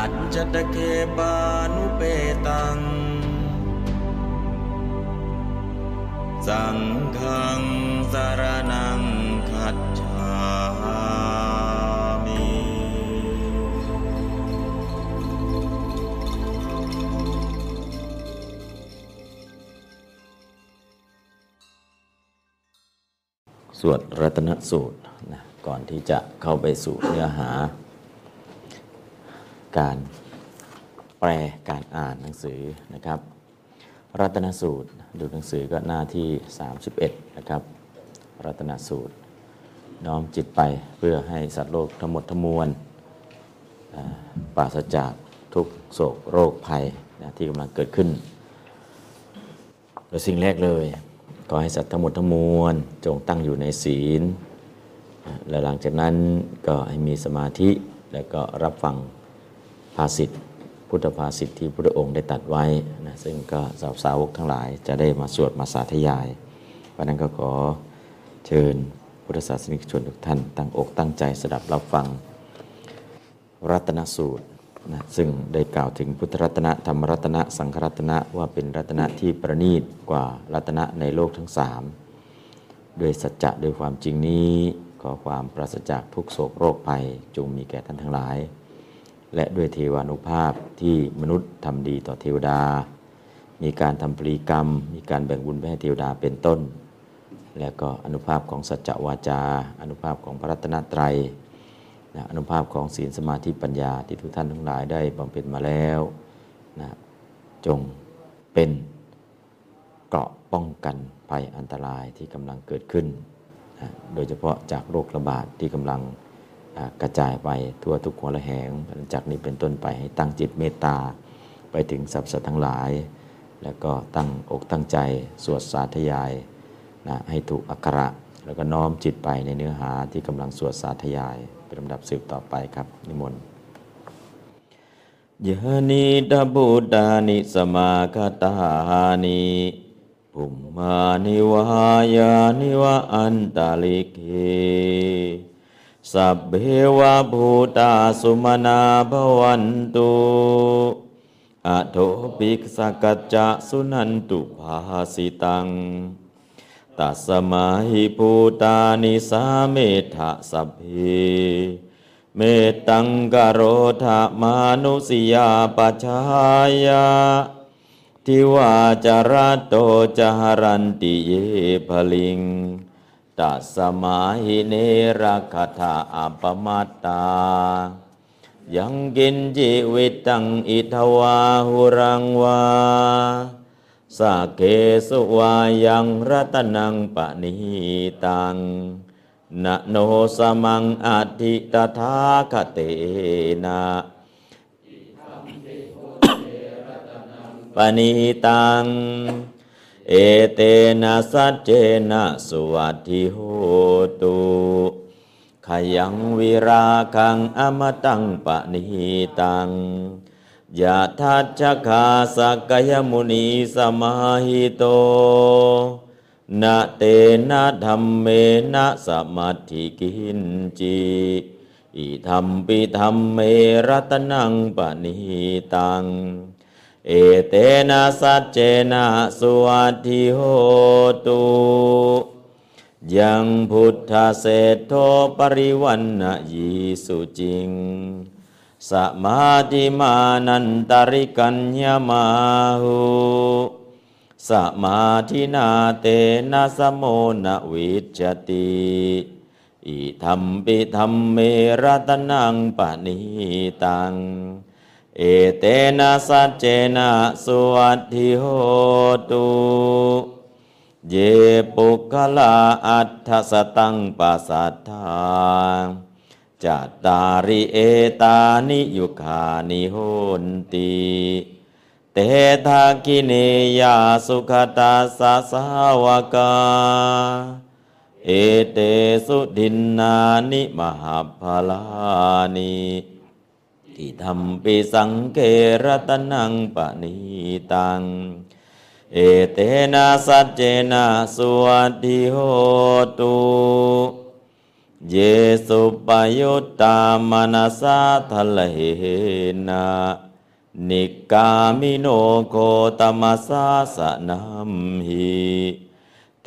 อัจจตเคปานุเปตัง สังฆังสารนังคัจฉามิสวดรัตนสูตรนะก่อนที่จะเข้าไปสู่เนื้อหา การแปลการอ่านหนังสือนะครับ รัตนสูตรดูหนังสือก็หน้าที่ 31 นะครับ รัตนสูตร น้อมจิตไปเพื่อให้สัตว์โลกทั้งหมดทั้งมวลอ่าปราศจากทุกโศกโรคภัยนะที่กำลังเกิดขึ้นโดยสิ่งแรกเลยขอให้สัตว์ทั้งหมดทั้งมวลจงตั้งอยู่ในศีล และหลังจากนั้นก็ให้มีสมาธิแล้วก็รับฟัง ภาษิตพุทธภาษิตที่พระองค์ได้ตัดไว้นะซึ่งก็สาวสาวกทั้งหลายจะได้มาสวดมาสาธยายเพราะนั้นก็ขอเชิญพุทธศาสนิกชนทุกท่านตั้งอกตั้งใจสดับรับฟัง รัตนสูตรนะซึ่งได้กล่าวถึงพุทธรัตนะธรรมรัตนะสังฆรัตนะว่าเป็นรัตนะที่ประณีตกว่ารัตนะในโลกทั้งสามด้วยสัจจะด้วยความจริงนี้ขอความปราศจากทุกโศกโรคภัยจงมีแก่ท่านทั้งหลาย และด้วยเทวานุภาพที่มนุษย์ทำดีต่อเทวดา มีการทำปรีกรรม มีการแบ่งบุญไปให้เทวดาเป็นต้น และก็อนุภาพของสัจจวาจา อนุภาพของพระรัตนตรัยนะอนุภาพของศีลสมาธิปัญญาที่ทุกท่านทั้งหลายได้บำเพ็ญมาแล้วนะจงเป็นเกราะป้องกันภัยอันตรายที่กำลังเกิดขึ้นนะโดยเฉพาะจากโรคระบาดที่กำลัง กระจายไปทั่วทุกหัวระแหงจากนี้เป็นต้นไปให้ตั้งจิตเมตตา ไปถึงสรรพสัตว์ทั้งหลาย แล้วก็ตั้งอกตั้งใจสวดสาธยายนะให้ถูกอักขระ แล้วก็น้อมจิตไปในเนื้อหาที่กำลังสวดสาธยาย เป็นลำดับสืบต่อไปครับ นิมนต์ยะนิดาบุตานิสมาคตานิภุมมานิวายานิวะอันตาลิเก สัพเพวะภูตาสุมนาภวันตุอะโทปิกสกัจจะสุนันตุภาสิตังตัสมาหิภูตานิสาเมธะสัพเพเมตังกโรธามานุสิยาปชายาทิวาจารโตจหรันติเยภลิง ตัสมาหิเนรคถาอัปมัตตา ยังกินจิวิตังอิทวาหุรังวาสาเกสุวายังรัตนังปณิตังนะโนสมังอธิตถาคเตนะปณิตัง เอเตนะสัจเจนะสุวัตถิโหตุขยังวิราคังอมตังปณิตังยะทัจจคาสักยมุนีสมาหิโตนะเตนะธรรมเมนะสมัติกินจิอิธรรมปิธรรมเมรัตนังปณิตัง เอเตนะสัจเจนะสุวัติโหตุยังพุทธเศรษโทปริวันนะยีสุจิงสมาธิมานันตริกัญญามาหุสมาธินาเตนะสโมนะวิจติอิธรรมปิธรรมเมรตนังปณิตัง เอเตนะสัจเจนะสุวัตถิโหตุเยปุคลาอัตถสตังปัสสัทธาจัตตาริเอตานิยุคานิโหนติเตทากิเนยาสุขตาสาสาวกา เอเตสุดินนานิมหาภาลานิ ทิธรรมปิสังเกรตนังปณิตัง เอเตนะสัจเจนะสวัสดิโหตุเยสุปยุตตามนัสสะทะเลนะนิกามิโนโคตมัสสะสะนัมหิเต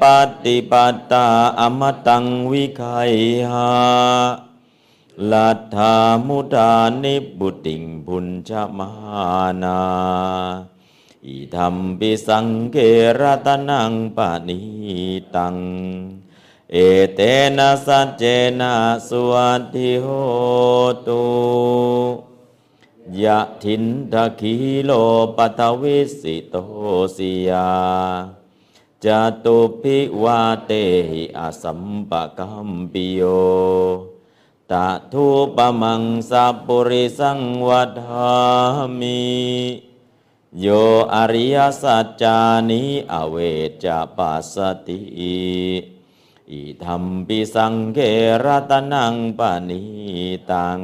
ปฏิปัตตาอมตังวิคัยหา ลัทธามุตานิบุติงพุญชมานาอิธรรมปิสังเกรตนังปานิตัง เอเตนะสัจเจนะสวัสดิโหตุยะทินทะคีโลปัทวิสิโตสิยาจตุพิวาเตหิอสัมปะกัมปิโย ตะทุปมังสัพปุริสังวัฏามิโยอริยสัจจานิอเวจปัสสติอิธรรมปิสังเกรตนังปณิตัง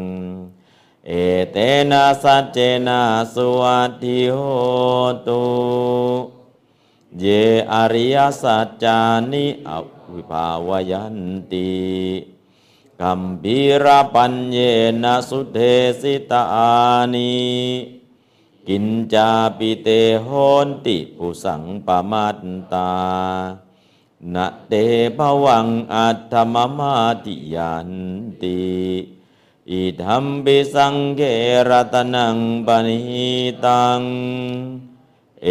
เอเตนะสัจเจนะสวัสดิโหตุเยอริยสัจจานิอวิภาวยันติ กัมบีรปัญเยนะสุเทสิตานิกินจาปิเตโหนติปุสังปมัตตานะเตภวังอัตถมมาติยันติอิธัมปิสังเกรตนังปณิตัง เอ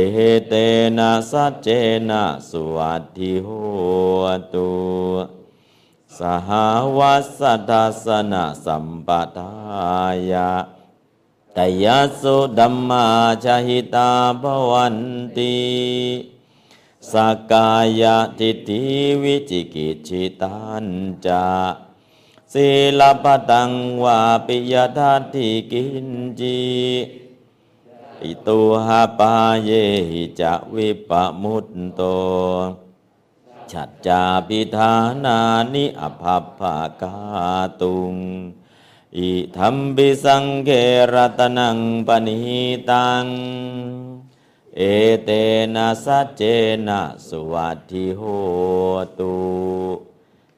เตนะสัจเจนะสุวัตถิโหตุ สหวัสดัสนะสัมปทายะตยัสุดัมมาชหิตาภวันติสกายะทิฏฐิวิจิกิจิตันจาศีลปตังวาปิยทัตถิกินจีอิตุหาปาเยหิจะวิปมุตโต ฉัจจาปิธานานิอภัพภากาตุง อิธรรมบิสังเกรตนังปณิตัง เอเตนะสัจเจนะสวัตถิโหตุ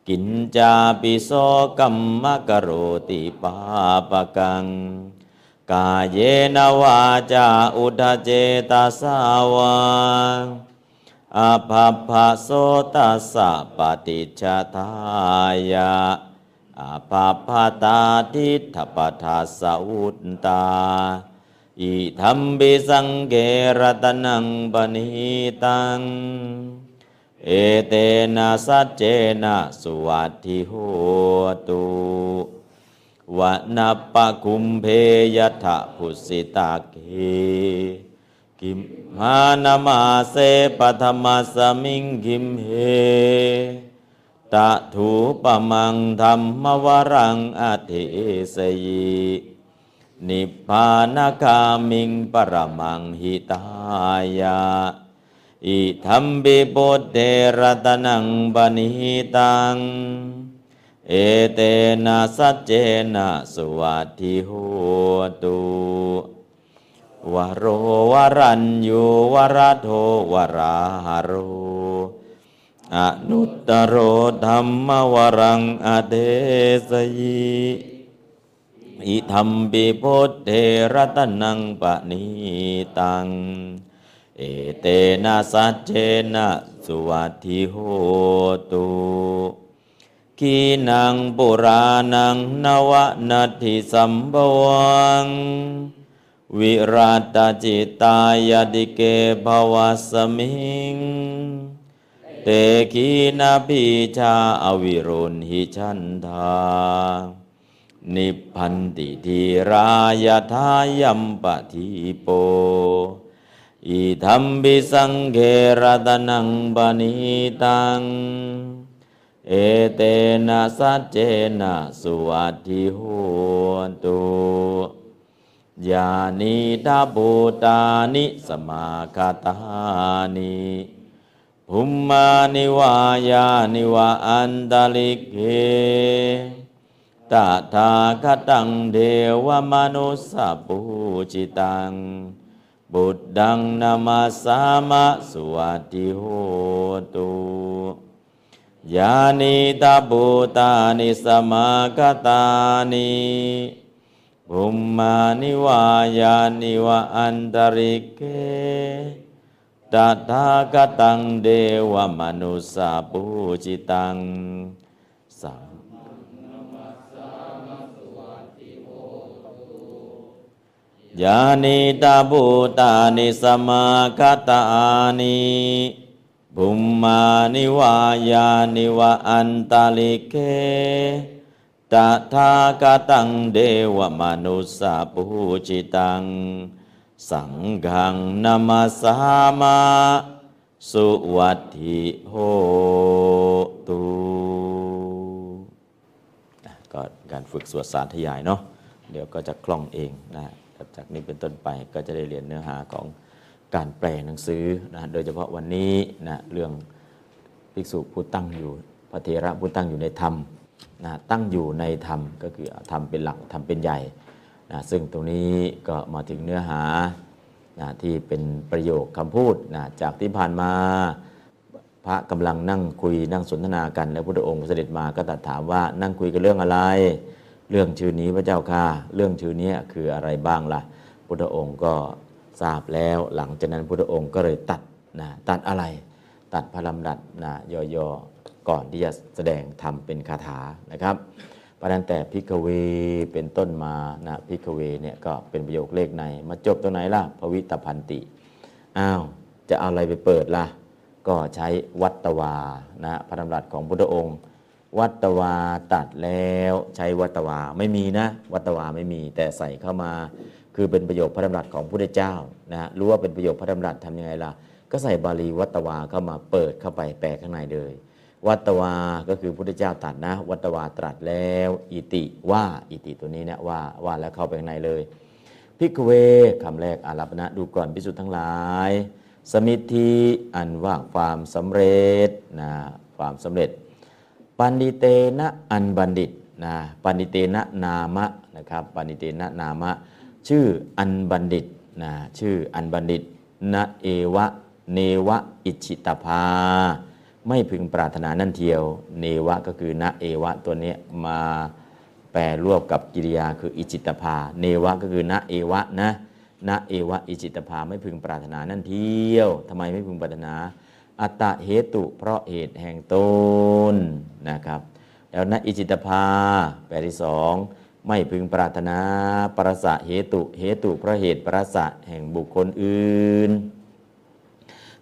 กินจาปิโสกัมมะกโรติปาปกัง กาเยนวาจาอุทเจตาสาวา อาภาภาโสตัสสะปฏิจจทายาอาภาภาตาทิฏฐปทัสสะอุตตา อิธรรมบิสังเกรตนังปณิตัง เอเตนะสัจเจนะสุวัตถิโหตุวะนัปปะคุมเพยทะภุสิตาเก กิมหานามาเสปธรรมสมิงกิมเฮตะถูปะมังธรรมวรังอธิเสยีนิพพานคามิงปรมังหิตายาอิธรรมบิปุตเตรตนังบณิตัง เอเตนะสัจเจนะสวัตถิโหตุ วโรวรัญยูวรโทวราหโรอนุตตโรธรรมวรังอเดสยีอิธรรมปิพุทเทรตนังปณิตัง เอเตนะสัจเจนะสุวัติโหตุกีนังปุรานังนวนัตถิสัมบวัง วิรัตจิตายดิเกภวสมิง เตกีนาปิชาอวิรุณหิชันธา นิพันติทีรายทายัมปะทิโป อิธรรมบิสังเกรตนังปณิตัง เอเตนะสัจเจนะสุวัติโหตุ ยานิตาบูตานิสมาคาตานิภุมมานิวายานิวาอันตลิกเกตถาคตังเทวมนุสสปูจิตัง บุตดังนามาสามะสวัสดิโหตุยานิตาบูตานิสมาคตานิ ภุมมานิวายานิวะอันตริเก ตถาคตังเดวมนุสสปูจิตังสังยานิตาบูตานิสมาคตานิภุมมานิวายานิวะอันตลิเกตถาคตังสสปูจิตัง สังฆังนามาสามาสุวัติโหตุอะก็การฝึกสวดสาธยายเนาะเดี๋ยวก็จะคล่องเองนะจากนี้เป็นต้นไปก็จะได้เรียนเนื้อหาของการแปลหนังสือนะโดยเฉพาะวันนี้นะเรื่องภิกษุผู้ตั้งอยู่พระเทระผู้ตั้งอยู่ในธรรม นะตั้งอยู่ในธรรมก็คือธรรมเป็นหลักธรรมเป็นใหญ่นะซึ่งตรงนี้ก็มาถึงเนื้อหานะที่เป็นประโยคคำพูดนะจากที่ผ่านมาพระกำลังนั่งคุยนั่งสนทนากัน แล้วพระองค์เสด็จมาก็ตรัสถามว่านั่งคุยกันเรื่องอะไร เรื่องชื่อนี้พระเจ้าค่ะเรื่องชื่อนี้คืออะไรบ้างล่ะพุทธองค์ก็ทราบแล้วหลังจากนั้นพุทธองค์ก็เลยตัดนะตัดอะไร ตัดพระลำดับนะย่อๆ ก่อนที่จะแสดงทำเป็นคาถานะครับเพราะนั้นแต่พิกเวเป็นต้นมานะพิกเวเนี่ยก็เป็นประโยคเลขใน มาจบตรงไหนล่ะภวิตพันติอ้าวจะเอาอะไรไปเปิดล่ะ ก็ใช้วัตวานะพระดำรัสของพุทธองค์ วัตวาตัดแล้วใช้วัตวาไม่มีนะ วัตวาไม่มี แต่ใส่เข้ามาคือเป็นประโยคพระดำรัสของพระพุทธเจ้านะรู้ว่าเป็นประโยคพระดำรัสทำยังไงล่ะ ก็ใส่บาลีวัตตวาเข้ามาเปิดเข้าไปแปลข้างในเลย วัตวา ก็คือพุทธเจ้าตรัดนะ วัตวาตรัสแล้ว อิติว่าอิติตัวนี้เนี่ยว่าว่าแล้วเข้าไปข้างในเลยพิกเวคำแรกอารัปณะดูก่อนพิสุทธ์ทั้งหลาย สมิธิอันว่าความสำเร็จนะความสำเร็จ ปันดิเตนะอันบัณฑิตนะปันดิเตนะนามะนะครับปันดิเตนะนามะ ชื่ออันบัณฑิตนะชื่ออันบัณฑิตนะเอวะเนวะอิชิตภา ไม่พึงปรารถนานั่นเทียว เนวะก็คือนะเอวะตัวนี้มาแปรรวบกับกิริยาคืออิจิตภา เนวะก็คือนะเอวะนะนะเอวะอิจิตภาไม่พึงปรารถนานั่นเทียวทำไมไม่พึงปรารถนา อัตตะเหตุ เพราะเหตุแห่งตนนะครับ แล้วนะอิจิตภาแปลที่สองไม่พึงปรารถนา ปรสะเหตุเหตุเพราะเหตุปรสะแห่งบุคคลอื่น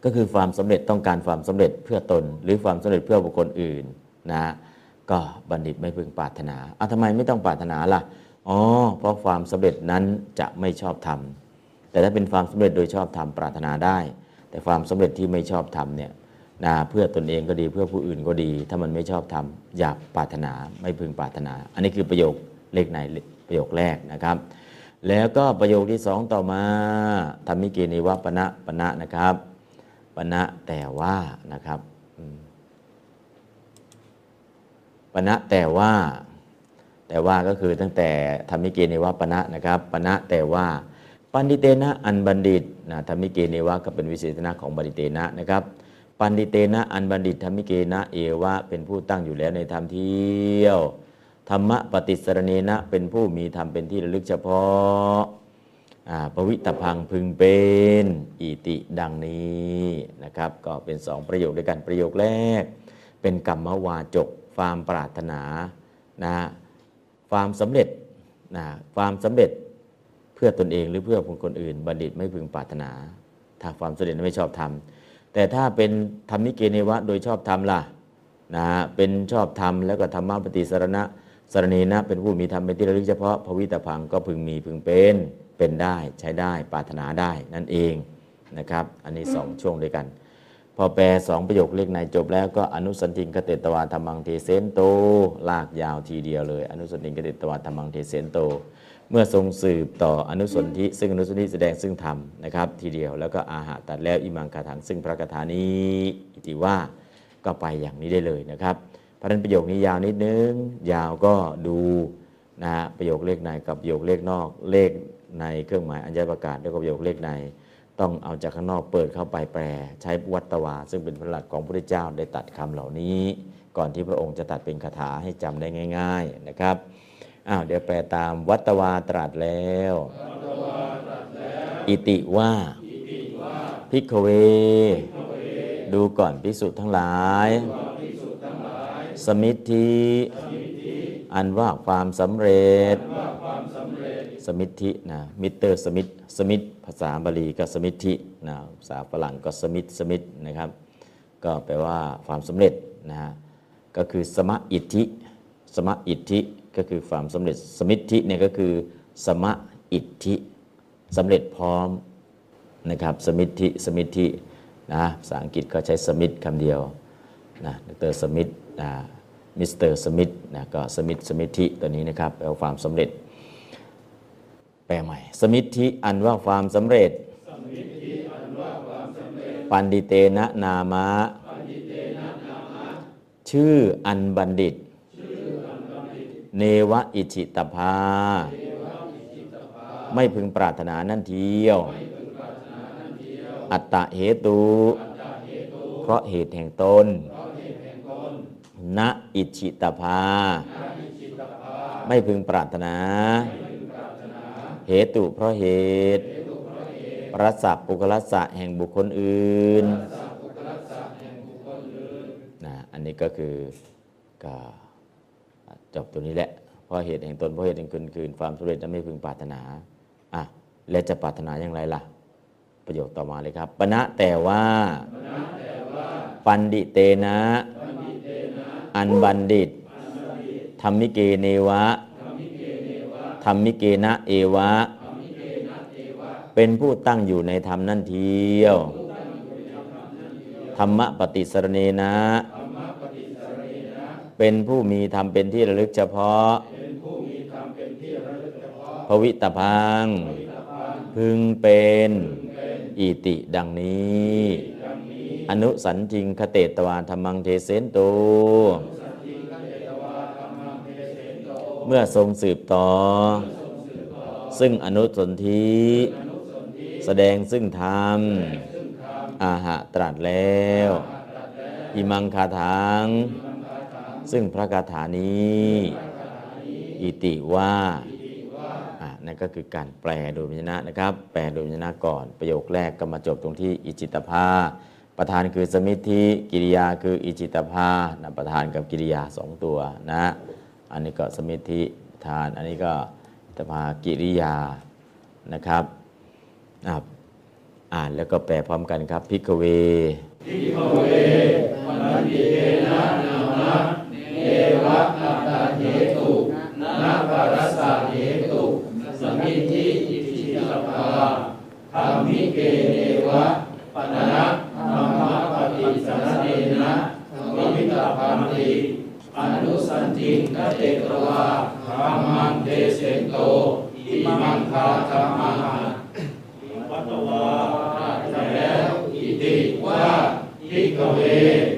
ก็คือความสำเร็จต้องการความสำเร็จเพื่อตน หรือความสำเร็จเพื่อบุคคลอื่นนะก็บัณฑิตไม่พึงปรารถนาอะทำไมไม่ต้องปรารถนาล่ะอ๋อเพราะความสำเร็จนั้นจะไม่ชอบธรรมแต่ถ้าเป็นความสำเร็จโดยชอบธรรมปรารถนาได้ แต่ความสำเร็จที่ไม่ชอบธรรมเนี่ยนะเพื่อตนเองก็ดีเพื่อผู้อื่นก็ดี ถ้ามันไม่ชอบธรรมอย่าปรารถนาไม่พึงปรารถนา อันนี้คือประโยคเลขในประโยคแรกนะครับ แล้วก็ประโยคที่สองต่อมาธรรมิเกนิวปณะปณะนะครับ ปณะแต่ว่านะครับปณะแต่ว่า แต่ว่าก็คือตั้งแต่ธรรมิเกเนวะปณะนะครับปณะแต่ว่าปันดิเตนะอันบัณฑิตนะธรรมิเกเนวะก็เป็นวิเศษณะของบัณฑิเตนะนะครับ ปันดิเตนะอันบัณฑิตธรรมิเกนะเอวะเป็นผู้ตั้งอยู่แล้วในธรรมเที่ยวธรรมะปฏิสรณีนะเป็นผู้มีธรรมเป็นที่ระลึกเฉพาะ ปวิตพังพึงเป็นอิติดังนี้นะครับ ก็เป็นสองประโยคด้วยกันประโยคแรก เป็นกรรมวาจกความปรารถนานะความสำเร็จนะความสำเร็จเพื่อตนเองหรือเพื่อคนอื่น บัณฑิตไม่พึงปรารถนา ถ้าความสำเร็จนั้นไม่ชอบทำแต่ถ้าเป็นธรรมนิเกเนวะโดยชอบธรรมล่ะนะเป็นชอบธรรมแล้วก็ธรรมะปฏิสรณะสรณีนะเป็นผู้มีธรรมเป็นที่ระลึกเฉพาะภวิตพังก็พึงมีพึงเป็น เป็นได้ใช้ได้ปรารถนาได้นั่นเองนะครับ อันนี้สองช่วงด้วยกัน พอแปลสองประโยคเลขในจบแล้วก็อนุสันติงกเตตวาธรรมังเทเสนโต ลากยาวทีเดียวเลย อนุสันติงกเตตวาธรรมังเทเสนโต เมื่อทรงสืบต่ออนุสนธิซึ่งอนุสนธิแสดงซึ่งธรรมนะครับทีเดียวแล้วก็อาหาตัดแล้วอิมังคาถังซึ่งพระคาถานี้อิติว่าก็ไปอย่างนี้ได้เลยนะครับเพราะฉะนั้นประโยคนี้ยาวนิดนึงยาวก็ดูนะฮะประโยคเลขในกับประโยคเลขนอกเลข ในเครื่องหมายอัญญประกาศแล้วก็ประโยคเลขใน ต้องเอาจากข้างนอกเปิดเข้าไปแปล ใช้วัตวา ซึ่งเป็นพระหลักของพระเจ้าได้ตัดคำเหล่านี้ ก่อนที่พระองค์จะตัดเป็นคาถาให้จำได้ง่าย ๆนะครับอ้าวเดี๋ยวแปลตามวัตวาตรัสแล้วอิติว่าพิกเว ดูก่อนภิกษุทั้งหลาย สมิทธิ อันว่าความสำเร็จ สมิทธินะมิสเตอร์สมิทสมิทภาษาบาลีก็สมิทธินะภาษาฝรั่งก็สมิทสมิทนะครับ ก็แปลว่าความสำเร็จนะฮะก็คือสมะอิทธิ สมะอิทธิก็คือความสำเร็จสมิทธิเนี่ยก็คือ สมะอิทธิสำเร็จพร้อมนะครับสมิทธิสมิทธินะภาษาอังกฤษก็ใช้สมิทคำเดียวนะดร.สมิทนะมิสเตอร์สมิทนะก็สมิทสมิทธิตัวนี้นะครับแปลว่าความสำเร็จ แปลใหม่ สมิทธิอันว่าความสำเร็จ ปัณฑิเตนะนามะ ชื่ออันบัณฑิต เนวะอิจิตภา ไม่พึงปรารถนานั่นเทียว อัตตะเหตุ เพราะเหตุแห่งตนณอิจิตภา ไม่พึงปรารถนา เหตุเพราะเหตุ ประสับปุคลัสสะแห่งบุคคลอื่นนะอันนี้ก็คือก็จบตัวนี้แหละ เพราะเหตุแห่งตนเพราะเหตุแห่งคนคืนความสำเร็จจะไม่พึงปรารถนาอะและจะปรารถนาอย่างไรล่ะ ประโยคต่อมาเลยครับปณะแต่ว่า ปันดิเตนะ อันบัณฑิตธรรมิเกเนวะ ธรรมิเกนะเอวะ เป็นผู้ตั้งอยู่ในธรรมนั่นเทียว ธรรมปฏิสรเนนะ เป็นผู้มีธรรมเป็นที่ระลึกเฉพาะภวิตพัง พึงเป็นอิติดังนี้ อนุสันจิงคเตตวาธรรมังเทเสนโต เมื่อทรงสืบต่อ ซึ่งอนุสนธิแสดงซึ่งธรรม อาหะตรัสแล้ว อิมังคาถังซึ่งพระคาถานี้ อิติว่าอะนั่นก็คือการแปลโดยพยัญนะนะครับ แปลโดยพยัญนะก่อน ประโยคแรกก็มาจบตรงที่อิจิตภาประธานคือสมิธิกิริยาคืออิจิตภานะประธานกับกิริยาสองตัวนะ อันนี้ก็สมิธิทาน อันนี้ก็ตพากิริยานะครับอ่านแล้วก็แปลพร้อมกันครับพิกเวพิกเวปันติเอนะนามะเอวะอัตาเหตุนาปรัสสะเหตุสมิธิอิทิตภาธรรมิเกเนวะ อินทเตตวาธรรมันเทเสโตอิมังคาธรรมาวัตตวาข้าแล้วอิติว่าพิกเว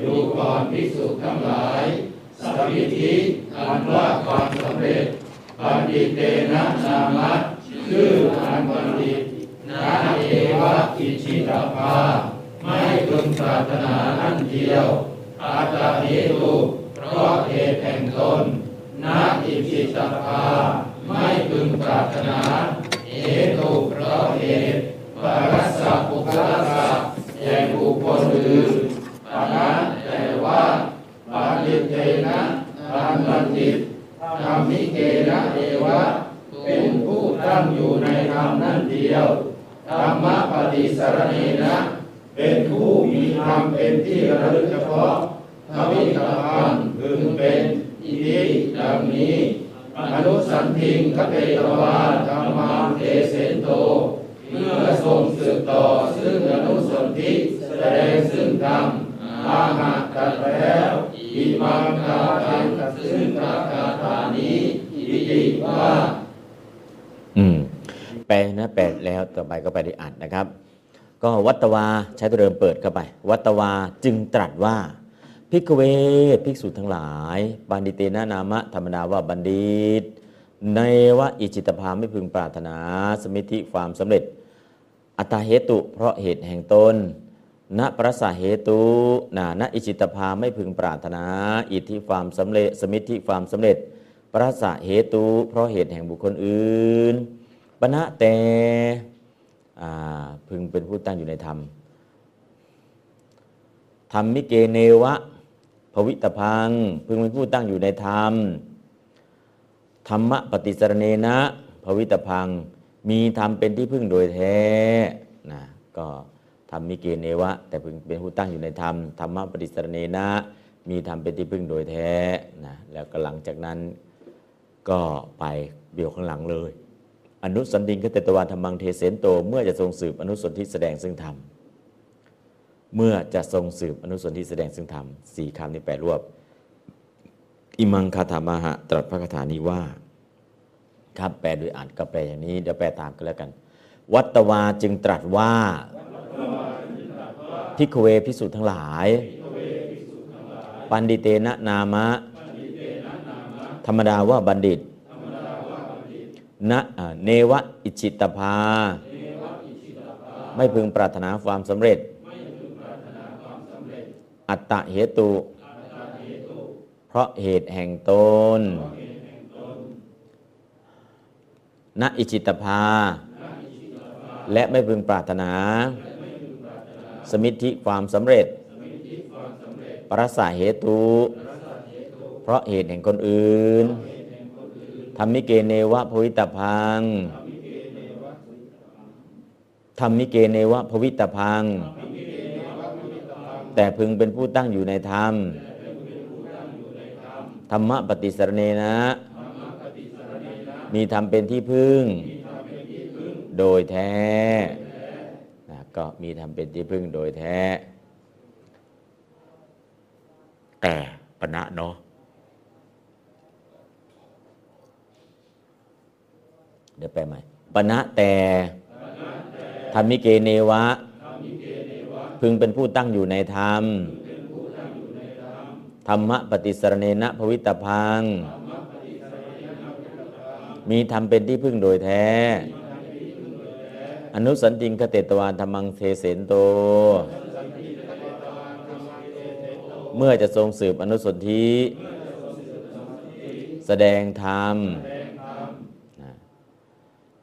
ดูกรพิกษุทั้งหลายสัมิธิอันว่าความสำเร็จปฏิเตนะนามะชื่ออันบัณฑิตนาเอวะอิชิตาภาไม่ตึงปรารถนาอันเดียวอาตาเโตุ สัพพาไม่พึงปรารถนาเอตุเพราะเหตุปรัสสะปุคละสะแห่งบุคคลอื่นปานะแต่ว่าปาลิเตนะธรรมติตธรรมิเกนะเอวะ เป็นผู้ตั้งอยู่ในธรรมนั่นเดียวธรรมปฏิสารเนนะเป็นผู้มีธรรมเป็นที่ระลึกเฉพาะทวิธรรมถึงเป็นอิทิดังนี้ นุสันทิงคเตตวาธรรมังเทเสนโตเพื่อทรงสืบต่อซึ่งอนุสนธิแสดงซึ่งธรรมอาหาตัดแล้วอิมังคาทังซึ่งพระคาถานี้อิติว่าอืมแปลนะแปลแล้วต่อไปก็ไปได้อัดนะครับ ก็วัตวาใช้ตัวเดิมเปิดเข้าไป วัตวาจึงตรัสว่า พิกเวภิกษุทั้งหลาย บัณฑิเตนะนามะธรรมดาว่าบัณฑิต ในวะอิจิตภาไม่พึงปรารถนา สมิธิความสำเร็จ อัตตาเหตุ เพราะเหตุแห่งตนณประสาเหตุนาณอิจิตภาไม่พึงปรารถนา อิทธิความสำเร็จ สมิธิความสำเร็จ ประสาเหตุ เพราะเหตุแห่งบุคคลอื่นปณะแต่อ่าพึงเป็นผู้ตั้งอยู่ในธรรมธรรมมิเกเนวะ วิตพัง พึงเป็นผู้ตั้งอยู่ในธรรม ธรรมะปฏิสรเนนะภวิตพัง มีธรรมเป็นที่พึ่งโดยแท้นะก็ธรรมมิเกเนวะ แต่พึงเป็นผู้ตั้งอยู่ในธรรมธรรมะปฏิสรเนนะมีธรรมเป็นที่พึ่งโดยแท้นะแล้วก็หลังจากนั้นก็ไปเบี่ยวข้างหลังเลย อนุสันติงคตตวาธรรมังเทเสนโต เมื่อจะทรงสืบอนุสนธิแสดงซึ่งธรรม เมื่อจะทรงสืบอนุสนธิแสดงซึ่งธรรมสี่คำนี้แปลรวบ อิมังคาถามาหะตรัสพระคาถานี้ว่า ครับแปลโดยอ่านก็แปลอย่างนี้เดี๋ยวแปลตามกันแล้วกัน วัตวาจึงตรัสว่าพิกเวพิสุทั้งหลาย ปันดิเตนะนามะ ธรรมดาว่าบัณฑิตนะเนวะอิจิตภา ไม่พึงปรารถนาความสำเร็จ อัตตะเหตุ เพราะเหตุแห่งตนณอิจิตภา และไม่พึงปรารถนา สมิทธิความสำเร็จ ปรสาเหตุ เพราะเหตุแห่งคนอื่น ธรรมิเกเนวะภวิตพังธรรมิเกเนวะภวิตพัง แต่พึงเป็นผู้ตั้งอยู่ในธรรม ธรรมะปฏิสรเนนะ มีธรรมเป็นที่พึ่ง โดยแท้นะก็มีธรรมเป็นที่พึ่งโดยแท้ แต่ปณะเนาะเดี๋ยวแปลใหม่ปณะแต่ธรรมิเกเนวะ พึงเป็นผู้ตั้งอยู่ในธรรม ธรรมะปฏิสรเนนะภวิตพัง มีธรรมเป็นที่พึ่งโดยแท้ อนุสันติงคเตตวานธรรมังเทเสนโต เมื่อจะทรงสืบอนุสนธิ แสดงธรรม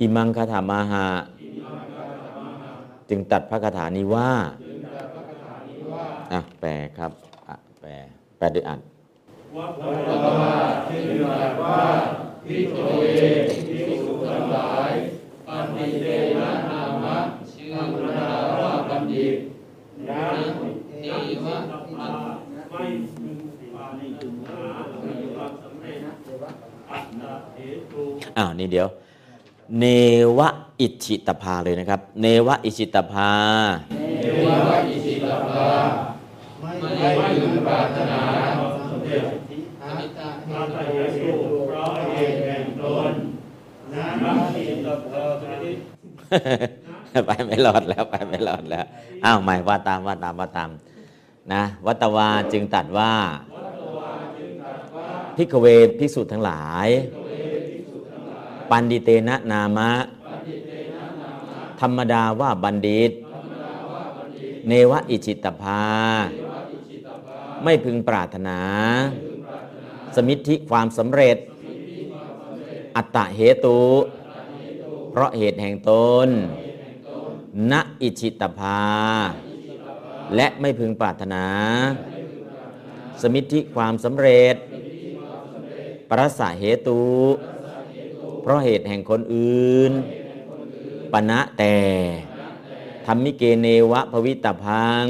อิมังคาถามาหะจึงตัดพระคาถานี้ว่า อะแปลครับอะแปลแปลด้วยอัดวัตวาที่ตรัสว่าพิโตเวภิกษุทั้งหลายปันติเตนะนามะชื่อธรรมดาว่าบัณฑิตนะเทวะอัตไม่พึงปานิถึงหาความสำเร็จอัตตาเหตุอ้าวนี่เดี๋ยว เนวะอิชิตภาเลยนะครับ เนวะอิชิตภาเทวะอิสิตภา ไม่พึงปรารถนาความสเร็จอัตตาเหตุเพราะเหตุแห่งตนนะนักอิตภาสนิทไปไม่รอดแล้วไปไม่รอดแล้วอ้าวใหม่ว่าตามว่าตามว่าตามนะวัตวาจึงตัดว่าพิกเวภิกษุทั้งหลาย ปันดิเตนะนามะ ธรรมดาว่าบัณฑิต เนวะอิจิตภา ไม่พึงปรารถนา สมิทธิความสำเร็จ อัตตะเหตุ เพราะเหตุแห่งตนณอิชิตภา และไม่พึงปรารถนา สมิทธิความสำเร็จ ปรสาเหตุ เพราะเหตุแห่งคนอื่น ปณะแต่ธรรมิเกเนวะภวิตพัง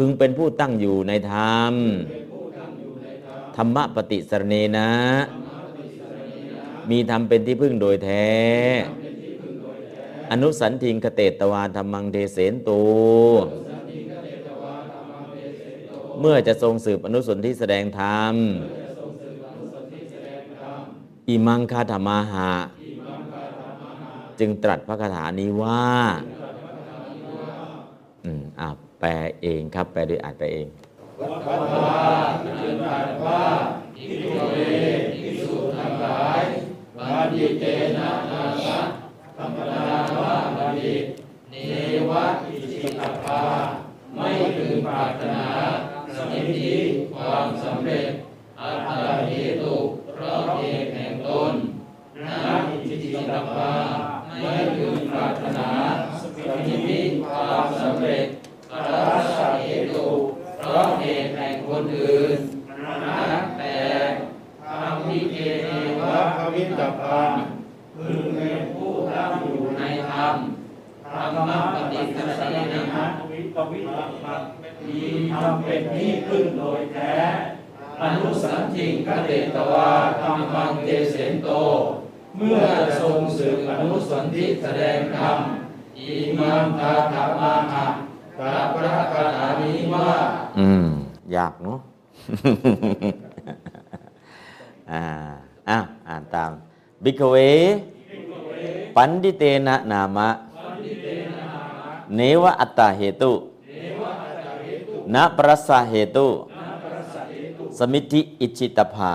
พึงเป็นผู้ตั้งอยู่ในธรรม ธรรมะปฏิสรเนนะ มีธรรมเป็นที่พึ่งโดยแท้ อนุสันทิงคเตตวาธรรมังเทเสนโตเมื่อจะทรงสืบอนุสนที่แสดงธรรม อิมังคาธรรมาหะ จึงตรัสพระคาถานี้ว่า อืมอ่า แปลเองครับ แปลโดยอ่านแปลเองบาดิเตนะนาสะธรรมดาว่าบาดิเนวะอิจิตภาไม่พึงปรารถนาสมิทธิความสำเร็จอัตตาเหตุเพราะเหตุแห่งตนนาอิจิตภาไม่พึงปรารถนาสมิทธิความสำเร็จ อัตตาเหตุเพราะเหตุแห่งคนอื่นนักแต่ทำพิเกเนวะภวิตพังพึงเป็นผู้ตั้งอยู่ในธรรมธรรมปฏิสันนินะวิปวิตปัตมีทำเป็นที่พึ่งโดยแท้อนุสันทิงคเตตวาธรรมังเตเสนโต เมื่อทรงสืบอนุสันทิแสดงธรรมอิมังคาถามาหะ กาพระคาถานี้ว่า อืม ยากเนาะอ่าอะอ่านตามบิกเว ปันดิเตนะนามะ เนวะอัตตาเหตุนะปรัสสะเหตุ สมิทธิอิจิตภา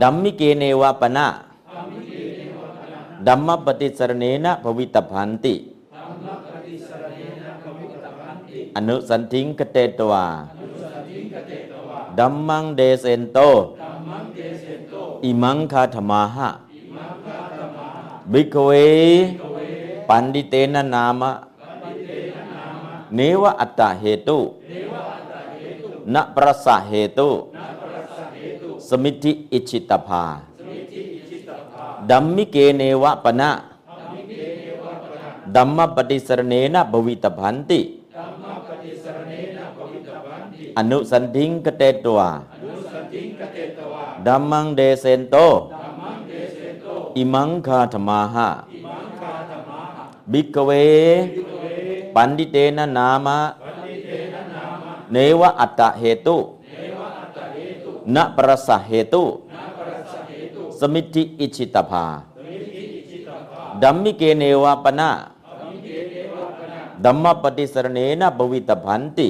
ดัมมิเกเนวะปนะดัมมปฏิสรเนนะภวิตพันติ อนุสันทิงกเตตวาดัมมังเดเซนโต อิมังคาธมาหะบิกเว ปันดิเตนะนามะ เนวะอัตตาเหตุ นะประสะเหตุ สมิทธิอิจิตภา ดัมมิเกเนวะปนะดัมมปฏิสรเนนะภวิตพันติ อนุสันทิงกเตตวาดัมมังเดเซนโต อิมังคาธมาหะบิกเว ปันดิเตนะนามะ เนวะอัตตะเหตุนะประสะเหตุ สมิทธิอิชิตภาดัมมิเกเนวะปนะดัมมปฏิสรเนนะภวิตพันติ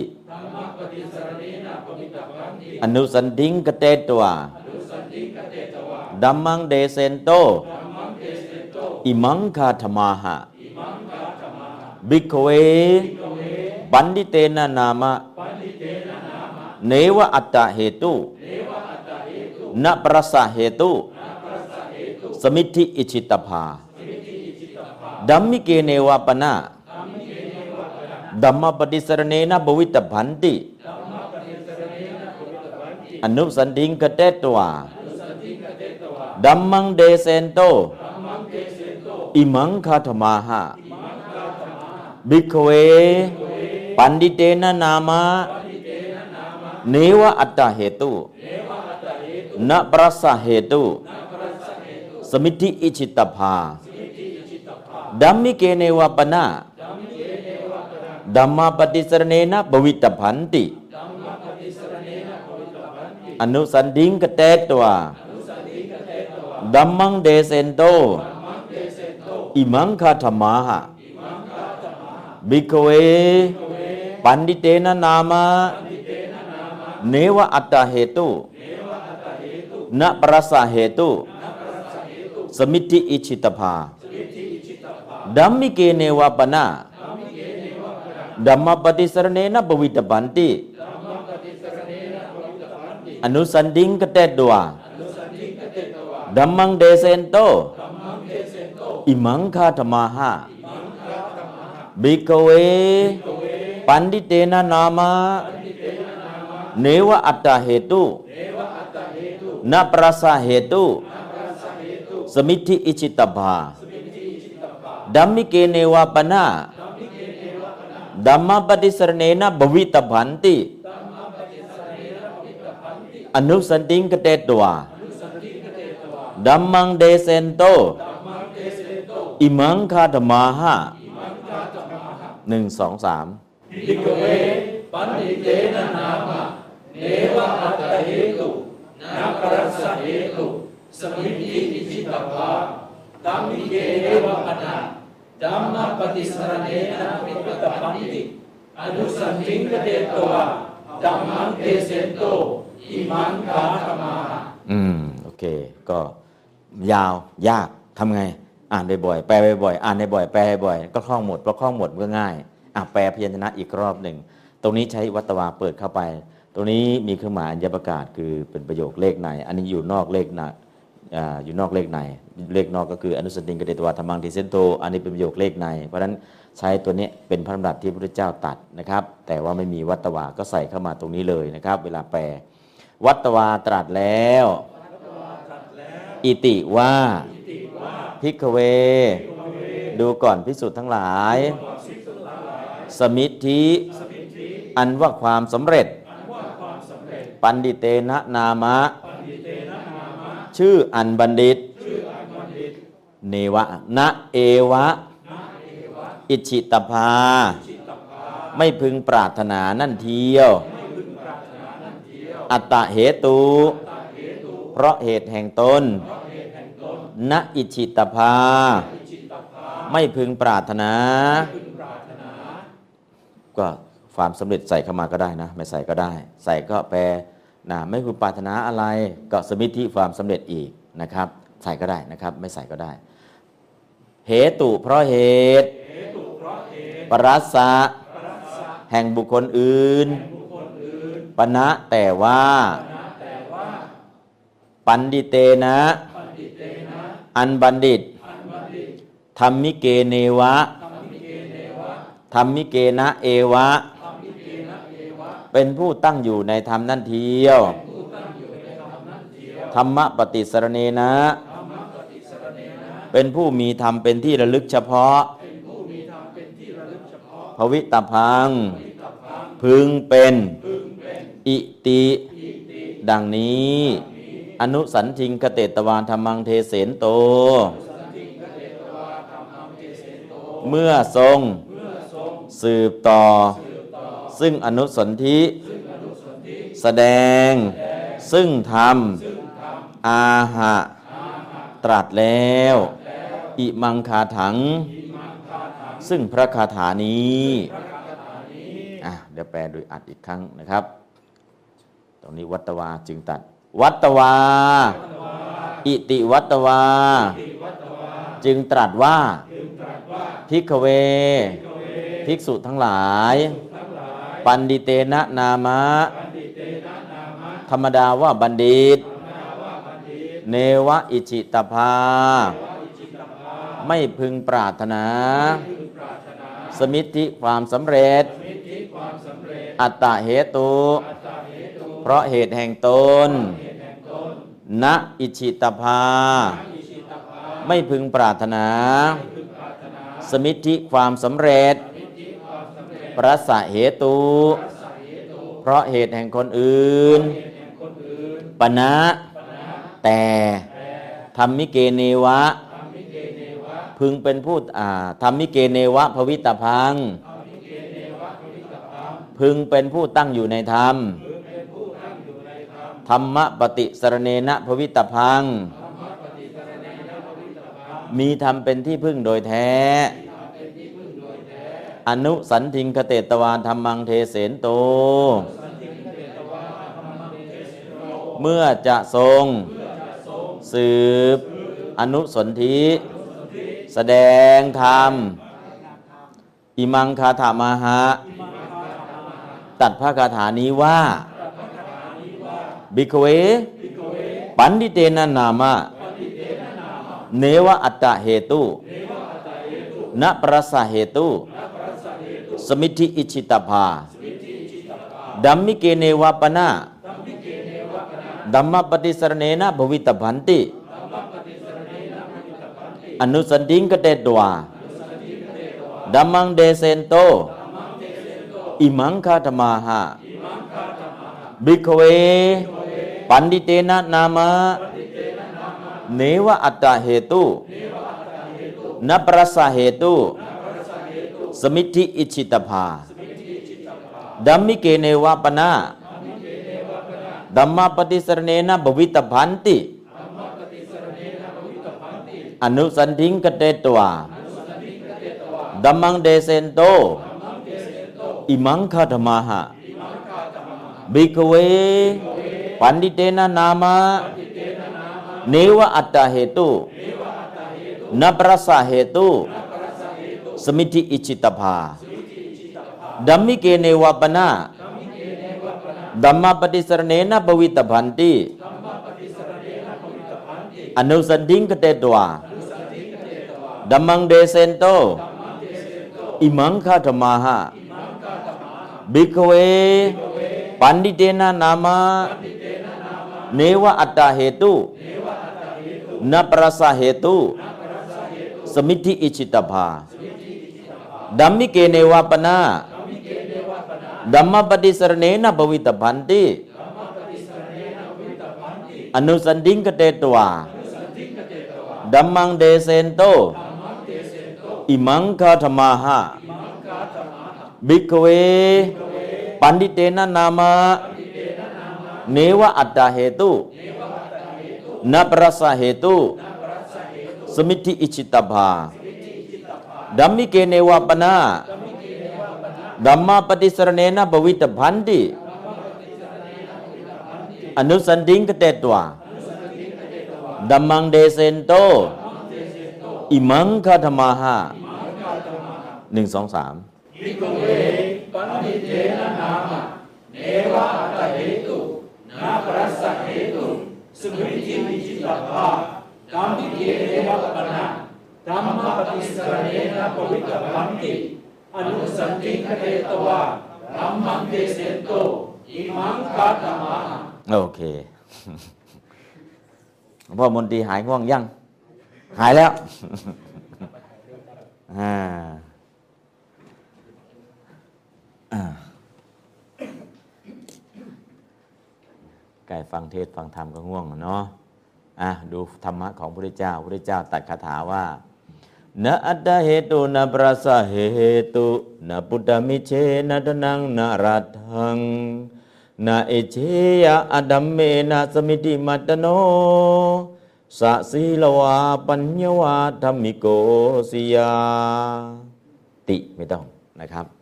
อนุสันทิงกเตตวาดัมมังเดเซนโต อิมังคาธมาหะบิกเวบันดิเตนะนามะเนวะอัตตะเหตุนะประสะเหตุสมิทธิอิชิตภาดัมมิเกเนวะปนะดัมมปฏิสรเนนะภวิตพันติ อนุสันทิงกเตตวาดัมมังเดเซนโต อิมังคาธมาหะบิกเว ปันดิเตนะนามะเนวะอัตตาเหตุนะปรัสสะเหตุ สมิทธิอิจิตภาดัมมิเกเนวะปนะดัมมาปฏิสรเนนะภวิตพันติ อนุสันทิงกเตตวดัมมังเดเซนโต อิมังคาธมาหะบิกเว ปันดิเตนะนามะเนวะอัตตาเหตุนปรัสสะเหตุ สมิทธิอิชิตภาดัมมิเกเนวะปนะดัมมปฏิสรเนนะภวิตบันติ อนุสันดิงกเตตวาดัมมังเดเซนโตอิมังคาธมาหะบิกเว ปันดิเตนะนามะเนวะอัตตาเหตุนะปรัสสะเหตุสมิธิอิจิตภาดัมมิเกเนวะปนะดัมมปฏิสรเนนะภวิตพันติ อนุสันติงกเตตวาดัมมังเดเซนโตออิมังคาธรรมาหะหนึ่งสองสามภิกขเวปันติเตนะนามะเนวะอัตตเหตุนาครัสสะเหตุสมิทธิอิจิตภาตัมมิเกเนวะปนะธัมมปฏิสรณเนนะวิปตปันติอนุสันติงกเตตวะธัมมังเทเสนโต อิมังคาธรรมาหะอืม โอเค ก็ยาวยากทำไง อ่านบ่อยๆแปลบ่อยๆอ่านบ่อยๆแปลบ่อยๆก็คล่องหมดเพราะคล่องหมดมันก็ง่ายอะแปลพยัญชนะอีกรอบหนึ่ง ตรงนี้ใช้วัตวาเปิดเข้าไป ตรงนี้มีเครื่องหมายอัญญประกาศคือเป็นประโยคเลขใน อันนี้อยู่นอกเลขนอ่าอยู่นอกเลขใน เลขนอกก็คืออนุสติงกเดตวาธรรมังทิเซนโต อันนี้เป็นประโยคเลขใน เพราะฉะนั้นใช้ตัวนี้เป็นพระดำรัสที่พระพุทธเจ้าตัดนะครับ แต่ว่าไม่มีวัตวาก็ใส่เข้ามาตรงนี้เลยนะครับ เวลาแปล วัตวาตรัสแล้ว อิติว่าพิกเว ดูก่อนพิสุทธ์ทั้งหลาย สมิทธิอันว่าความสำเร็จ ปันดิเตนะนามะ ชื่ออันบัณฑิต เนวะนะเอวะ อิชิตภา ไม่พึงปรารถนานั่นเทียว อัตตะเหตุ เพราะเหตุแห่งตนณอิชิตภา ไม่พึงปรารถนา ก็ความสำเร็จใส่เข้ามาก็ได้นะ ไม่ใส่ก็ได้ ใส่ก็แปลนะไม่พึงปรารถนาอะไร ก็สมิทธิความสำเร็จอีกนะครับ ใส่ก็ได้นะครับ ไม่ใส่ก็ได้ เหตุเพราะเหตุ ปรัสสะแห่งบุคคลอื่น ปณะแต่ว่า ปันดิเตนะ อันบัณฑิตธรรมิเกเนวะธรรมิเกนะเอวะ เป็นผู้ตั้งอยู่ในธรรมนั่นเทียว ธรรมปฏิสรณเนนะ เป็นผู้มีธรรมเป็นที่ระลึกเฉพาะ ภวิตพัง พึงเป็น อิติ ดังนี้ อนุสันทิงคเตตวานธรรมังเทเสนโต เมื่อทรงสืบต่อ ซึ่งอนุสนธิแสดง ซึ่งธรรม อาหะ ตรัสแล้ว อิมังคาถัง ซึ่งพระคาถานี้ อะ เดี๋ยวแปลโดยอัดอีกครั้งนะครับ ตรงนี้วัตวาจึงตัด วัตวา อิติวัตวา จึงตรัสว่าภิกเว ภิกษุทั้งหลาย ปันดิเตนะนามะ ธรรมดาว่าบัณฑิต เนวะอิจิตภา ไม่พึงปรารถนา สมิธิความสำเร็จ อัตตะเหตุ เพราะเหตุแห่งตน ณ อิชิตภา ไม่พึงปรารถนา สมิทธิความสำเร็จ ประสะเหตุ เพราะเหตุแห่งคนอื่น ปณะ แต่ธรรมิเกเนวะ พึงเป็นผู้ธรรมิเกเนวะภวิตพัง พึงเป็นผู้ตั้งอยู่ในธรรม ธรรมปฏิสรเนนะภวิตพัง มีธรรมเป็นที่พึ่งโดยแท้ อนุสันทิงคเตตวานธรรมังเทเสนโต เมื่อจะทรง สืบ อนุสนธิแสดงธรรม อิมังคาถามาหะตัดพระคาถานี้ว่า บิกเว ปันดิเตนะนามะเนวะอัตตะเหตุนประสะเหตุ สมิธิอิชิตภาดัมมิเกเนวะปนะดัมมปฏิสรเนนะภวิตพันติ อนุสันติงกเตตวาดัมมังเดเซนโต อิมังคาธมาหะ บิกเว ปันดิเตนะนามะ เนวะอัตตะเหตุนปรสาเหตุ สมิธิอิชิตภาดัมมิเกเนวะปนาดัมมาปฏิสรเนนะบวิตพันติอนุสันทิงกเตตวาดัมมังเดเซนโตอิมังคธรรมหะบิกเวปันดิเตนะนามหตุนประสาเหตุสมิทธิอิจิตภาดัมาดัมมาปฏิสรเนนะ ภวิตพันติอนุสันดิงกเตตวาดัมมังเดเซ ปันดิเตนะนามะเนวะอัตตาเหตุนประสาเหตุสมิทธิอิจิตภาดัมมิเกเนวะปนาดัมมปฏิสรเนนะภวิตพันติอนุสันดิงกเตตวาดัมมังเดเซนโตอิมังคาธรรมาหะบิกเว ปันดิเตนะนามะเนวะอัตตาเหตุนประสาเหตุสมิธิอิจิตภาดัมมิเกเนวะปนาดัมมาปฏิสรเนนะบวิตพันติอนุสันดิงกเตตวาดัมมังเดเซนโต อิมังคาธมาหะหนึ่งสองสาม ภิกขเวปันติเตนะนามะเนวะอัตตเหตุนาปรัสสะเหตุสมิทธิวิจิตภากัมมิเกเนวะปนะธัมมปฏิสรเนนะปวิตพันติอนุสันติคเตตวาธัมมังเตเสนโต อิมังคาตมะ โอเคหลวงพ่อมนตรีหายง่วงยัง หายแล้ว อ่า อ่าไก่ฟังเทศฟังธรรมก็ง่วงเนาะอะดูธรรมะของพระพุทธเจ้าพระพุทธเจ้าตัดคาถาว่านะอัตตเหตุนะปราสาเหตุนะปุตตมิเชนะทนังนะรัตถังนะเอเชยะอดัมเมนะสมิติมัตตโนสะสีลวาปัญญวาธรรมิโกสิยาติไม่ต้องนะครับ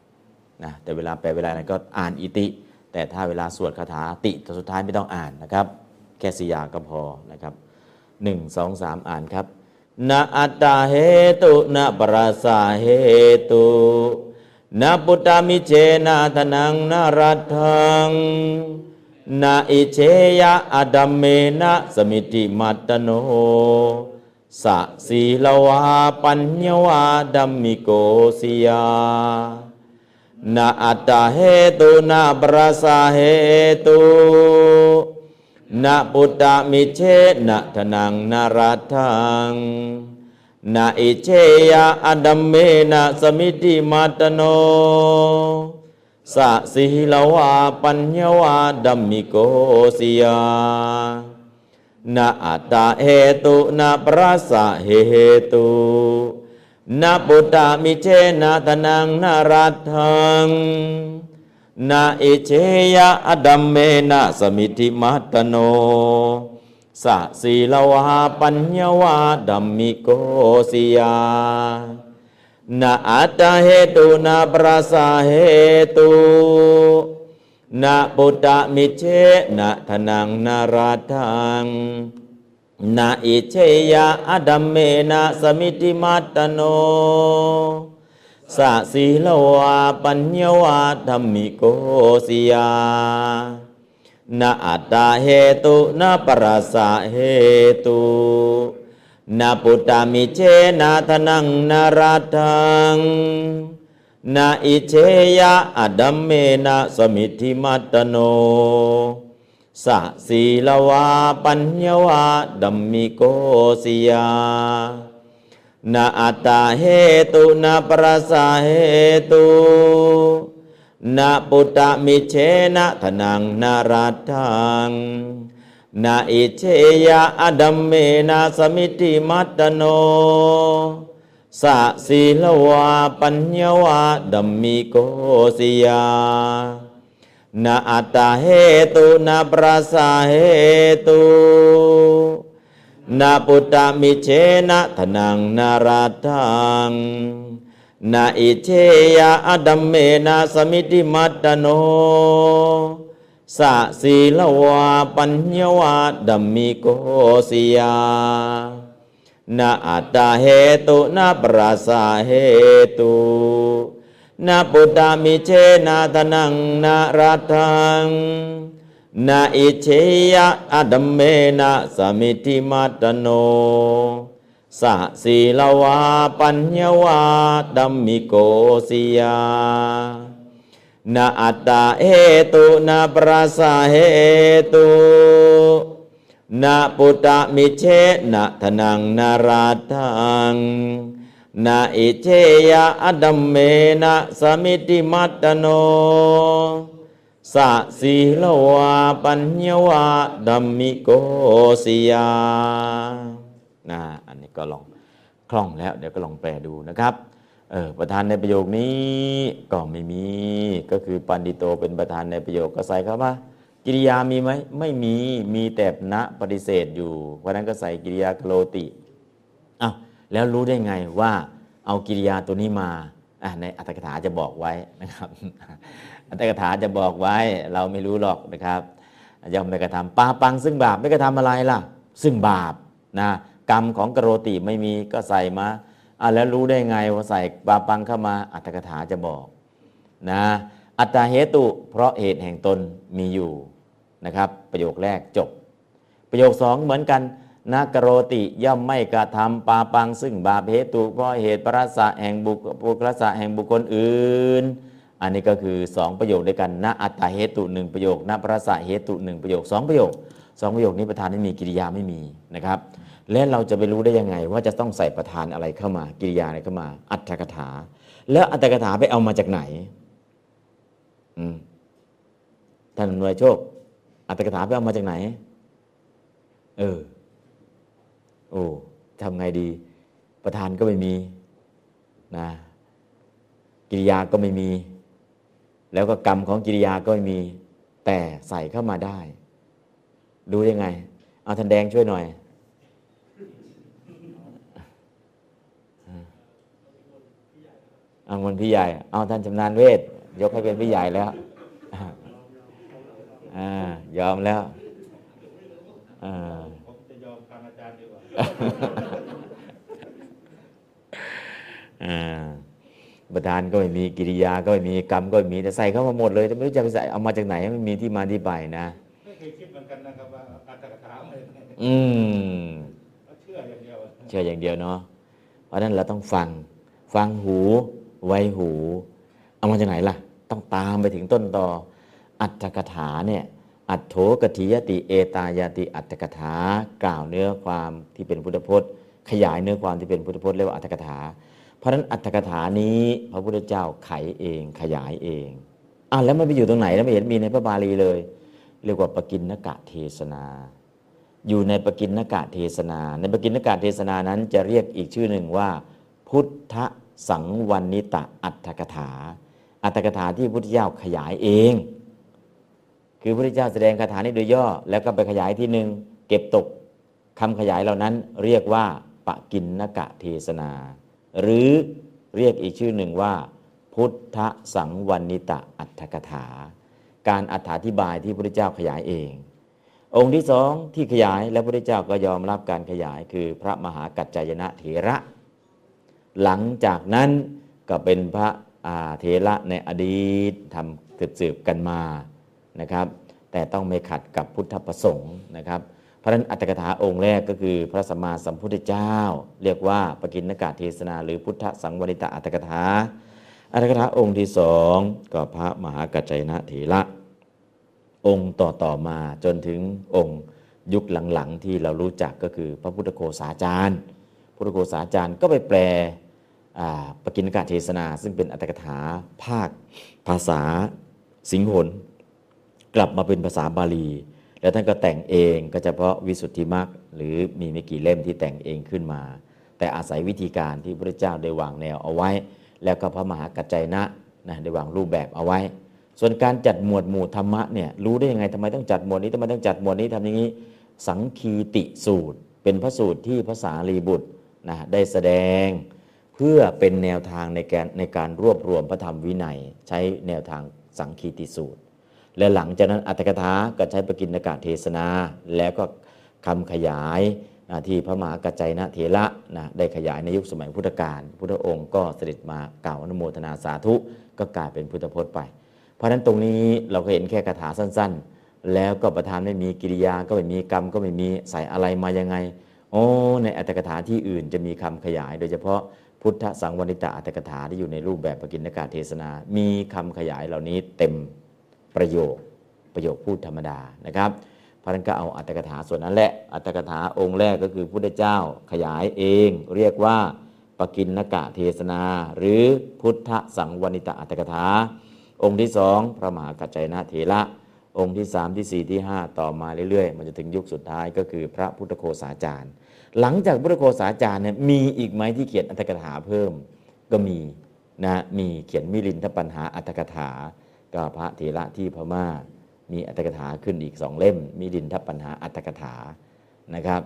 นะแต่เวลาแปลเวลาอะไรก็อ่านอิติ แต่ถ้าเวลาสวดคาถาติสุดท้ายไม่ต้องอ่านนะครับ แค่สิยาก็พอนะครับหนึ่งสองสามอ่านครับนาอัตตาเหตุนาปราสาเหตุนาปุตตามิเชนาธนังนารัตถังนาอิเชยะอดัมเมนะสมิติมัตตโนสะสีลวาปัญญวาดัมมิโกสิยา นาอัตตาเหตุนาปราสาเหตุนาปุตตะมิเชนะท นารัตถังนาอิเชนัตนามิเชนาปราสาเหตุนาปุตตะมิเชนะทนังนารัตถังนาอิเชยะอดัมเมนะสมิธิมัตโนสะสีลวาปัญญวาดัมมิโกสิยานาอัตเหตุนาปราสาเหตุนาปุตตะมิเชนะทนังนาราทัง นาอิเชยะอดัมเมนะสมิติมัตตโนสะสีลวาปัญญวาธรรมิโกสิยานาอัตตาเหตุนาปราสาเหตุนาปุตตามิเชนาธนังนาราทังนาอิเชยะอดัมเมนะสมิธิมัตตโน สะสีลวาปัญญวาดัมมิโกสิยานาอัตตาเหตุนาปราสาเหตุนาปุตตะมิเชนะทนังนารัตังนาอิเชยะอดัมเมนะสมิติมัตตโนสะสีลวาปัญญวาดัมมิโกสิยา นาอัตตาเหตุนาปราสาเหตุนาปุตตะมิเช นาราทังนาอิเชยะอดัมเมนาสมิติมัตะสีลวาปัญญวาดัมมิโกสิยานาอัตตาเหตุนาปราสาเหตุนาปุตตามิเชนาทนังนารัตังนาอิเชยะอดัมเมนะสมิติมัตโนสะสีลวาปัญญวาดัมมิโกสิยานาอัตตาเหตุนาปราสาเหตุนาปุตตะมิเชนะทนังนาราทัง นาอิเชยะอดัมเมนะสมิติมัตตโนสะสีลวาปัญญวาดัมมิโกสิยานะอันนี้ก็ลองคล่องแล้ว เดี๋ยวก็ลองแปลดูนะครับเออประธานในประโยคนี้ก็ไม่มี ก็คือปันดิโตเป็นประธานในประโยคก็ใส่เข้ามากิริยามีไหมไม่มีมีแต่นะปฏิเสธอยู่ เพราะนั้นก็ใส่กิริยาโคโลติ แล้วรู้ได้ไงว่าเอากิริยาตัวนี้มาอะในอัตถกถาจะบอกไว้นะครับ อัตถกถาจะบอกไว้เราไม่รู้หรอกนะครับย่อมไม่กระทำปาปังซึ่งบาปไม่กระทำอะไรล่ะ ซึ่งบาปนะกรรมของกโรติไม่มีก็ใส่มาอะแล้วรู้ได้ไงว่าใส่ปาปังเข้ามาอัตถกถาจะบอกนะอัตตาเหตุ เพราะเหตุแห่งตนมีอยู่นะครับ ประโยคแรกจบ ประโยคสองเหมือนกัน นกโรติย่อมไม่กระทำปาปังซึ่งบาปเหตุเพราะเหตุประสะแห่งบุคบุคสะแห่งบุคคลอื่น อันนี้ก็คือสองประโยคด้วยกันนะอัตตาเหตุหนึ่งประโยคนะประสะเหตุหนึ่งประโยคสองประโยคสองประโยคนี้ประธานไม่มีกิริยาไม่มีนะครับ และเราจะไปรู้ได้ยังไงว่าจะต้องใส่ประธานอะไรเข้ามากิริยาอะไรเข้ามา อัตถกถา แล้วอัตถกถาไปเอามาจากไหนท่านหน่วยโชค อัตถกถาไปเอามาจากไหน เออ โอ้ทำไงดี ประธานก็ไม่มีนะกิริยาก็ไม่มี แล้วก็กรรมของกิริยาก็ไม่มี แต่ใส่เข้ามาได้ดูยังไง เอาท่านแดงช่วยหน่อยเอาคนพี่ใหญ่ เอาท่านชำนาญเวท ยกให้เป็นพี่ใหญ่แล้วอ่ายอมแล้วอ่า ประธานก็ไม่มีกิริยาก็ไม่มีกรรมก็ไม่มีแต่ใส่เข้ามาหมดเลยแต่ไม่รู้จะไปใส่เอามาจากไหนมันมีที่มาที่ไปนะไม่เคยคิดเหมือนกันนะครับว่าอัตถกถาอะไรเนี่ยอืมเชื่ออย่างเดียวเชื่ออย่างเดียวเนาะเพราะฉะนั้นเราต้องฟังฟังหูไวหู เอามาจากไหนล่ะ ต้องตามไปถึงต้นตออัตถกถาเนี่ย อัตโถกถิยติเอตายาติอัตถกถากล่าวเนื้อความที่เป็นพุทธพจน์ ขยายเนื้อความที่เป็นพุทธพจน์เรียกว่าอัตถกถา เพราะฉะนั้นอัตถกถานี้พระพุทธเจ้าไขเองขยายเองอะแล้วมันไปอยู่ตรงไหนแล้วไม่เห็นมีในพระบาลีเลย เรียกว่าปกินนกะเทศนา อยู่ในปกินนกะเทศนา ในปกินนกะเทศนานั้นจะเรียกอีกชื่อหนึ่งว่า พุทธสังวันนิตะอัตถกถา อัตถกถาที่พระพุทธเจ้าขยายเอง คือพระพุทธเจ้าแสดงคาถานี้โดยย่อ แล้วก็ไปขยายที่หนึ่งเก็บตกคำขยายเหล่านั้นเรียกว่าปะกินนกะเทศนา หรือเรียกอีกชื่อหนึ่งว่า พุทธสังวันนิตะอัตถกถา การอธิบายที่พระพุทธเจ้าขยายเอง องค์ที่สองที่ขยายและพระพุทธเจ้าก็ยอมรับการขยายคือพระมหากัจจายนะเถระ หลังจากนั้นก็เป็นพระเถระในอดีตทำสืบๆกันมา นะครับ แต่ต้องไม่ขัดกับพุทธประสงค์นะครับเพราะนั้นอัตถกถาองค์แรกก็คือพระสัมมาสัมพุทธเจ้า เรียกว่าปกิณนกาเทศนา หรือพุทธสังวริตะอัตถกถาอัตถกถาองค์ที่สองก็พระมหากัจจยนะเถระองค์ต่อต่อมาจนถึงองค์ยุคหลังๆ ที่เรารู้จักก็คือพระพุทธโฆษาจารย์พุทธโฆษาจารย์ก็ไปแปลปกิณกะเทศนา ซึ่งเป็นอัตถกถาภาคภาษาสิงหน กลับมาเป็นภาษาบาลี แล้วท่านก็แต่งเองก็เฉพาะวิสุทธิมรรคหรือมีไม่กี่เล่มที่แต่งเองขึ้นมา แต่อาศัยวิธีการที่พระเจ้าได้วางแนวเอาไว้ แล้วก็พระมหากัจจยนะนะได้วางรูปแบบเอาไว้ ส่วนการจัดหมวดหมู่ธรรมะเนี่ยรู้ได้ยังไงทำไมต้องจัดหมวดนี้ทำไมต้องจัดหมวดนี้ทำอย่างนี้ สังคีติสูตร เป็นพระสูตรที่ภาษาลีบุตรนะได้แสดงเพื่อเป็นแนวทางในการในการรวบรวมพระธรรมวินัย ใช้แนวทางสังคีติสูตร และหลังจากนั้นอัตถกถาก็ใช้ปกิณกะเทศนา แล้วก็คำขยายที่พระมหากัจจายนะเถระนะได้ขยายในยุคสมัยพุทธกาลพุทธองค์ก็เสด็จมากล่าวอนุโมทนาสาธุก็กลายเป็นพุทธพจน์ไป เพราะฉะนั้นตรงนี้เราก็เห็นแค่คาถาสั้น ๆ แล้วก็ประธานไม่มีกิริยาก็ไม่มีกรรมก็ไม่มีใส่อะไรมายังไงโอ้ในอัตถกถาที่อื่นจะมีคำขยาย โดยเฉพาะพุทธสังวริตะอัตถกถาที่อยู่ในรูปแบบปกิณกะเทศนา มีคำขยายเหล่านี้เต็ม ประโยคประโยคพูดธรรมดานะครับพระนั้นก็เอาอัตถกถาส่วนนั้นแหละอัตถกถาองค์แรกก็คือพุทธเจ้าขยายเอง เรียกว่าปกิณกะเทศนา หรือพุทธสังวนิตอัตถกถา องค์ที่สองพระมหากัจจยนะเถระองค์ที่สามที่สี่ที่ห้าต่อมาเรื่อยๆ มันจะถึงยุคสุดท้ายก็คือพระพุทธโฆษาจารย์ หลังจากพุทธโฆษาจารย์เนี่ยมีอีกไหมที่เขียนอัตถกถาเพิ่มก็มีนะมีเขียนมิลินทปัญหาอัตถกถา ก็พระเถระที่พม่า มีอัตถกถาขึ้นอีกสองเล่มมิลินทปัญหาอัตถกถานะครับ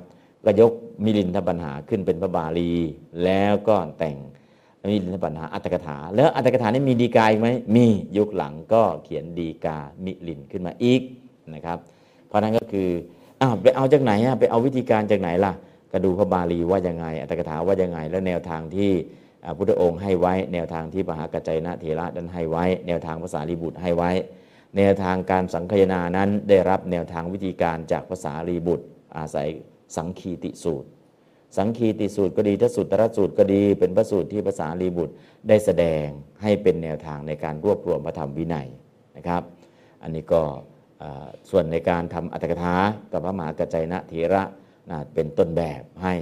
ก็ยกมิลินทปัญหาขึ้นเป็นพระบาลี แล้วก็แต่งมิลินทปัญหาอัตถกถา แล้วอัตถกถานี่มีดีกาอีกไหมมียุคหลังก็เขียนดีกามิลินขึ้นมาอีกนะครับ เพราะนั้นก็คืออ้าวไปเอาจากไหนอะไปเอาวิธีการจากไหนล่ะ ก็ดูพระบาลีว่ายังไง อัตถกถาว่ายังไง แล้วแนวทางที่ พุทธองค์ให้ไว้ แนวทางที่มหากัจจายนะเถระนั้นให้ไว้ แนวทางภาษาลีบุตรให้ไว้ แนวทางการสังคายนานั้นได้รับแนวทางวิธีการจากภาษาลีบุตร อาศัยสังคีติสูตร สังคีติสูตรก็ดีทสุตตรสูตรก็ดี เป็นพระสูตรที่ภาษาลีบุตรได้แสดงให้เป็นแนวทางในการรวบรวมพระธรรมวินัยนะครับ อันนี้ก็ส่วนในการทำอัตถกถากับพระมหากัจจายนะเถระนะเป็นต้นแบบให้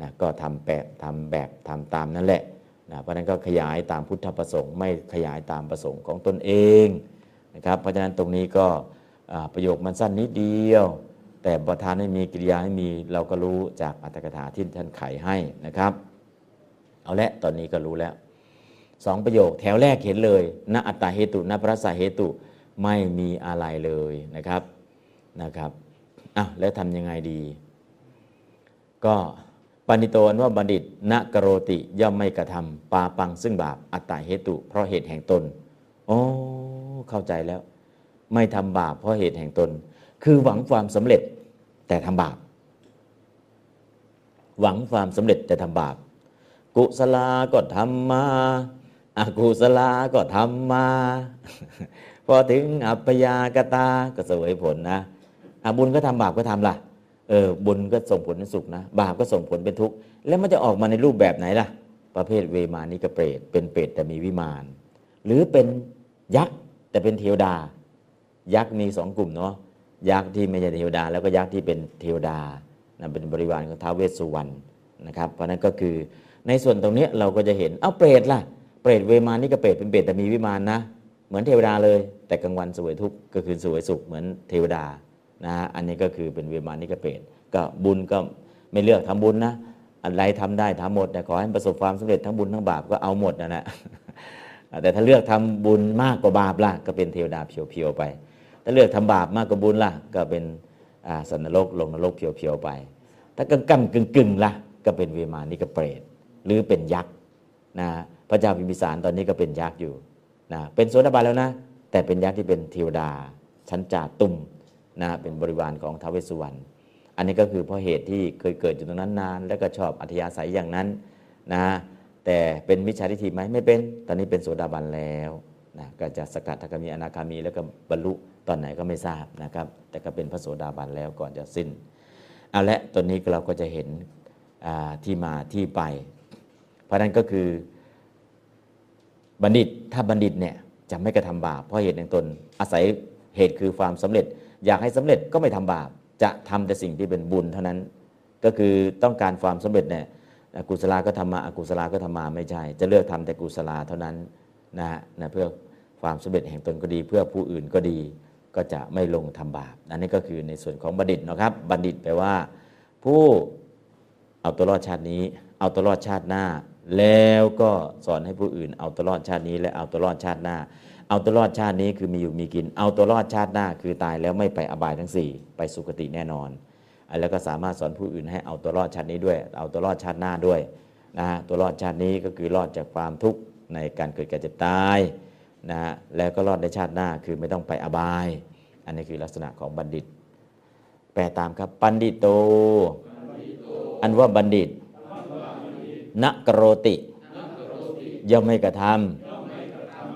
นะก็ทำแบบทำแบบทำตามนั่นแหละนะเพราะนั้นก็ขยายตามพุทธประสงค์ ไม่ขยายตามประสงค์ของตนเองนะครับเพราะฉะนั้นตรงนี้ก็ประโยคมันสั้นนิดเดียว แต่ประธานไม่มีกิริยาไม่มีเราก็รู้จากอัตถกถาที่ท่านไขให้นะครับ เอาละตอนนี้ก็รู้แล้วสองประโยคแถวแรกเห็นเลยณอัตตาเหตุณพระสาเหตุไม่มีอะไรเลยนะครับนะครับอะแล้วทำยังไงดี ก็ ปณิโตนว่าบัณฑิตณกโรติย่อมไม่กระทำปาปังซึ่งบาปอัตตาเหตุ เพราะเหตุแห่งตนโอ้เข้าใจแล้ว ไม่ทำบาปเพราะเหตุแห่งตน คือหวังความสำเร็จแต่ทำบาป หวังความสำเร็จแต่ทำบาป กุศลาก็ทำมาอากุศลาก็ทำมา พอถึงอัปยากตาก็เสวยผลนะอะบุญก็ทำบาปก็ทำล่ะ เออบุญก็ส่งผลเป็นสุขนะ บาปก็ส่งผลเป็นทุกข์แล้วมันจะออกมาในรูปแบบไหนล่ะ ประเภทเวมานิกเปรตเป็นเปรตแต่มีวิมาน หรือเป็นยักษ์แต่เป็นเทวดา ยักษ์มีสองกลุ่มเนาะยักษ์ที่ไม่ใช่เทวดา แล้วก็ยักษ์ที่เป็นเทวดานะเป็นบริวารของท้าวเวสสุวรรณนะครับเพราะนั้นก็คือในส่วนตรงนี้เราก็จะเห็นเอาเปรตล่ะเปรตเวมานี่ก็เปรตเป็นเปรตแต่มีวิมานนะ เหมือนเทวดาเลย แต่กลางวันสวยทุกข์ก็คือสวยสุขเหมือนเทวดา นะฮะอันนี้ก็คือเป็นเวมานิกเปตก็บุญก็ไม่เลือกทำบุญนะอะไรทำได้ทำหมดแต่ขอให้ประสบความสำเร็จทั้งบุญทั้งบาปก็เอาหมดนะนะแต่ถ้าเลือกทำบุญมากกว่าบาปล่ะก็เป็นเทวดาเพียวๆไป ถ้าเลือกทำบาปมากกว่าบุญล่ะก็เป็นสันนรกลงนรกเพียวๆไป ถ้ากำกำกึ่งกึ่งล่ะก็เป็นเวมานิกเปรตหรือเป็นยักษ์นะพระเจ้าพิมพิสารตอนนี้ก็เป็นยักษ์อยู่นะเป็นโสดาบันแล้วนะแต่เป็นยักษ์ที่เป็นเทวดาชั้นจ่าตุม นะเป็นบริวารของท้าวเวสสุวรรณอันนี้ก็คือเพราะเหตุที่เคยเกิดอยู่ตรงนั้นนาน แล้วก็ชอบอัธยาศัยอย่างนั้นนะแต่เป็นมิจฉาทิฏฐิไหมไม่เป็น ตอนนี้เป็นโสดาบันแล้วนะก็จะสกัดทากามีอนาคามี แล้วก็บรรลุตอนไหนก็ไม่ทราบนะครับ แต่ก็เป็นพระโสดาบันแล้วก่อนจะสิ้นเอาละตอนนี้เราก็จะเห็นที่มาที่ไป เพราะนั้นก็คือบัณฑิตถ้าบัณฑิตเนี่ยจะไม่กระทำบาปเพราะเหตุแห่งตนอาศัยเหตุคือความสำเร็จ อยากให้สำเร็จก็ไม่ทำบาป จะทำแต่สิ่งที่เป็นบุญเท่านั้น ก็คือต้องการความสำเร็จเนี่ยกุศลาก็ทำมาอกุศลาก็ทำมาไม่ใช่ จะเลือกทำแต่กุศลาเท่านั้นนะฮะนะเพื่อความสำเร็จแห่งตนก็ดี เพื่อผู้อื่นก็ดีก็จะไม่ลงทำบาป อันนี้ก็คือในส่วนของบัณฑิตนะครับ บัณฑิตแปลว่า ผู้เอาตัวรอดชาตินี้ เอาตัวรอดชาติหน้า แล้วก็สอนให้ผู้อื่น เอาตัวรอดชาตินี้ และเอาตัวรอดชาติหน้า เอาตัวรอดชาตินี้คือมีอยู่มีกิน เอาตัวรอดชาติหน้าคือตายแล้วไม่ไปอบายทั้งสี่ไปสุคติแน่นอน แล้วก็สามารถสอนผู้อื่นให้เอาตัวรอดชาตินี้ด้วย เอาตัวรอดชาติหน้าด้วยนะฮะตัวรอดชาตินี้ก็คือรอดจากความทุกข์ในการเกิดแก่เจ็บตายนะฮะแล้วก็รอดในชาติหน้าคือไม่ต้องไปอบาย อันนี้คือลักษณะของบัณฑิต แปลตามครับปันดิโต อันว่าบัณฑิตนักโรติย่อมไม่กระทำ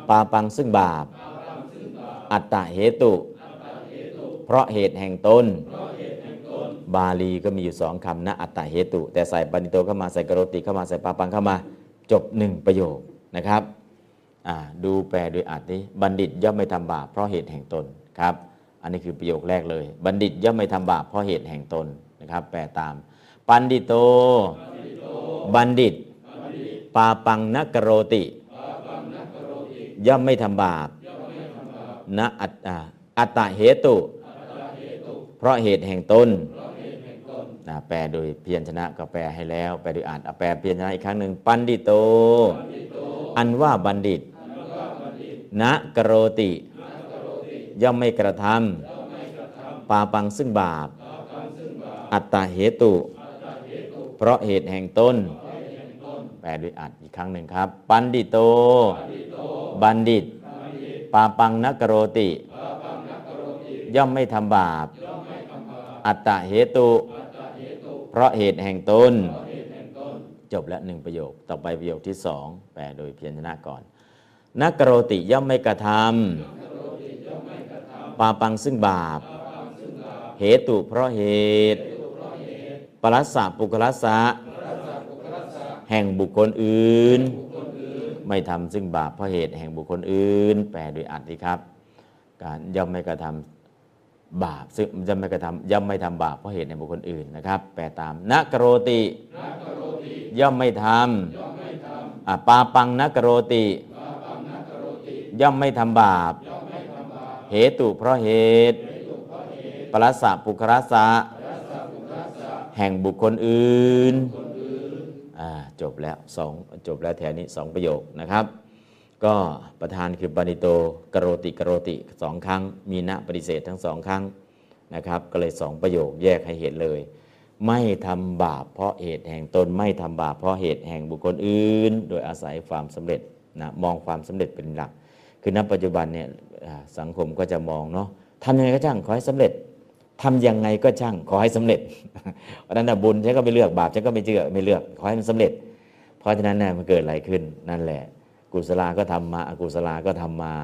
ปาปังซึ่งบาป อัตตาเหตุ เพราะเหตุแห่งตนบาลีก็มีอยู่สองคำนะอัตตาเหตุ แต่ใส่ปันดิโตเข้ามาใส่กโรติเข้ามาใส่ปาปังเข้ามา จบหนึ่งประโยคนะครับดูแปลโดยอัดนี้บัณฑิตย่อมไม่ทำบาปเพราะเหตุแห่งตนครับ อันนี้คือประโยคแรกเลย บัณฑิตย่อมไม่ทำบาปเพราะเหตุแห่งตนนะครับ แปลตาม ปันดิโต บัณฑิต ปาปังนักโรติ ย่อมไม่ทำบาปณอัตอัตตาเหตุ เพราะเหตุแห่งตนนะแปลโดยเพียรชนะก็แปลให้แล้ว แปลโดยอ่านแปลเพียรชนะอีกครั้งหนึ่งปันดิโต อันว่าบัณฑิตณกโรติ ย่อมไม่กระทำปาปังซึ่งบาป อัตตาเหตุ เพราะเหตุแห่งตนแปลด้วยอัดอี กครั้งหนึ่งครับ ปันดิโต บัณฑิต ปาปังนักโรติ ย่อมไม่ทำบาป อัตตาเหตุ เพราะเหตุแห่งตน จบแล้วหนึ่งประโยค ต่อไปประโยคที่สองแปลโดยเพียรชนะก่อน นักโรติย่อมไม่กระทำปาปังซึ่งบาป เหตุเพราะเหตุ ปรัสสะปุคลัสสะ แห่งบุคคลอื่น ไม่ทำซึ่งบาปเพราะเหตุแห่งบุคคลอื่น แปลโดยอัดดีครับ การย่อมไม่กระทำบาปซึ่งย่อมไม่กระทำย่อมไม่ทำบาปเพราะเหตุในบุคคลอื่นนะครับ แปลตามนักโรติ ย่อมไม่ทำปาปังนักโรติ ย่อมไม่ทำบาป เหตุเพราะเหตุ ปรัสสะปุครัสสะแห่งบุคคลอื่น จบแล้วสองจบแล้วแถวนี้สองประโยคนะครับ ก็ประธานคือปณิโตกโรติกโรติสองครั้ง มีณปฏิเสธทั้งสองครั้งนะครับ ก็เลยสองประโยคแยกให้เห็นเลย ไม่ทำบาปเพราะเหตุแห่งตนไม่ทำบาปเพราะเหตุแห่งบุคคลอื่น โดยอาศัยความสำเร็จนะมองความสำเร็จเป็นหลัก คือณปัจจุบันเนี่ยสังคมก็จะมองเนาะทำยังไงก็ช่างขอให้สำเร็จทำยังไงก็ช่างขอให้สำเร็จเพราะนั้นนะบุญฉันก็ไม่เลือกบาปฉันก็ไม่เชื่อไม่เลือกขอให้มันสำเร็จ เพราะฉะนั้นเนี่ยมันเกิดอะไรขึ้นนั่นแหละ กุศลาก็ทำมาอกุศลาก็ทำมา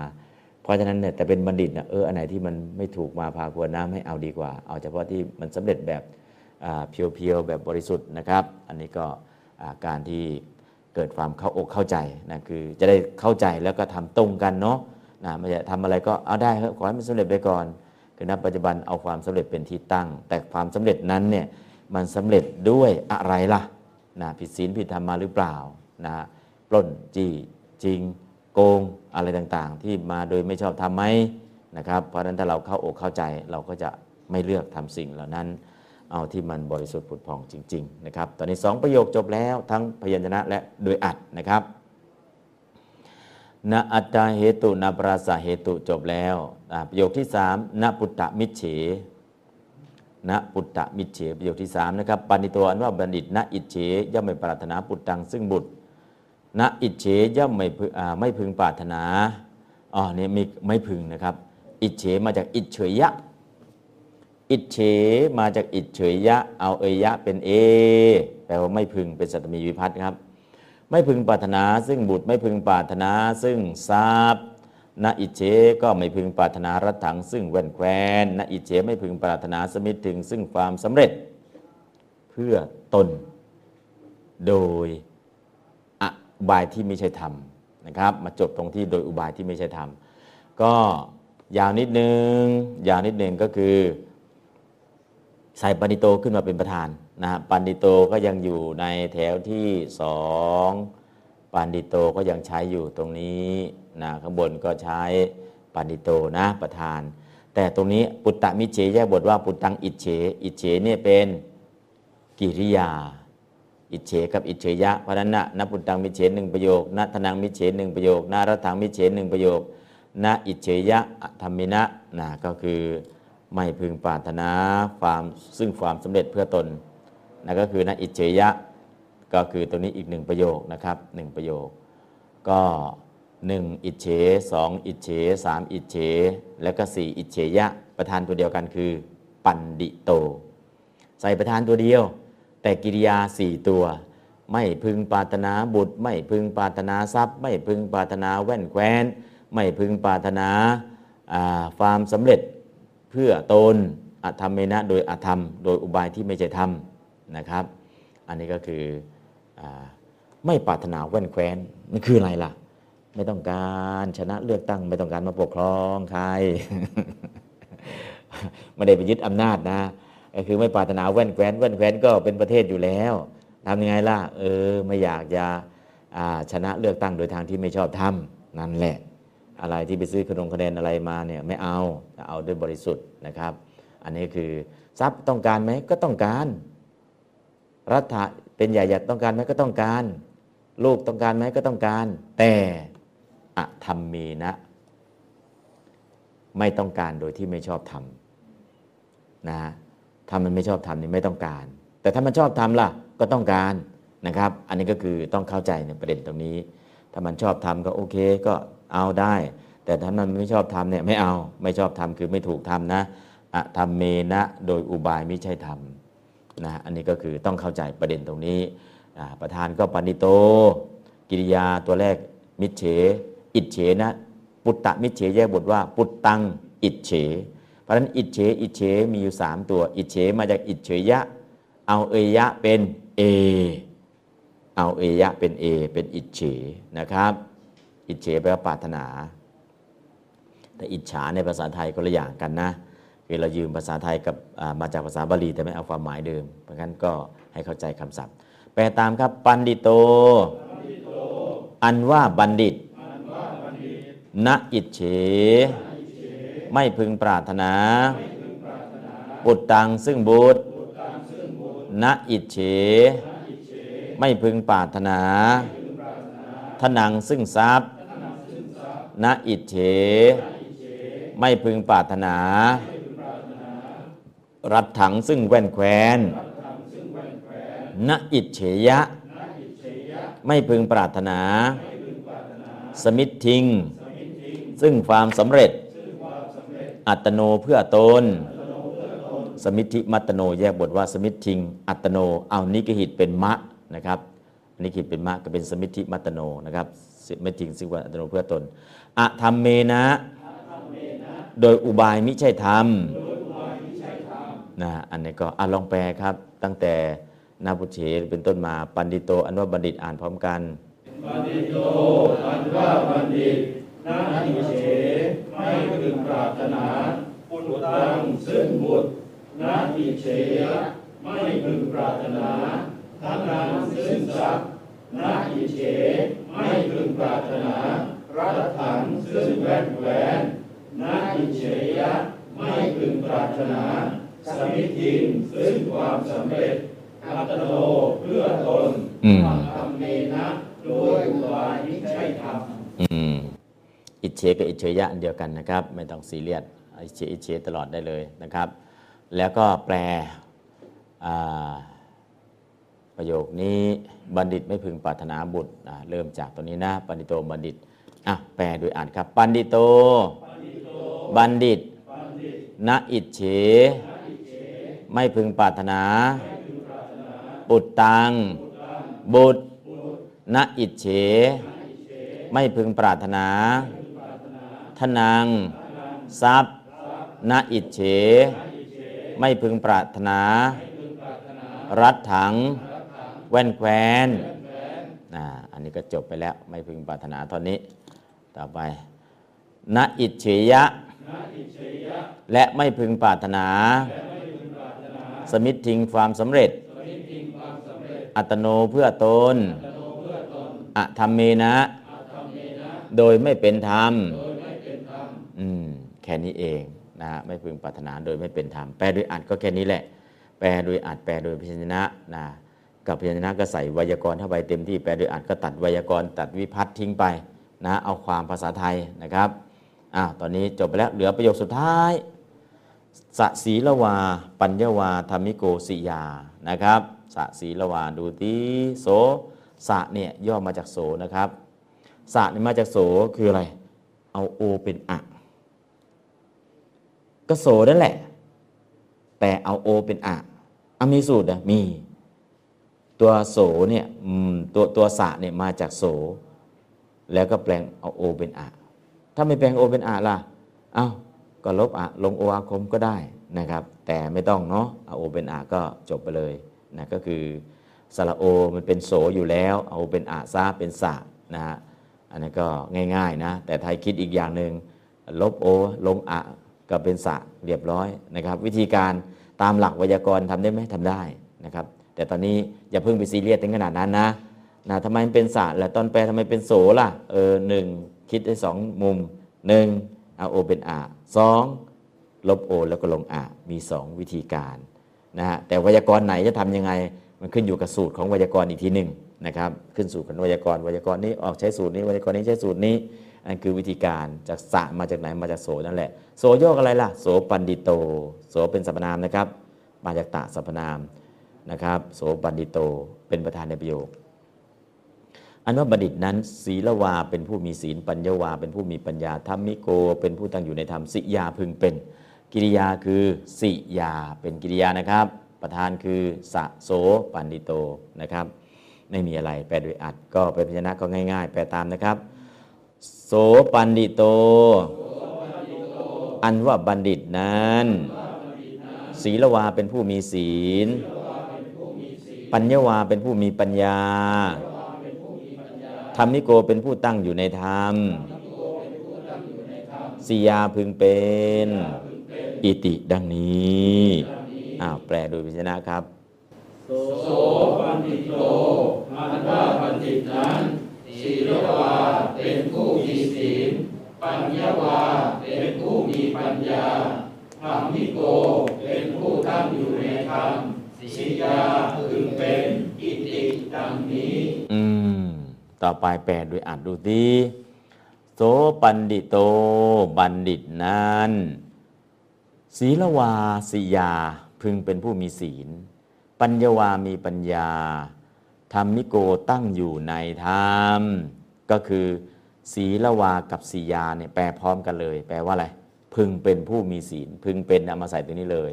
เพราะฉะนั้นเนี่ยแต่เป็นบัณฑิตนะเอออันไหนที่มันไม่ถูกมาพาควรน้ำให้เอาดีกว่า เอาเฉพาะที่มันสำเร็จแบบเพียวๆแบบบริสุทธิ์นะครับ อันนี้ก็การที่เกิดความเข้าอกเข้าใจนะคือจะได้เข้าใจแล้วก็ทำตรงกันเนาะนะไม่ใช่ทำอะไรก็เอาได้ขอให้มันสำเร็จไปก่อนคือณปัจจุบันเอาความสำเร็จเป็นที่ตั้ง แต่ความสำเร็จนั้นเนี่ยมันสำเร็จด้วยอะไรล่ะ นะผิดศีลผิดธรรมมาหรือเปล่านะปล้นจี้จริงโกงอะไรต่างๆ ที่มาโดยไม่ชอบทำไหมนะครับ เพราะฉะนั้นถ้าเราเข้าอกเข้าใจเราก็จะไม่เลือกทำสิ่งเหล่านั้น เอาที่มันบริสุทธิ์ผุดผ่องจริง ๆ นะครับ ตอนนี้ 2 ประโยคจบแล้วทั้งพยัญชนะและโดยอัดนะครับนอัตตาเหตุนปราสาเหตุจบแล้วประโยคที่สามนปุตตะมิเฉ นปุตตะมิเฉประโยคที่สามนะครับปณิโตอันว่าบัณฑิตนอิเฉย่อมไม่ปรารถนาปุตตังซึ่งบุตรนอิเฉย่อมไม่ไม่พึงปรารถนาอ๋อนี่มีไม่พึงนะครับ อิเฉมาจากอิเฉยยะอิเฉมาจากอิเฉยยะ เอาเอยะเป็นเอแปลว่าไม่พึงเป็นสัตมีวิพัฒน์ครับ ไม่พึงปรารถนาซึ่งบุตรไม่พึงปรารถนาซึ่งทรัพย์ นอิเฉก็ไม่พึงปรารถนารัถังซึ่งแว่นแควนนอิเฉไม่พึงปรารถนาสมิทถึงซึ่งความสำเร็จ เพื่อตน โดยอุบายที่ไม่ใช่ธรรมนะครับ มาจบตรงที่โดยอุบายที่ไม่ใช่ธรรมก็ยาวนิดนึงยาวนิดนึงก็คือ ใส่ปัณฑิโตขึ้นมาเป็นประธานนะปัณฑิโตก็ยังอยู่ในแถวที่สองปัณฑิโตก็ยังใช้อยู่ตรงนี้ นะข้างบนก็ใช้ปัณฑิโตนะประธาน แต่ตรงนี้ปุตตะมิจเฉแยกบทว่าปุตตังอิจเฉ อิจเฉเนี่ยเป็นกิริยา อิเฉกับอิเฉยะเพราะนั้นนะนปุตตังมิเฉหนึ่งประโยคนะทนังมิเฉหนึ่งประโยคนะรัตังมิเฉหนึ่งประโยคนะอิเฉยะธรรมินะนะก็คือไม่พึงปรารถนาความซึ่งความสำเร็จเพื่อตนนะก็คือนะอิเฉยะก็คือตัวนี้อีกหนึ่งประโยคนะครับหนึ่งประโยค ก็ หนึ่งอิเฉสองอิเฉสามอิเฉ แล้วก็สี่อิเฉยะ ประธานตัวเดียวกันคือ ปันดิโต ใส่ประธานตัวเดียว แต่กิริยาสี่ตัว ไม่พึงปารถนาบุตร ไม่พึงปารถนาทรัพย์ ไม่พึงปารถนาแว่นแคว้น ไม่พึงปารถนาความสำเร็จเพื่อตนอธรรมเมนะโดยอธรรม โดยอุบายที่ไม่ใช่ธรรมนะครับ อันนี้ก็คืออไม่ปรารถนาแว่นแคว้นมันคืออะไรล่ะ ไม่ต้องการชนะเลือกตั้ง ไม่ต้องการมาปกครองใครไม่ได้ไปยึดอำนาจนะก็คือไม่ปรารถนาแว่นแคว้นแว่นแคว้นก็เป็นประเทศอยู่แล้วทำยังไงล่ะเออไม่อยากจะชนะเลือกตั้งโดยทางที่ไม่ชอบทำนั่นแหละ อะไรที่ไปซื้อขนมคะแนนอะไรมาเนี่ยไม่เอาเอาด้วยบริสุทธิ์นะครับ อันนี้คือทรัพย์ต้องการไหมก็ต้องการ รัฐะเป็นใหญ่อยากต้องการไหมก็ต้องการ ลูกต้องการไหมก็ต้องการ แต่ อธรรมมีนะ ไม่ต้องการโดยที่ไม่ชอบทำนะถ้ามันไม่ชอบทำนี่ไม่ต้องการ แต่ถ้ามันชอบทำล่ะก็ต้องการนะครับ อันนี้ก็คือต้องเข้าใจในประเด็นตรงนี้ ถ้ามันชอบทำก็โอเคก็เอาได้ แต่ถ้ามันไม่ชอบทำเนี่ยไม่เอาไม่ชอบทำคือไม่ถูกทำนะอะทำเมนะโดยอุบายไม่ใช่ทำนะอันนี้ก็คือต้องเข้าใจประเด็นตรงนี้ประธานก็ปณิโต กิริยาตัวแรกมิเฉ อิเฉนะ ปุตตะมิเฉแยกบทว่า ปุตตังอิเฉ เพราะฉะนั้นอิเฉอิเฉมีอยู่3ตัว อิเฉมาจากอิเฉยะ เอาเอยะเป็นเอ เอาเอยะเป็นเอ เป็นอิเฉนะครับ อิเฉแปลว่าปรารถนา แต่อิจฉาในภาษาไทยก็ละอย่างกันนะคือเรายืมภาษาไทยกับมาจากภาษาบาลีแต่ไม่เอาความหมายเดิม เพราะงั้นก็ให้เข้าใจคำศัพท์ แปลตามครับปันดิโต อันว่าบัณฑิต ณอิจเฉ ไม่พึงปรารถนาปุตตังซึ่งบุตรณอิจเฉ ไม่พึงปรารถนาทนังซึ่งทรัพย์ณอิจเฉ ไม่พึงปรารถนา รัดถังซึ่งแว่นแควนณอิจเฉยะ ไม่พึงปรารถนา สมิททิง ซึ่งความสำเร็จ อัตโนเพื่อตน สมิทธิมัตโนแยกบทว่าสมิททิง อัตโน เอานิกหิตเป็นมะนะครับนิกหิตเป็นมะก็เป็นสมิทธิมัตโนนะครับสมิททิงซึ่งว่าอัตโนเพื่อตนอะธรรมเมนะ โดยอุบายมิใช่ธรรมนะอันนี้ก็อะลองแปลครับ ตั้งแต่นะปุตตะมิจเฉเป็นต้นมาปัณฑิโต อันว่าบัณฑิตอ่านพร้อมกันปัณฑิโต อันว่าบัณฑิต นะอิจเฉไม่พึงปรารถนาปุตตังซึ่งบุตรนะอิจเฉไม่พึงปรารถนาธะนังซึ่งทรัพย์นาอิเฉไม่พึงปรารถนารัตถังซึ่งแว่นแหวนนาอิเฉยไม่พึงปรารถนาสมิทินซึ่งความสำเร็จอัตโนเพื่อตนอืมทำเมนะโดยอุบายมิใช่ธรรม อิจเฉกับอิจเฉยะอันเดียวกันนะครับ ไม่ต้องซีเรียสอิจเฉอิจเฉตลอดได้เลยนะครับ แล้วก็แปลประโยคนี้บัณฑิตไม่พึงปรารถนาบุตรเริ่มจากตัวนี้นะปัณฑิโตบัณฑิตอะแปลโดยอ่านครับ ปัณฑิโต บัณฑิตนะอิจเฉไม่พึงปรารถนาปุตตัง บุตรนะอิจเฉไม่พึงปรารถนา ธะนัง ทรัพย์นะอิจเฉ ไม่พึงปรารถนา รัดถัง แว่นแควนอ่าอันนี้ก็จบไปแล้ว ไม่พึงปรารถนาตอนนี้ ต่อไปณอิจเฉยะ และไม่พึงปรารถนา สมิททิงความสำเร็จ อัตโนเพื่อตนอธรรมเมนะ โดยไม่เป็นธรรมอืม ค่นี้เองนะฮะไม่พึงปรารถนาโดยไม่เป็นธรรมแปลโดยอัดก็แค่นี้แหละ แปลโดยอัดแปลโดยพิจนะนะกับพยัญชนะก็ใส่ไวยากรณ์เข้าไปเต็มที่แปลโดยอัดก็ตัดไวยากรณ์ตัดวิพัฒน์ทิ้งไปนะเอาความภาษาไทยนะครับอ้าวตอนนี้จบไปแล้วเหลือประโยคสุดท้ายสศีละวา ปัญญวาธรรมิโกสิยานะครับสศีละวาดูที่โสสะเนี่ยย่อมาจากโสนะครับสะเนี่ยมาจากโสคืออะไร เอาโอเป็นอะ ก็โสนั่นแหละ แต่เอาโอเป็นอะอะมีสูตรอะมี ตัวโสเนี่ยตัวตัวสะเนี่ยมาจากโส แล้วก็แปลงเอาโอเป็นอะถ้าไม่แปลงโอเป็นอะล่ะเอ้าก็ลบอะลงโออาคมก็ได้นะครับ แต่ไม่ต้องเนาะเอาโอเป็นอะก็จบไปเลยนะก็คือสระโอมันเป็นโสอยู่แล้ว เอาเป็นอะซาเป็นสะนะฮะอันนั้ก็ง่ายๆนะแต่ไทยคิดอีกอย่างหนึ่งลบโอลงอะ ก็เป็นสะเรียบร้อยนะครับ วิธีการตามหลักไวยากรณ์ทำได้ไหมทำได้นะครับ แต่ตอนนี้อย่าเพิ่งไปซีเรียสถึงขนาดนั้นนะนะทำไมเป็นสะและตอนแปลทำไมเป็นโสล่ะเออหนึ่งคิดได้สองมุมหนึ่งเอาโอเป็นอะสองลบโอแล้วก็ลงอะมีสองวิธีการนะฮะแต่ไวยากรณ์ไหนจะทำยังไง มันขึ้นอยู่กับสูตรของไวยากรณ์อีกทีหนึ่งนะครับ ขึ้นสูตรของไวยากรณ์ไวยากรณ์นี้ออกใช้สูตรนี้ไวยากรณ์นี้ใช้สูตรนี้ อันคือวิธีการจากสะมาจากไหนมาจากโสนั่นแหละ โสโยกอะไรล่ะ โสปันดิโต โสเป็นสรรพนามนะครับ มาจากตะสรรพนามนะครับ โสปันดิโตเป็นประธานในประโยค อันว่าบัณฑิตนั้น ศีลวาเป็นผู้มีศีล ปัญญวา เป็นผู้มีปัญญาธรรมิโก เป็นผู้ตั้งอยู่ในธรรมสิยาพึงเป็น กิริยาคือสิยา เป็นกิริยานะครับ ประธานคือสะโสปันดิโตนะครับ ไม่มีอะไรแปลโดยอัดก็เป็นพยัญชนะก็ง่าย ๆ แปลตามนะครับ โสปันดิโต อันว่าบัณฑิตนั้น ศีลวาเป็นผู้มีศีล ปัญญวาเป็นผู้มีปัญญา ธรรมิโกเป็นผู้ตั้งอยู่ในธรรม สียาพึงเป็น อิติดังนี้อ้าวแปลโดยพิจารณาครับ โสปันติโต อันว่าบัณฑิตนั้น ศีลวาเป็นผู้มีศีล ปัญญวาเป็นผู้มีปัญญาธรรมิโกเป็นผู้ตั้งอยู่ในธรรมสิยาพึงเป็นอิติดังนี้ อืม ต่อไปแปลโดยอ่านดูดีโสปันดิโต บัณฑิตนั้นศีลวาสิยาพึงเป็นผู้มีศีล ปัญญวามีปัญญา ธรรมิโกตั้งอยู่ในธรรม ก็คือ ศีลวากับสียาเนี่ยแปลพร้อมกันเลย แปลว่าอะไร พึงเป็นผู้มีศีล พึงเป็นเอามาใส่ตัวนี้เลย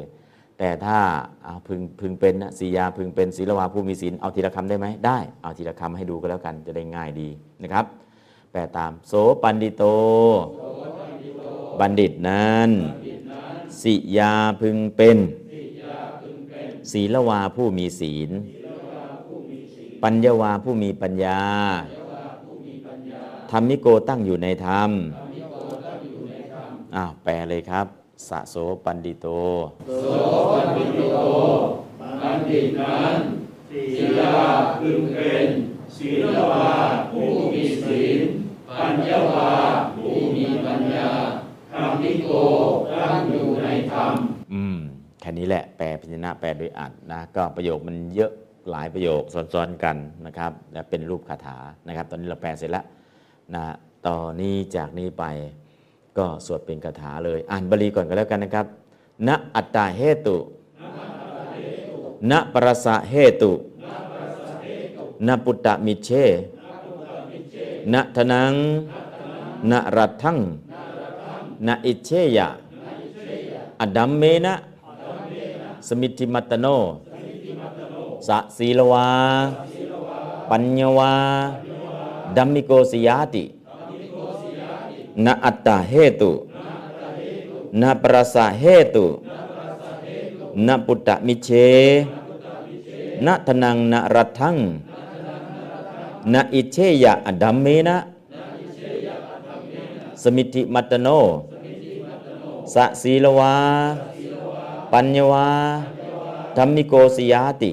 แต่ถ้าเอาพึงพึงเป็นนะสียาพึงเป็นศีลวาผู้มีศีลเอาทีละคำได้ไหมได้ เอาทีละคำให้ดูก็แล้วกันจะได้ง่ายดีนะครับ แปลตามโสปันดิโต บัณฑิตนั้นสิยาพึงเป็นศีลวาผู้มีศีล ปัญญวาผู้มีปัญญา ธรรมิโกตั้งอยู่ในธรรม อ้าวแปลเลยครับ สะโสปันดิโตบัณฑิตนั้นศีลาพึงเป็นศีลวาผู้มีศีล ปัญญวาผู้มีปัญญาธรรมิโกตั้งอยู่ในธรรม อืม แค่นี้แหละ แปลพิจารณาแปลโดยอัดนะ ก็ประโยคมันเยอะ หลายประโยคซ้อนๆกันนะครับและเป็นรูปคาถานะครับ ตอนนี้เราแปลเสร็จแล้วนะต่อนนี้จากนี้ไปก็สวดเป็นคาถาเลย อ่านบาลีก่อนก็แล้วกันนะครับณอัตตาเหตุณปรสะเหตุณปุตตะมิเชณทนังณรัตถังณอิเชยะอดัมเมนะสมิธิมัตโน สะศีลวา ปัญญวาดัมมิโกสิยาตินาอัตตาเหตุนาปรสะเหตุนาปุตตะมิเชนทนังนารัตถังนาอิเชยะอดัมเมนะสมิธิมัตโนสะศีลวา ปัญญวาธรรมิโกสิยาติ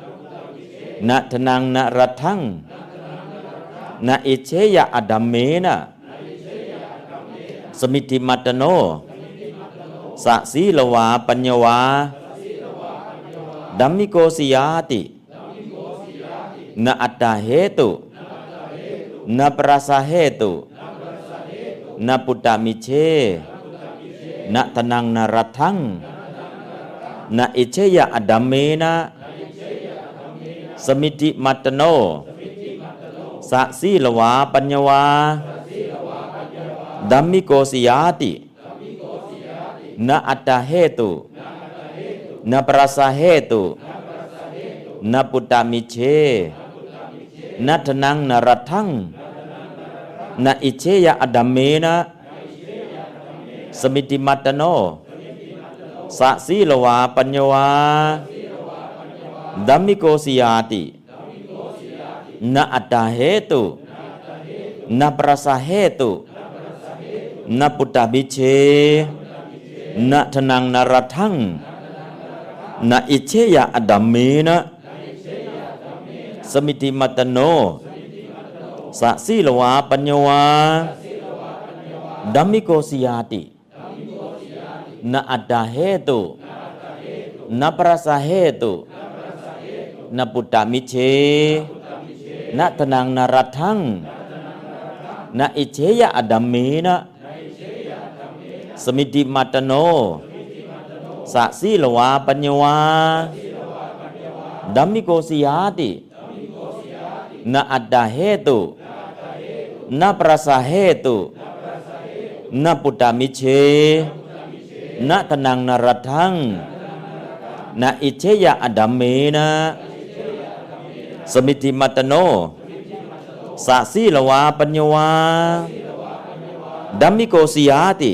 นะอดัมเมนะสสมิติมัตตโนสะสีลวาทนังนารัทังนาอิเชยะอดัมเมนะสมิติมัตโนสะสีลวาปัญญวาดัมมิโกสิยาตินาอัตตาเหตุนาปราสาเหตุนาปุตตามิเชนาทนังนารัทังนาอิเชยะอดัมเมนะ สมิติมัตโน สะสีลวาปัญญวาดัมมิโกสิยาตินาอัตตาเหตุนาปราสาเหตุนาปุตตามิเชนัทนังนรัทังนาอิเชยะอดัมเมนะสมิทธิมัตตะโนสะสีลวาปัญญวา ธัมมิโกสิยาตินะอัตตะเหตุนะปะรัสสะเหตุนะปุตตะมิจเฉนะธะนังนะรัฏฐังนะอิจเฉยยะอธัมเมนะสมิทธิมัตตะโนสะสีลวาปัญญวาดัมมิโกสิยาตินาอัตตาเหตุนาปราสาเหตุ นาปุตตมิเชนาทนังนรัทังนาอิเชยะอดัมเมนะสมิติมัตโนสะสีลวาปัญญวาธัมมิโกสิยาตินะอัตตะเหตุนะปะรัสสะเหตุนะปุตตะมิจเฉนะธะนังนะรัฏฐังนะอิจเฉยยะอธัมเมนะ สมิทธิมัตตะโน สะสีลวาปัญญวา ธัมมิโกสิยาติ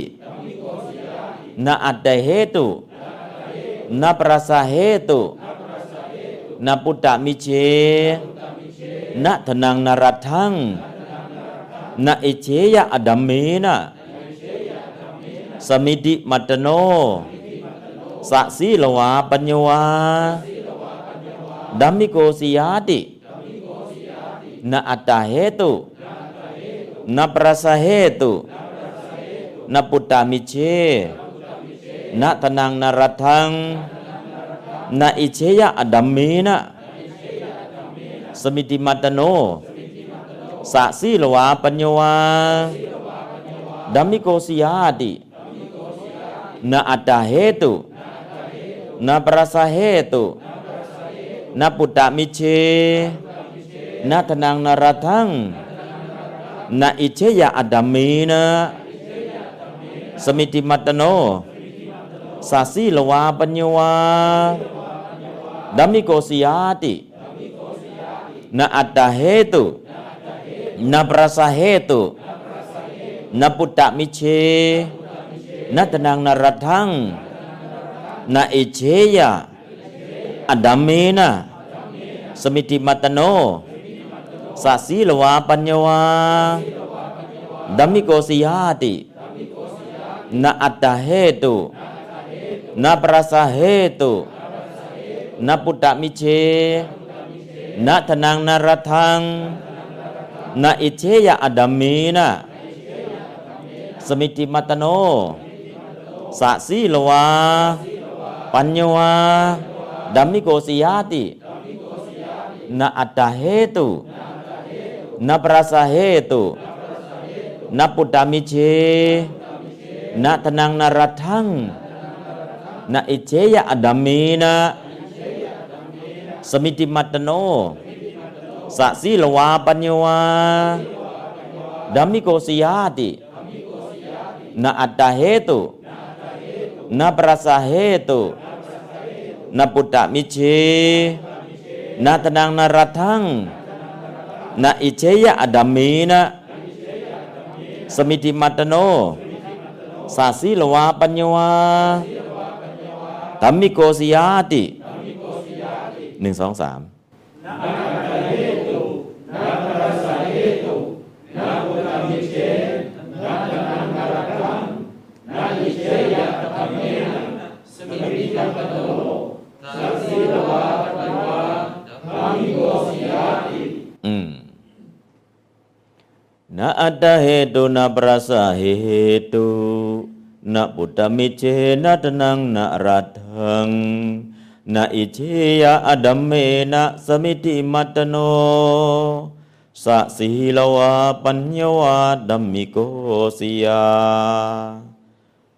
นาอัตตาเหตุนาปราสาเหตุนาปุตตามิเชนะทนังนารัตทังนะอิเชยะอดัมเมนะสมิติมัตโน สะสีลวาปัญญวา ดัมมิโกสิยาตินะอัตตาเหตุนะปราสาเหตุนะปุตตามิเชนะทนังนารัตทังนะอิเชยะอดัมเมนะสมิติมัตโนสะสีลวาปัญญวาดัมมิโกสิยาตินาอัตตาเหตุนาปราสาเหตุ นปุตตะมิเชนาทนังนรัทังนาอิเชยะอดัมีนะสมิติมัตโนสาสีลวาปัญญวาดัมมิโกสิยาตินาอัตตาเหตุนาปราสาเหตุนาปุตตะมิเชนัตนังนรัทังนาอิเชยะ อธัมเมนะสมิทธิมัตตะโนสะสีลวาปัญญวาธัมมิโกสิยาตินะอัตตะเหตุนะปะรัสสะเหตุนะปุตตะมิจเฉนะธะนังนะรัฏฐังนะอิจเฉยยะอธัมเมนะสมิทธิมัตตะโนสะสีลวาปัญญวา ดัมมิโกสิยาตินาอัตตาเหตุนาปราสาเหตุนาปุตตามิเชนาทนังนารัทังนาอิเชยะอดัมเมนะสมิติมัตโนสะสีลวาปัญญวาดัมมิโกสิยาตินาอัตตาเหตุนาปราสาเหตุ นปุตตะมิเชนาตนังนารัทังนาอิเชยะอดัมมีนะสมิติมัตโนสาสีลวาปัญญวาตัมมิโกสิยาติหนึ่งสองสาม นาอัตตเหตุนาปรัสสะเหตุนาปุตตมิเชนาตนังนารคังนาอิเชยะธรรมเมนะสมิติจัปปโตสัสสีลวาปัญวาธามิโกสิยาติ อืม นาอัตตเหตุนาปราสะเหตุนาปุตตมิเชนะตนังนารัตังนาอิเชยะอดัมเมนะสมิติมัตโนสะสีลวาปัญญวาดัมมิโกสิยา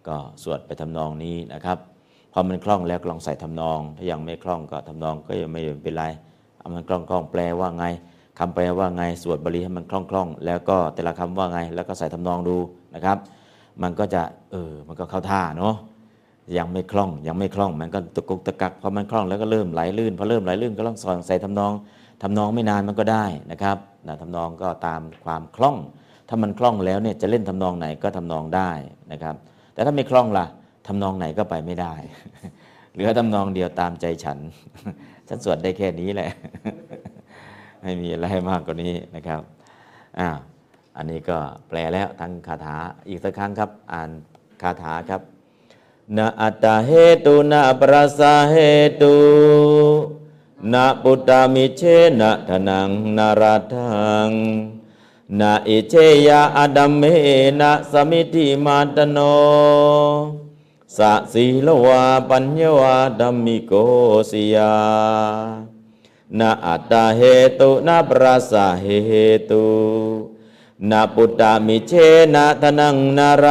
ก็สวดไปทำนองนี้นะครับ พอมันคล่องแล้วก็ลองใส่ทำนอง ถ้ายังไม่คล่องก็ทำนองก็ยังไม่เป็นไร เอามันคล่องคล่องแปลว่าไง คำแปลว่าไงสวดบาลีให้มันคล่องคล่องๆแล้วก็แต่ละคำว่าไง แล้วก็ใส่ทำนองดูนะครับ มันก็จะเออมันก็เข้าท่าเนาะยังไม่คล่องยังไม่คล่องมันก็ตะกุกตะกักพอมันคล่องแล้วก็เริ่มไหลลื่นพอเริ่มไหลลื่นก็ต้องสอนใส่ทำนองทำนองไม่นานมันก็ได้นะครับนะทำนองก็ตามความคล่อง ถ้ามันคล่องแล้วเนี่ยจะเล่นทำนองไหนก็ทำนองได้นะครับ แต่ถ้าไม่คล่องล่ะทำนองไหนก็ไปไม่ได้เหลือทำนองเดียวตามใจฉันฉันสวดได้แค่นี้แหละ ไม่มีอะไรมากกว่านี้นะครับอ้าวอันนี้ก็แปลแล้วทั้งคาถาอีกสักครั้งครับ อ่านคาถาครับนะอัตตาเหตุนะปราสาเหตุนะปุตตามิเชนะทนังนาราทังนาอิเชยาอดัมเมนะสมิติมาตโนสะสีลวาปัญญวาดัมมิโกสิยา นาอัตตาเหตุนาปราสาเหตุนาปุตตามิเชนะทนังนาร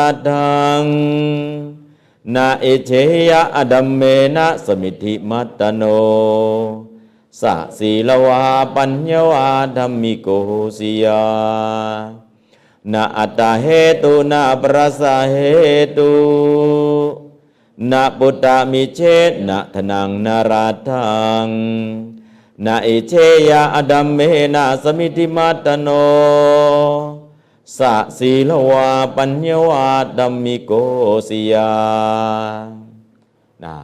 าทัง นาอิเชยาอดัมเมนะสมิติมัตโนสักสิยานาอัตตาเหตุนาปราสาเหตุนาปุตตามิเชนะทนังนาราทังนาอิเชยาอดัมเมนะสมิติมัตโนสะสีลวาปัญญวาดัมมิโกสิยานะ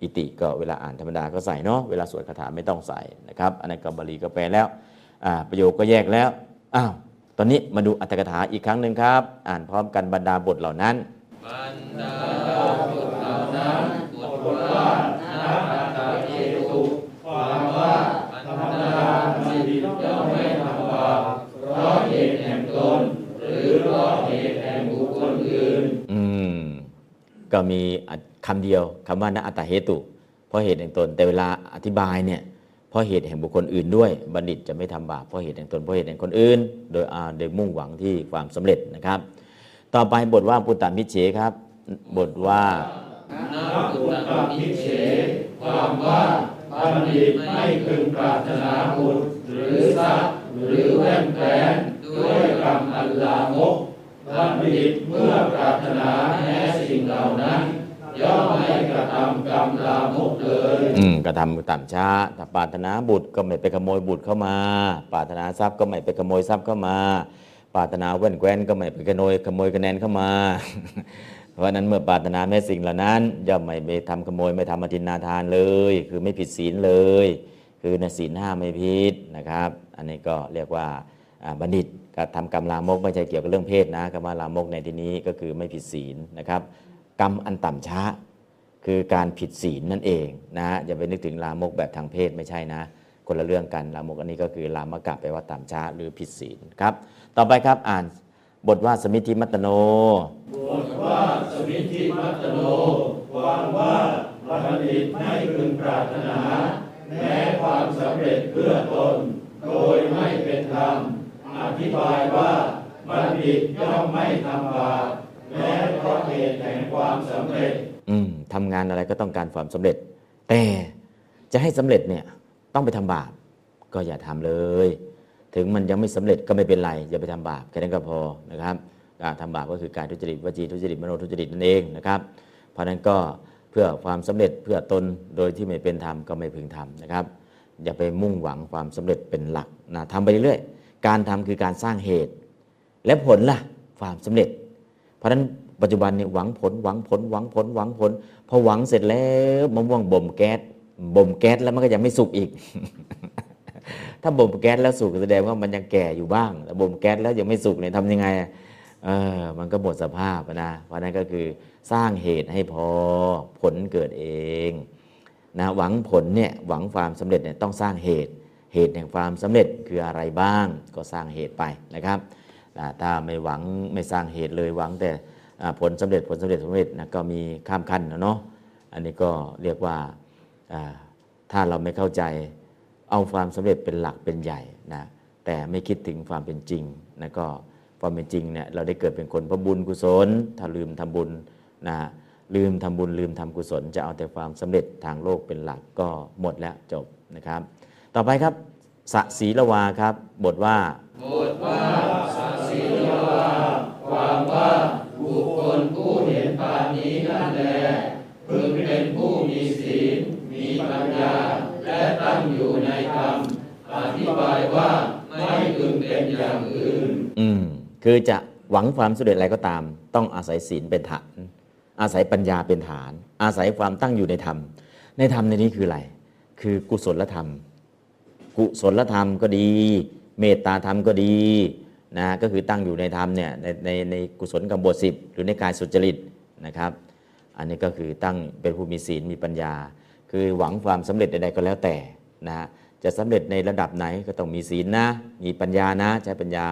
อิติก็เวลาอ่านธรรมดาก็ใส่เนาะเวลาสวดคาถาไม่ต้องใส่นะครับอันนั้นก็บาลีก็แปลแล้วอ่าประโยคก็แยกแล้วอ้าวตอนนี้มาดูอัตถกถาอีกครั้งหนึ่งครับ อ่านพร้อมกันบรรดาบทเหล่านั้นบรรดาบุต ก็มีคำเดียวคำว่านะอัตาเหตุ เพราะเหตุแห่งตน แต่เวลาอธิบายเนี่ยเพราะเหตุแห่งบุคคลอื่นด้วยบัณฑิตจะไม่ทำบาปเพราะเหตุแห่งตนเพราะเหตุแห่งคนอื่น โดยโดยมุ่งหวังที่ความสำเร็จนะครับ ต่อไปบทว่าปุตตมิเฉครับ บทว่านาปุตตะมิเฉความว่าบัณฑิตไม่พึงปรารถนาบุญหรือทรัพย์หรือแว่นแหวนด้วยกรรมอันลามก บัณฑิตเมื่อปรารถนาแม้สิ่งเหล่านั้น ย่อมไม่กระทำกรรมลามกเลยอืมกระทำต่ำช้าถ้าปรารถนาบุตรก็ไม่ไปขโมยบุตรเข้ามา ปรารถนาทรัพย์ก็ไม่ไปขโมยทรัพย์เข้ามาปรารถนาแว่นแคว้นก็ไม่ไปขโมยขโมยคะแนนเข้ามา เพราะนั้นเมื่อปรารถนาแม้สิ่งเหล่านั้น ย่อมไม่ไปทำขโมยไม่ทำอธินนาทานเลย คือไม่ผิดศีลเลย คือในศีลห้าไม่ผิดนะครับ อันนี้ก็เรียกว่าอ่าบัณฑิต การทำกรรมลามกไม่ใช่เกี่ยวกับเรื่องเพศนะคำว่าลามกในที่นี้ก็คือไม่ผิดศีลนะครับ กรรมอันต่ำช้า คือการผิดศีลนั่นเองนะฮะอย่าไปนึกถึงลามกแบบทางเพศไม่ใช่นะ คนละเรื่องกันลามกอันนี้ก็คือลามกะแปลว่าต่ำช้า หรือผิดศีลครับ ต่อไปครับอ่านบทว่าสมิธิมัตโน บทว่าสมิธิมัตโนความว่าบัณฑิตไม่พึงปรารถนา แม้ความสำเร็จเพื่อตน โดยไม่เป็นธรรม อธิบายว่าบัณฑิตย่อมไม่ทำบาปแม้เพราะเหตุแห่งความสำเร็จ อืมทำงานอะไรก็ต้องการความสำเร็จ แต่จะให้สำเร็จเนี่ยต้องไปทำบาปก็อย่าทำเลย ถึงมันยังไม่สำเร็จก็ไม่เป็นไร อย่าไปทำบาปแค่นั้นก็พอนะครับการทำบาปก็คือการทุจริตวจีทุจริตมโนทุจริตนั่นเองนะครับ เพราะฉะนั้นก็เพื่อความสำเร็จเพื่อตนโดยที่ไม่เป็นธรรมก็ไม่พึงทำนะครับ อย่าไปมุ่งหวังความสำเร็จเป็นหลักนะทำไปเรื่อยๆ การทำคือการสร้างเหตุ และผลล่ะความสำเร็จ เพราะฉะนั้นปัจจุบันเนี่ยหวังผลหวังผลหวังผลหวังผลพอหวังเสร็จแล้วมะม่วงบ่มแก๊สบ่มแก๊สแล้วมันก็ยังไม่สุกอีก ถ้าบ่มแก๊สแล้วสุกแสดงว่ามันยังแก่อยู่บ้างแต่บ่มแก๊สแล้วยังไม่สุกเนี่ยทำยังไงเออมันก็หมดสภาพนะเพราะนั้นก็คือสร้างเหตุให้พอผลเกิดเองนะหวังผลเนี่ยหวังความสำเร็จเนี่ยต้องสร้างเหตุ เหตุแห่งความสำเร็จคืออะไรบ้าง ก็สร้างเหตุไปนะครับถ้าไม่หวังไม่สร้างเหตุเลยหวังแต่ผลสำเร็จผลสำเร็จสำเร็จนะก็มีข้ามขั้นนะเนาะอันนี้ก็เรียกว่าถ้าเราไม่เข้าใจเอาความสำเร็จเป็นหลักเป็นใหญ่นะแต่ไม่คิดถึงความเป็นจริงนะก็ความเป็นจริงเนี่ยเราได้เกิดเป็นคนพระบุญกุศล ถ้าลืมทำบุญนะลืมทำบุญลืมทำกุศล จะเอาแต่ความสำเร็จทางโลกเป็นหลักก็หมดแล้วจบนะครับ ต่อไปครับสศีลวาครับ บทว่า บทว่าสศีลวา ความว่าบุคคลผู้เห็นปานนี้นั่นแหละพึงเป็นผู้มีศีล มีปัญญา และตั้งอยู่ในธรรม อธิบายว่าไม่พึงเป็นอย่างอื่น อืม คือจะหวังความสำเร็จอะไรก็ตาม ต้องอาศัยศีลเป็นฐาน อาศัยปัญญาเป็นฐาน อาศัยความตั้งอยู่ในธรรม ในธรรมในนี้คืออะไร คือกุศลธรรม กุศลธรรมก็ดี เมตตาธรรมก็ดีนะก็คือตั้งอยู่ในธรรมเนี่ยในในในกุศลกรรมบทสิบหรือในกายสุจริตนะครับ อันนี้ก็คือตั้งเป็นผู้มีศีลมีปัญญา คือหวังความสำเร็จใดๆก็แล้วแต่นะจะสำเร็จในระดับไหนก็ต้องมีศีลนะ มีปัญญานะใช้ปัญญา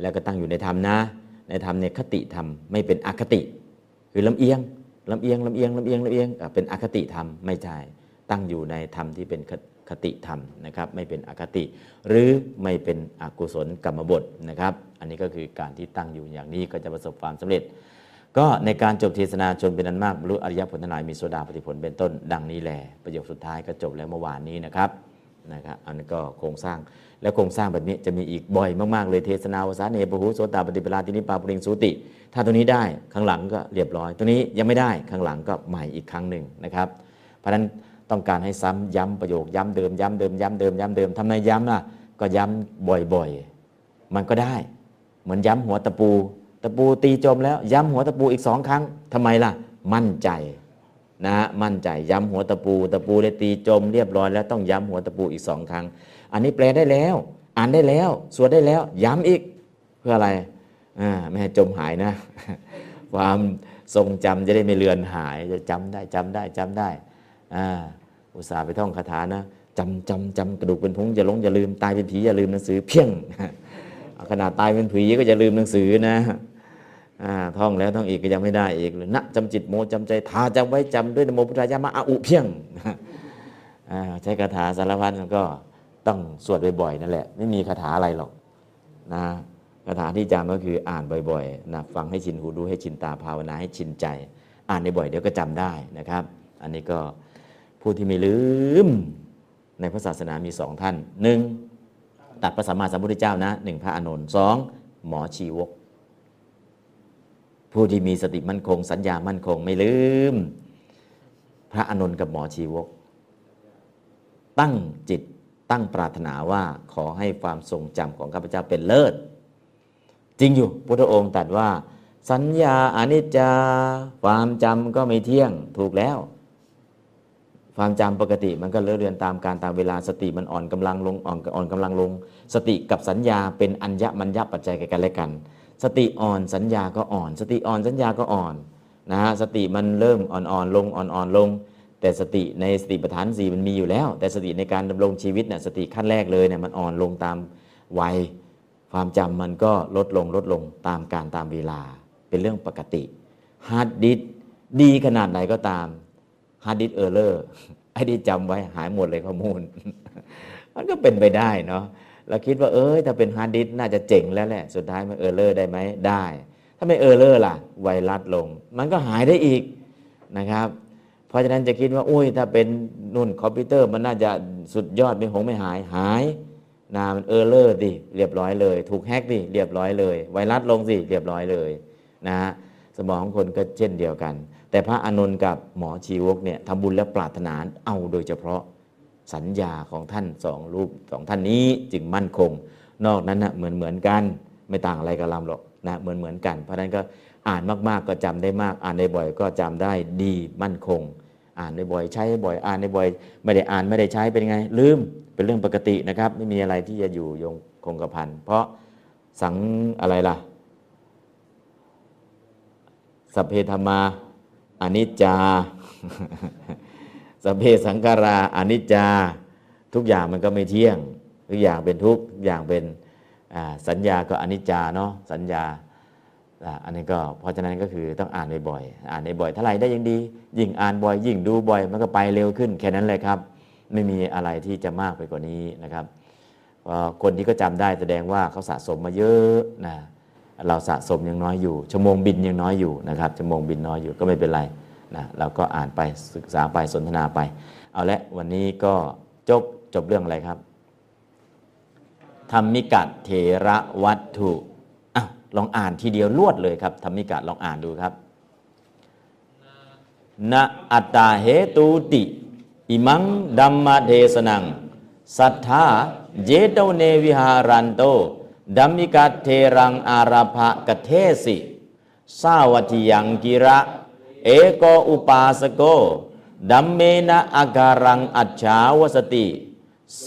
แล้วก็ตั้งอยู่ในธรรมนะ ในธรรมเนี่ยคติธรรมไม่เป็นอคติ คือลำเอียงลำเอียงลำเอียงลำเอียงลำเอียงเป็นอคติธรรมไม่ใช่ตั้งอยู่ในธรรมที่เป็น คติธรรมนะครับไม่เป็นอคติ หรือไม่เป็นอกุศลกรรมบทนะครับอันนี้ก็คือการที่ตั้งอยู่อย่างนี้ก็จะประสบความสำเร็จ ก็ในการจบเทศนาชนเป็นอันมากบรรลุอริยผลทนายมีโสดาปฏิผลเป็นต้น ดังนี้แหละประโยคสุดท้ายก็จบแล้วเมื่อวานนี้นะครับนะครับอันนี้ก็โครงสร้างแล้วโครงสร้างแบบนี้จะมีอีกบ่อยมาก ๆ เลยเทศนาวสานเนปหูโสตาปฏิปลาตินิปาปริงสุติ ถ้าตัวนี้ได้ข้างหลังก็เรียบร้อยตัวนี้ยังไม่ได้ข้างหลังก็ใหม่อีกครั้งหนึ่งนะครับ เพราะฉะนั้น ต้องการให้ซ้ำย้ำประโยคย้ำเดิมย้ำเดิมย้ำเดิมย้ำเดิมทำไมย้ำล่ะก็ย้ำบ่อยๆ มันก็ได้ เหมือนย้ำหัวตะปู ตะปูตีจมแล้ว ย้ำหัวตะปูอีกสองครั้งทำไมล่ะ มั่นใจนะมั่นใจย้ำหัวตะปู ตะปูได้ตีจมเรียบร้อยแล้วต้องย้ำหัวตะปูอีกสองครั้ง อันนี้แปลได้แล้ว อ่านได้แล้วสวดได้แล้ว ย้ำอีกเพื่ออะไรอ่าไม่ให้จมหายนะ ความทรงจำจะได้ไม่เลือนหายจะจำได้จำได้จำได้อ่า อุตส่าห์ไปท่องคาถานะจำจำจำกระดูกเป็นพงจะลงอย่าลืมตายเป็นผีอย่าลืมหนังสือเพียงขนาดตายเป็นผีก็จะลืมหนังสือนะท่องแล้วท่องอีกก็ยังไม่ได้อีกเลยนะจำจิตโมจำใจทาจำไว้จำด้วยนโมพุทธายามะอาอุเพียงใช้คาถาสารพัดก็ต้องสวดบ่อยๆนั่นแหละ ไม่มีคาถาอะไรหรอกนะคาถาที่จำก็คืออ่านบ่อยๆนะฟังให้ชินหูดูให้ชินตาภาวนาให้ชินใจ อ่านในบ่อยเดี๋ยวก็จำได้นะครับ อันนี้ก็ ผู้ที่ไม่ลืม ในพระศาสนามีสองท่านหนึ่งตัดพระสัมมาสัมพุทธเจ้านะหนึ่งพระอานนท์สองหมอชีวก ผู้ที่มีสติมั่นคง สัญญามั่นคงไม่ลืม พระอานนท์กับหมอชีวก ตั้งจิตตั้งปรารถนาว่าขอให้ความทรงจำของข้าพเจ้าเป็นเลิศ จริงอยู่พุทธองค์ตรัสว่า สัญญาอนิจจา ความจำก็ไม่เที่ยงถูกแล้ว ความจำปกติมันก็เลื่อนเรือนตามการตามเวลาสติมันอ่อนกำลังลงอ่อนอ่อนกำลังลง สติกับสัญญาเป็นอัญญมัญญปัจจัยกันและกัน สติอ่อนสัญญาก็อ่อน สติอ่อนสัญญาก็อ่อนนะฮะสติมันเริ่มอ่อนๆลงอ่อนๆลง แต่สติในสติปัฏฐานสี่มันมีอยู่แล้ว แต่สติในการดำรงชีวิตเนี่ยสติขั้นแรกเลยเนี่ยมันอ่อนลงตามวัยความจำมันก็ลดลงลดลงตามการตามเวลาเป็นเรื่องปกติฮาร์ดดิสก์ดีขนาดไหนก็ตาม ฮาร์ดดิสก์ errorไอ้ที่จำไว้หายหมดเลยข้อมูล มันก็เป็นไปได้เนาะเราคิดว่าเอ้ยถ้าเป็นฮาร์ดดิสก์น่าจะเจ๋งแล้วแหละสุดท้ายมัน error ได้ไหมได้ ถ้าไม่ error ล่ะ ไวรัสลง มันก็หายได้อีกนะครับ เพราะฉะนั้นจะคิดว่าโอ้ยถ้าเป็นหุ่นคอมพิวเตอร์มันน่าจะสุดยอดไม่หงไม่หายหายนะมัน error ดิเรียบร้อยเลย ถูกแฮกดิเรียบร้อยเลย ไวรัสลงสิเรียบร้อยเลยนะฮะสมองของคนก็เช่นเดียวกัน แต่พระอนุนกับหมอชีวกเนี่ยทำบุญและปรารถนาเอาโดยเฉพาะสัญญาของท่านสองรูปสองท่านนี้จึงมั่นคง นอกนั้นนะเหมือนเหมือนกันไม่ต่างอะไรกับลำหรอกนะเหมือนเหมือนกัน เพราะนั้นก็อ่านมากๆก็จำได้มาก อ่านได้บ่อยก็จำได้ดีมั่นคง อ่านได้บ่อยใช้บ่อยอ่านได้บ่อย ไม่ได้อ่านไม่ได้ใช้เป็นไง ลืมเป็นเรื่องปกตินะครับ ไม่มีอะไรที่จะอยู่ยงคงกระพันเพราะสังอะไรล่ะสัพเพธรรมา อนิจจาสเพสังขาราอนิจจา ทุกอย่างมันก็ไม่เที่ยง ทุกอย่างเป็นทุกทุกอย่างเป็นสัญญาก็อนิจจาเนาะสัญญาอันนี้ก็เพราะฉะนั้นก็คือต้องอ่านบ่อยๆอ่านบ่อยเท่าไหร่ได้ยังดี ยิ่งอ่านบ่อย ยิ่งดูบ่อย มันก็ไปเร็วขึ้นแค่นั้นเลยครับ ไม่มีอะไรที่จะมากไปกว่านี้นะครับคนที่ก็จำได้แสดงว่าเขาสะสมมาเยอะนะ เราสะสมยังน้อยอยู่ ชั่วโมงบินยังน้อยอยู่นะครับ ชั่วโมงบินน้อยอยู่ก็ไม่เป็นไรนะเราก็อ่านไปศึกษาไปสนทนาไป เอาละวันนี้ก็จบจบเรื่องอะไรครับธรรมิกัดเถระวัตถุอลองอ่านทีเดียวลวดเลยครับธรรมิกัดลองอ่านดูครับนะอัตตาเหตุติอิมังดัมมาเทสนัง สัทธาเจโตเนวิหารันโต ดัมมิกัตเทรังอาราภะกเทสิสาวัติยังกิระ เอโกอุปาสโก ดัมเมนะอาการังอัจฉาวสติ โส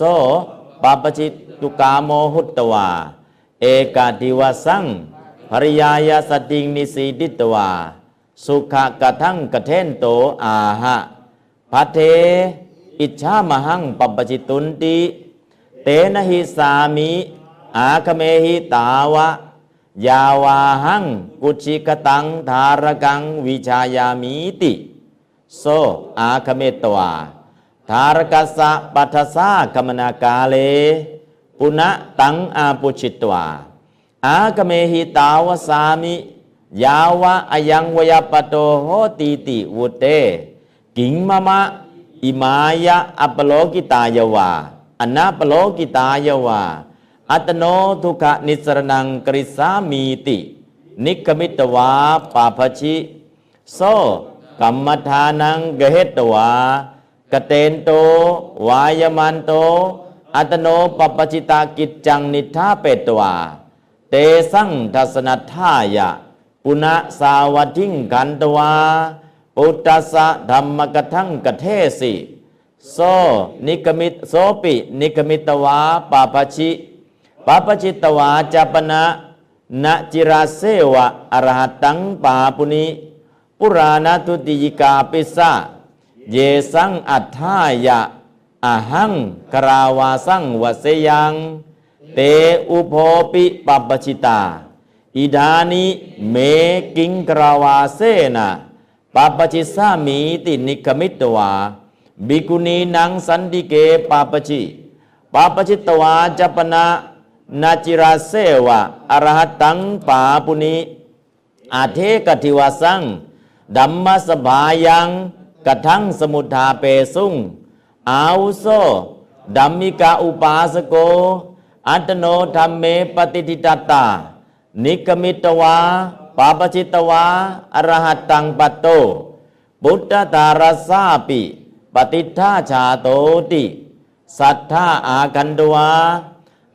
ปปจิตุกาโมหุตตวา เอกาติวสังภริยายสติงนิสีดิตวา สุขะกะทังกะเทนโตอาหะพัเท อิจฉามหังปปจิตุนติ เตนะหิสามิ อาคเมหิตาวะ ยาวาหัง กุชิกตัง ธารกัง วิชายามิติ โซ อาคเมตวาธารกัสสะปัทสะกมนากาเล ปุณะตังอาปุชิตวา อากเมหิตาวสามิ ยาวะอยังวยปโตโหติติวุเต กิงมะมะ อิมายะอัปโลกิตายวาอนาปโลกิตายวา อัตโนทุกขนิสรนังกริสามีติ นิกมิตวาปาภชิโซกัมมทานังเกเหตวากเตนโต วายมันโต อตฺตโนปพฺพชิตกิจฺจํ นิฏฺฐาเปตฺวา เตสํ ทสฺสนตฺถาย ปุน สาวตฺถึ คนฺตฺวา ปุตฺตสฺส ธมฺมกถํ กเถสิ โส นิกฺขมิตฺ โสปิ นิกฺขมิตฺวาปพฺพชิ ปพฺพชิตฺวา จ ปน นจิรสฺเสว อรหตฺตํ ปาปุณิปุราณทุติยิกาปิสฺสเยสังอัฏฐายะอหังกราวาสังวเสยังเตอุโพปิปปชิตา อิดานิเมกิงกราวาเสนะปปชิสามีตินิคมิตวาบิกุณีนังสันติเกปปชิปปชิตวาจปนะ นาจิราเสวะอรหัตังปาปุนิอาเทกทิวาสังดัมมสบายังกระทั่งสมุทาเปสุงอาวุโสดัมมิกาอุปาสโก อัตโนธรรมเมปฏิทิตตา นิกมิตวาปาปจิตวาอรหัตตังปัตโตบุตตตารสาปิ ปฏิท่าชาโตติ สัทธาอากันดวา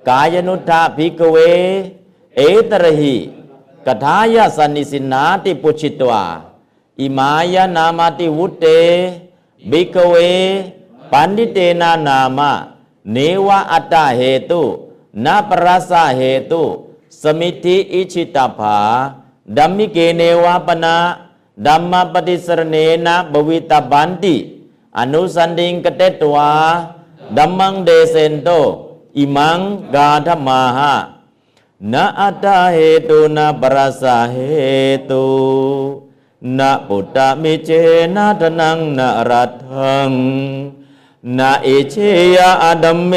กายนุตฺถ ภิกฺขเว เอตรหิกถาย สนฺนิสินฺนาติปุจฺฉิตฺวาอิมาย นามาติวุตฺเต ภิกฺขเว ปณฺฑิเตน นาม เนว อตฺตเหตุ น ปรสฺส เหตุ สมิทฺธิอิจฺฉิตพฺพา ธมฺมิเกเนว ปน ธมฺมปฏิสรเณน ภวิตพฺพนฺติอนุสนฺธึ ฆเฏตฺวาดัมมังเดเซนโต อิมังกาธมาหะนาอัตตเหตุนาปรสะเหตุนะปุตตะมิเจนะทนังนะรัตถังนาเอเชยะอดัมเม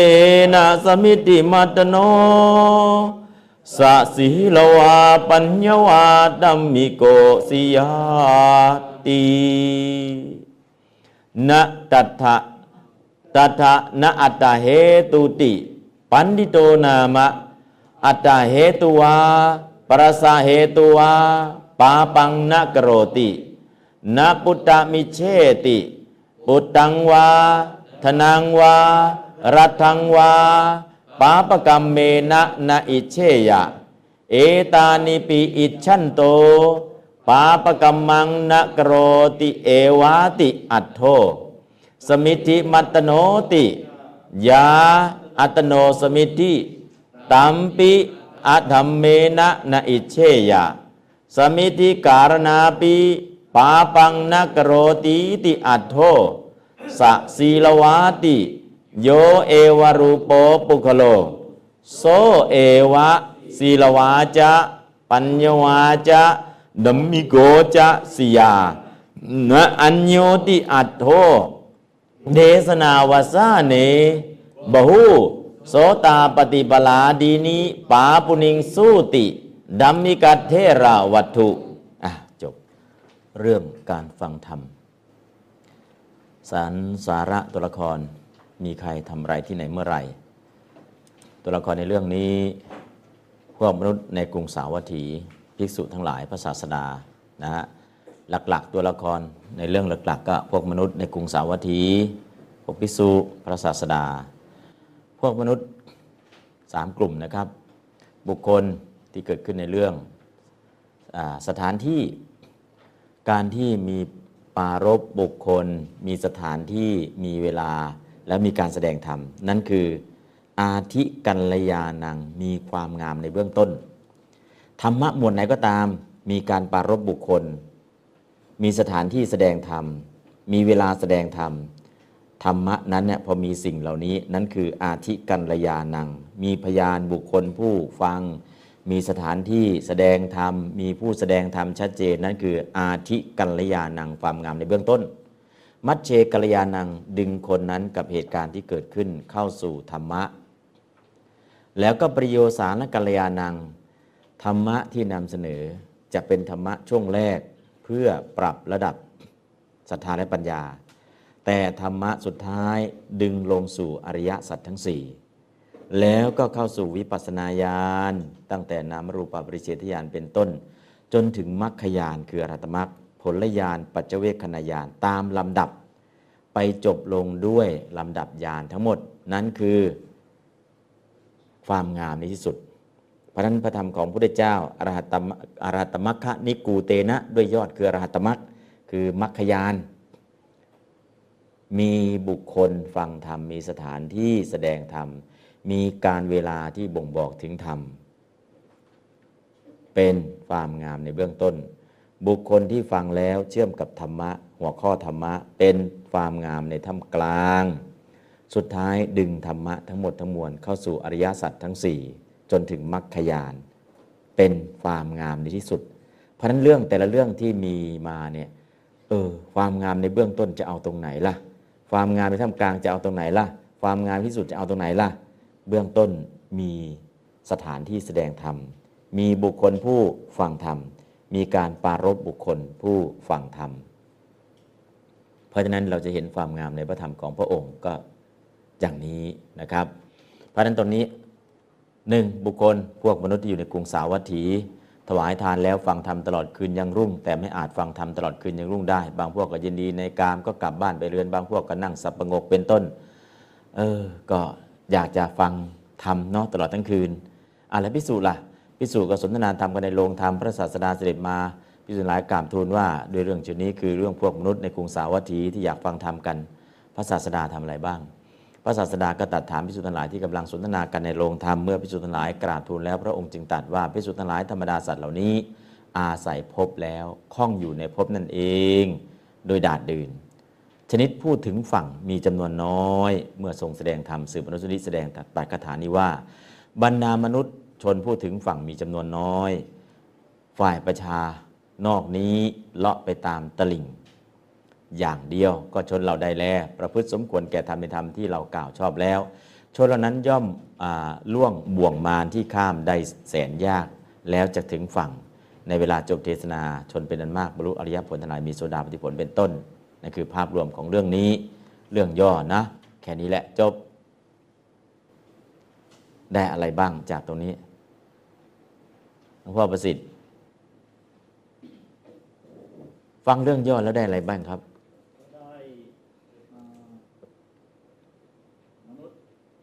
นะสมิติมัตโนสะสีลวาปัญญวาดัมมิโกสิยาตินะตัทธะตัทธะนะอัตตเหตุติ ปันดิโตนามะ อัตตเหตุวาปรสาเหตุวาปาปังนกโรตินะปุตตมิเชติปุตตังวาธนังวารัตังวาปาปกรรมเมนะนะอิเชยะ เอตานิปิอิชันโต ปาปกรรมังนกโรติเอวาติอัตโท สมิธิมัตโนติยา อัตโนสมิธิตัมปิอัธรรมเมนะนอิเชยะสมิธิการณาปิปาปังนกโรติติอัตโทสะศีลวาติ โยเอวรูโปปุคโล โซเอวะศีลวาจะปัญญวาจะดัมมิโกจะสิยานะอัญโยติอัตโทเดสนาวาสาเน บหูโสตาปฏิปลาดีนีปาปุนิงสูติดัมมิกัตเทราวัตถุอะจบ เรื่องการฟังธรรม สารสาระตัวละครมีใครทำไรที่ไหนเมื่อไหร่ ตัวละครในเรื่องนี้พวกมนุษย์ในกรุงสาวัตถีภิกษุทั้งหลายพระศาสดานะฮะหลักๆ ตัวละครในเรื่องหลักๆ ก็พวกมนุษย์ในกรุงสาวัตถีพวกภิกษุพระศาสดา วกมนุษย์สามกลุ่มนะครับ บุคคลที่เกิดขึ้นในเรื่องอสถานที่การที่มีปารบบุคคล มีสถานที่มีเวลาและมีการแสดงธรรม นั่นคืออาทิกัลยานังมีความงามในเบื้องต้น ธรรมะหมวดไหนก็ตาม มีการปารบบุคคล มีสถานที่แสดงธรรม มีเวลาแสดงธรรม ธรรมะนั้นเนี่ยพอมีสิ่งเหล่านี้นั่นคืออาทิกัลยานัง มีพยานบุคคลผู้ฟัง มีสถานที่แสดงธรรม มีผู้แสดงธรรมชัดเจน นั่นคืออาทิกัลยานังความงามในเบื้องต้น มัชเชกัลยานังดึงคนนั้นกับเหตุการณ์ที่เกิดขึ้นเข้าสู่ธรรมะ แล้วก็ประโยสารกัลยานังธรรมะที่นำเสนอจะเป็นธรรมะช่วงแรกเพื่อปรับระดับศรัทธาและปัญญา แต่ธรรมะสุดท้ายดึงลงสู่อริยสัจทั้งสี่แล้วก็เข้าสู่วิปัสสนาญาณตั้งแต่นามรูปปริเฉทญาณเป็นต้น จนถึงมรรคญาณคืออรหัตมรรคผลญาณปัจเจเวคขณญาณตามลำดับ ไปจบลงด้วยลำดับญาณทั้งหมดนั้นคือความงามในที่สุด พระนั้นพระธรรมของพระพุทธเจ้าอรหัตมอรหัตมัคคะนิกูเตนะ ด้วยยอดคืออรหัตตมัคคือมัคคยาน มีบุคคลฟังธรรม มีสถานที่แสดงธรรม มีการเวลาที่บ่งบอกถึงธรรม เป็นความงามในเบื้องต้น บุคคลที่ฟังแล้วเชื่อมกับธรรมะ หัวข้อธรรมะ เป็นความงามในท่ามกลาง สุดท้ายดึงธรรมะทั้งหมดทั้งมวลเข้าสู่อริยสัจทั้ง 4 จนถึงมรรคยาน เป็นความงามในที่สุด เพราะฉะนั้นเรื่องแต่ละเรื่องที่มีมาเนี่ยเออความงามในเบื้องต้นจะเอาตรงไหนล่ะ ความงามในท่ามกลางจะเอาตรงไหนล่ะ ความงามที่สุดจะเอาตรงไหนล่ะ เบื้องต้นมีสถานที่แสดงธรรม มีบุคคลผู้ฟังธรรม มีการปรารบบุคคลผู้ฟังธรรม เพราะฉะนั้นเราจะเห็นความงามในพระธรรมของพระองค์ก็อย่างนี้นะครับ เพราะฉะนั้นตรงนี้หนึ่งบุคคลพวกมนุษย์ที่อยู่ในกรุงสาวัตถี ถวายทานแล้วฟังธรรมตลอดคืนยังรุ่ง แต่ไม่อาจฟังธรรมตลอดคืนยังรุ่งได้ บางพวกก็ยินดีในกามก็กลับบ้านไปเรือน บางพวกก็นั่งสับประงกเป็นต้น เออ ก็อยากจะฟังธรรมเนาะตลอดทั้งคืนอะไรพิสูจน์ล่ะพิสูจน์ก็สนทนาธรรมกันในโรงธรรมพระศาสดาเสด็จมาพิสูจน์หลายกล่าวทูลว่าด้วยเรื่องชุดนี้คือเรื่องพวกมนุษย์ในกรุงสาวัตถีที่อยากฟังธรรมกัน พระศาสดาทำอะไรบ้าง พระศาสดาก็ตรัสถามพิสุทธิ์ทั้งหลายที่กำลังสนทนากันในโรงธรรมเมื่อพิสุทธิ์ทั้งหลายกราบทูลแล้วพระองค์จึงตรัสว่าพิสุทธิ์ทั้งหลายธรรมดาสัตว์เหล่านี้ อาศัยภพแล้วคล้องอยู่ในภพนั่นเอง โดยดาดดื่นชนิดพูดถึงฝั่งมีจำนวนน้อย เมื่อทรงแสดงธรรมสืบอนุสติแสดงตัดปาคาถานี้ว่า บรรดามนุษย์ชนพูดถึงฝั่งมีจำนวนน้อย ฝ่ายประชานอกนี้เลาะไปตามตลิ่ง อย่างเดียว ก็ชนเราได้แล้ว ประพฤติสมควรแก่ธรรมในธรรมที่เรากล่าวชอบแล้ว ชนเหล่านั้นย่อมอล่วงบ่วงมารที่ข้ามได้แสนยากแล้วจะถึงฝั่งในเวลาจบเทศนาชนเป็นอันมากบรรลุอริยผลทนายมีโซดาปฏิผลเป็นต้นนั่นคือภาพรวมของเรื่องนี้เรื่องย่อนะ แค่นี้แหละจบ ได้อะไรบ้างจากตรงนี้หลวงพ่อประสิทธิ์ ฟังเรื่องย่อแล้วได้อะไรบ้างครับ ได้อ่ามนุษย์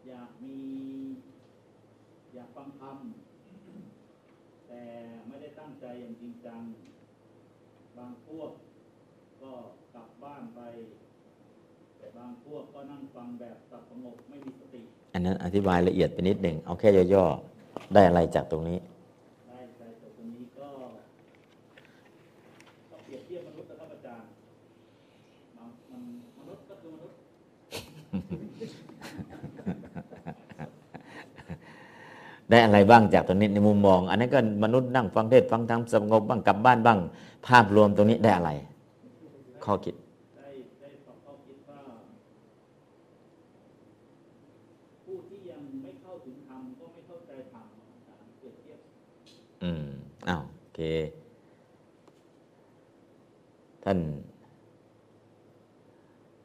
อยากมี อยากฟังธรรม แต่ไม่ได้ตั้งใจอย่างจริงจัง บางพวกก็กลับบ้านไป บางพวกก็นั่งฟังแบบสับสงบไม่มีสติ อั นนั้นอธิบายละเอียดไปนิดหนึ่งเอาแค่ย่อๆได้อะไรจากตรงนี้ได้อะไรบ้างจากตรงนี้ในมุมมอง อันนั้นก็มนุษย์นั่งฟังเทศฟังธรรมสงบบ้างกลับบ้านบ้าง ภาพรวมตรงนี้ได้อะไร ข้อคิดสอบเข้าคิดว่า ผู้ที่ยังไม่เข้าถึงธรรมก็ไม่เข้าใจธรรมอาจารย์เปรียบเทียบ อืมอ้าวโอเค ท่าน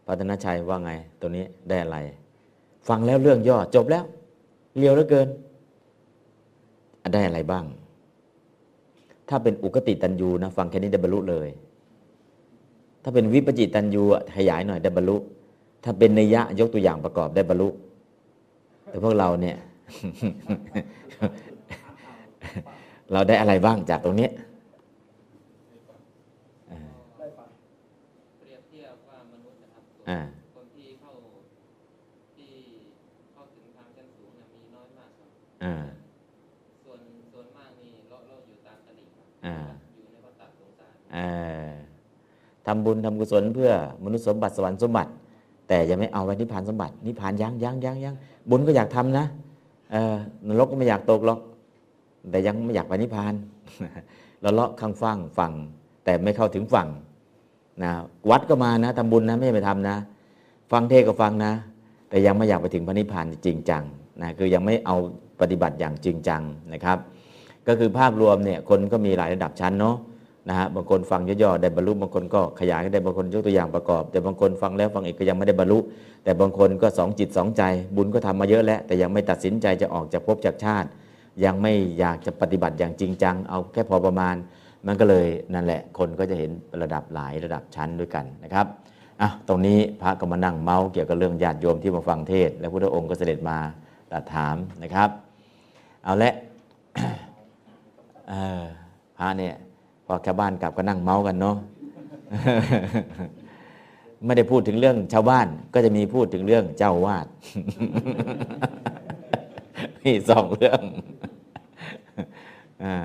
พัฒนาชัยว่าไง ตัวนี้ได้อะไร ฟังแล้วเรื่องย่อจบแล้วเรียวเหลือเกิน ได้อะไรบ้าง ถ้าเป็นอุกติตันยูนะ ฟังแค่นี้ได้บรรลุเลย ถ้าเป็นวิปจิตันยูขยายหน่อยได้บรรลุ ถ้าเป็นนัยยะยกตัวอย่างประกอบได้บรรลุแต่พวกเราเนี่ย เราได้อะไรบ้างจากตรงนี้อ่าเปรียบเทียบว่ามนุษย์นะครับส่วนอ่าคนที่เข้าที่เข้าถึงทางชั้นสูงเนี่ยมีน้อยมากครับอ่าส่วนส่วนมากนี่เราเราอยู่ตามตลิ่งครับอ่าอยู่ในวัฏฏะสงสารเอ่อทำบุญทำกุศลเพื่อมนุษย์สมบัติสวรรค์สมบัติ แต่ยังไม่เอาไว้นิพพานสมบัตินิพพานยังยังยังยังบุญก็อยากทำนะเออนรกก็ไม่อยากตกหรอก แต่ยังไม่อยากไปนิพพานเราเลาะข้างฟังฝั่งแต่ไม่เข้าถึงฝั่งนะวัดก็มานะทำบุญนะไม่ไปทำนะ ฟังเทศก็ฟังนะ แต่ยังไม่อยากไปถึงพระนิพพานจริงจังนะคือยังไม่เอาปฏิบัติอย่างจริงจังนะครับ ก็คือภาพรวมเนี่ยคนก็มีหลายระดับชั้นเนาะนะฮะบางคนฟังย่อๆได้บรรลุบางคนก็ขยายได้บางคนยกตัวอย่างประกอบ แต่บางคนฟังแล้วฟังอีกก็ยังไม่ได้บรรลุ แต่บางคนก็สองจิตสองใจ บุญก็ทำมาเยอะแล้วแต่ยังไม่ตัดสินใจจะออกจากภพจากชาติ ยังไม่อยากจะปฏิบัติอย่างจริงจัง เอาแค่พอประมาณ มันก็เลยนั่นแหละ คนก็จะเห็นระดับหลายระดับชั้นด้วยกันนะครับอะตรงนี้พระก็มานั่งเมาส์เกี่ยวกับเรื่องญาติโยมที่มาฟังเทศ และพุทธองค์ก็เสด็จมาตรัสถามนะครับ เอาละพระเนี่ยพอแค่บ้านกลับก็นั่งเมาส์กันเนาะไม่ได้พูดถึงเรื่องชาวบ้านก็จะมีพูดถึงเรื่องเจ้าวาด มีสองเรื่องอ่า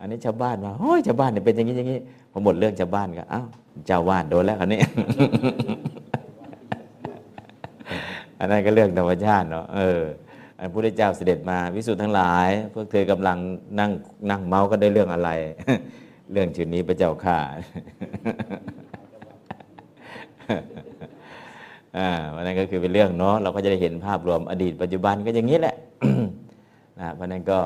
อันนี้ชาวบ้านมาโอ้ยชาวบ้านเนี่ยเป็นอย่างนี้อย่างนี้พอหมดเรื่องชาวบ้านก็อ้าวเจ้าวาดโดนแล้วคันนี้อันนั้นก็เรื่องธรรมชาติเนาะเอออันพระเจ้าเสด็จมาวิสุทธ์ทั้งหลาย พวกเธอกำลังนั่งนั่งเมาก็ได้เรื่องอะไร เรื่องชื่อนี้พระเจ้าข่าอ่าวันนั้นก็คือเป็นเรื่องเนาะเราก็จะได้เห็นภาพรวมอดีตปัจจุบันก็อย่างนี้แหละ นะเพราะนั้นก็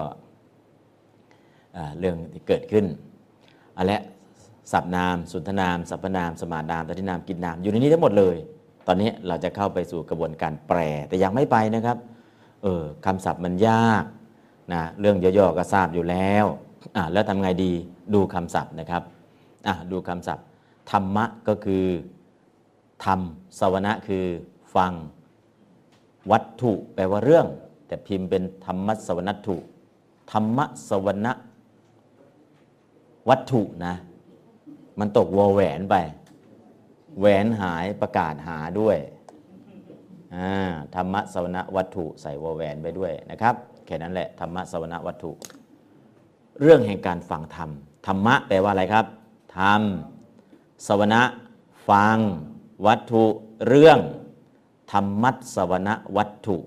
เรื่องที่เกิดขึ้นอันและสับนาม สุนทนามสัพนาม สมานามตตินามกินนาม อยู่ในนี้ทั้งหมดเลย ตอนนี้เราจะเข้าไปสู่กระบวนการแปล แต่ยังไม่ไปนะครับเออคำศัพท์มันยากนะเรื่องย่อๆก็ทราบอยู่แล้วอะแล้วทำไงดีดูคำศัพท์นะครับอะดูคำศัพท์ ธรรมะก็คือธรรมสวนะคือฟัง วัตถุแปลว่าเรื่อง แต่พิมพ์เป็นธรรมะสวนัตถุ ธรรมะสวนะวัตถุนะ มันตกวอแหวนไป แหวนหายประกาศหาด้วยธรรมะสวนะวัตถุใส่วอแหวนไปด้วยนะครับ แค่นั้นแหละธรรมะสวนะวัตถุ เรื่องแห่งการฟังธรรม ธรรมะแปลว่าอะไรครับ ธรรม สวนะฟัง วัตถุ เรื่อง ธรรมัสสวนะวัตถุ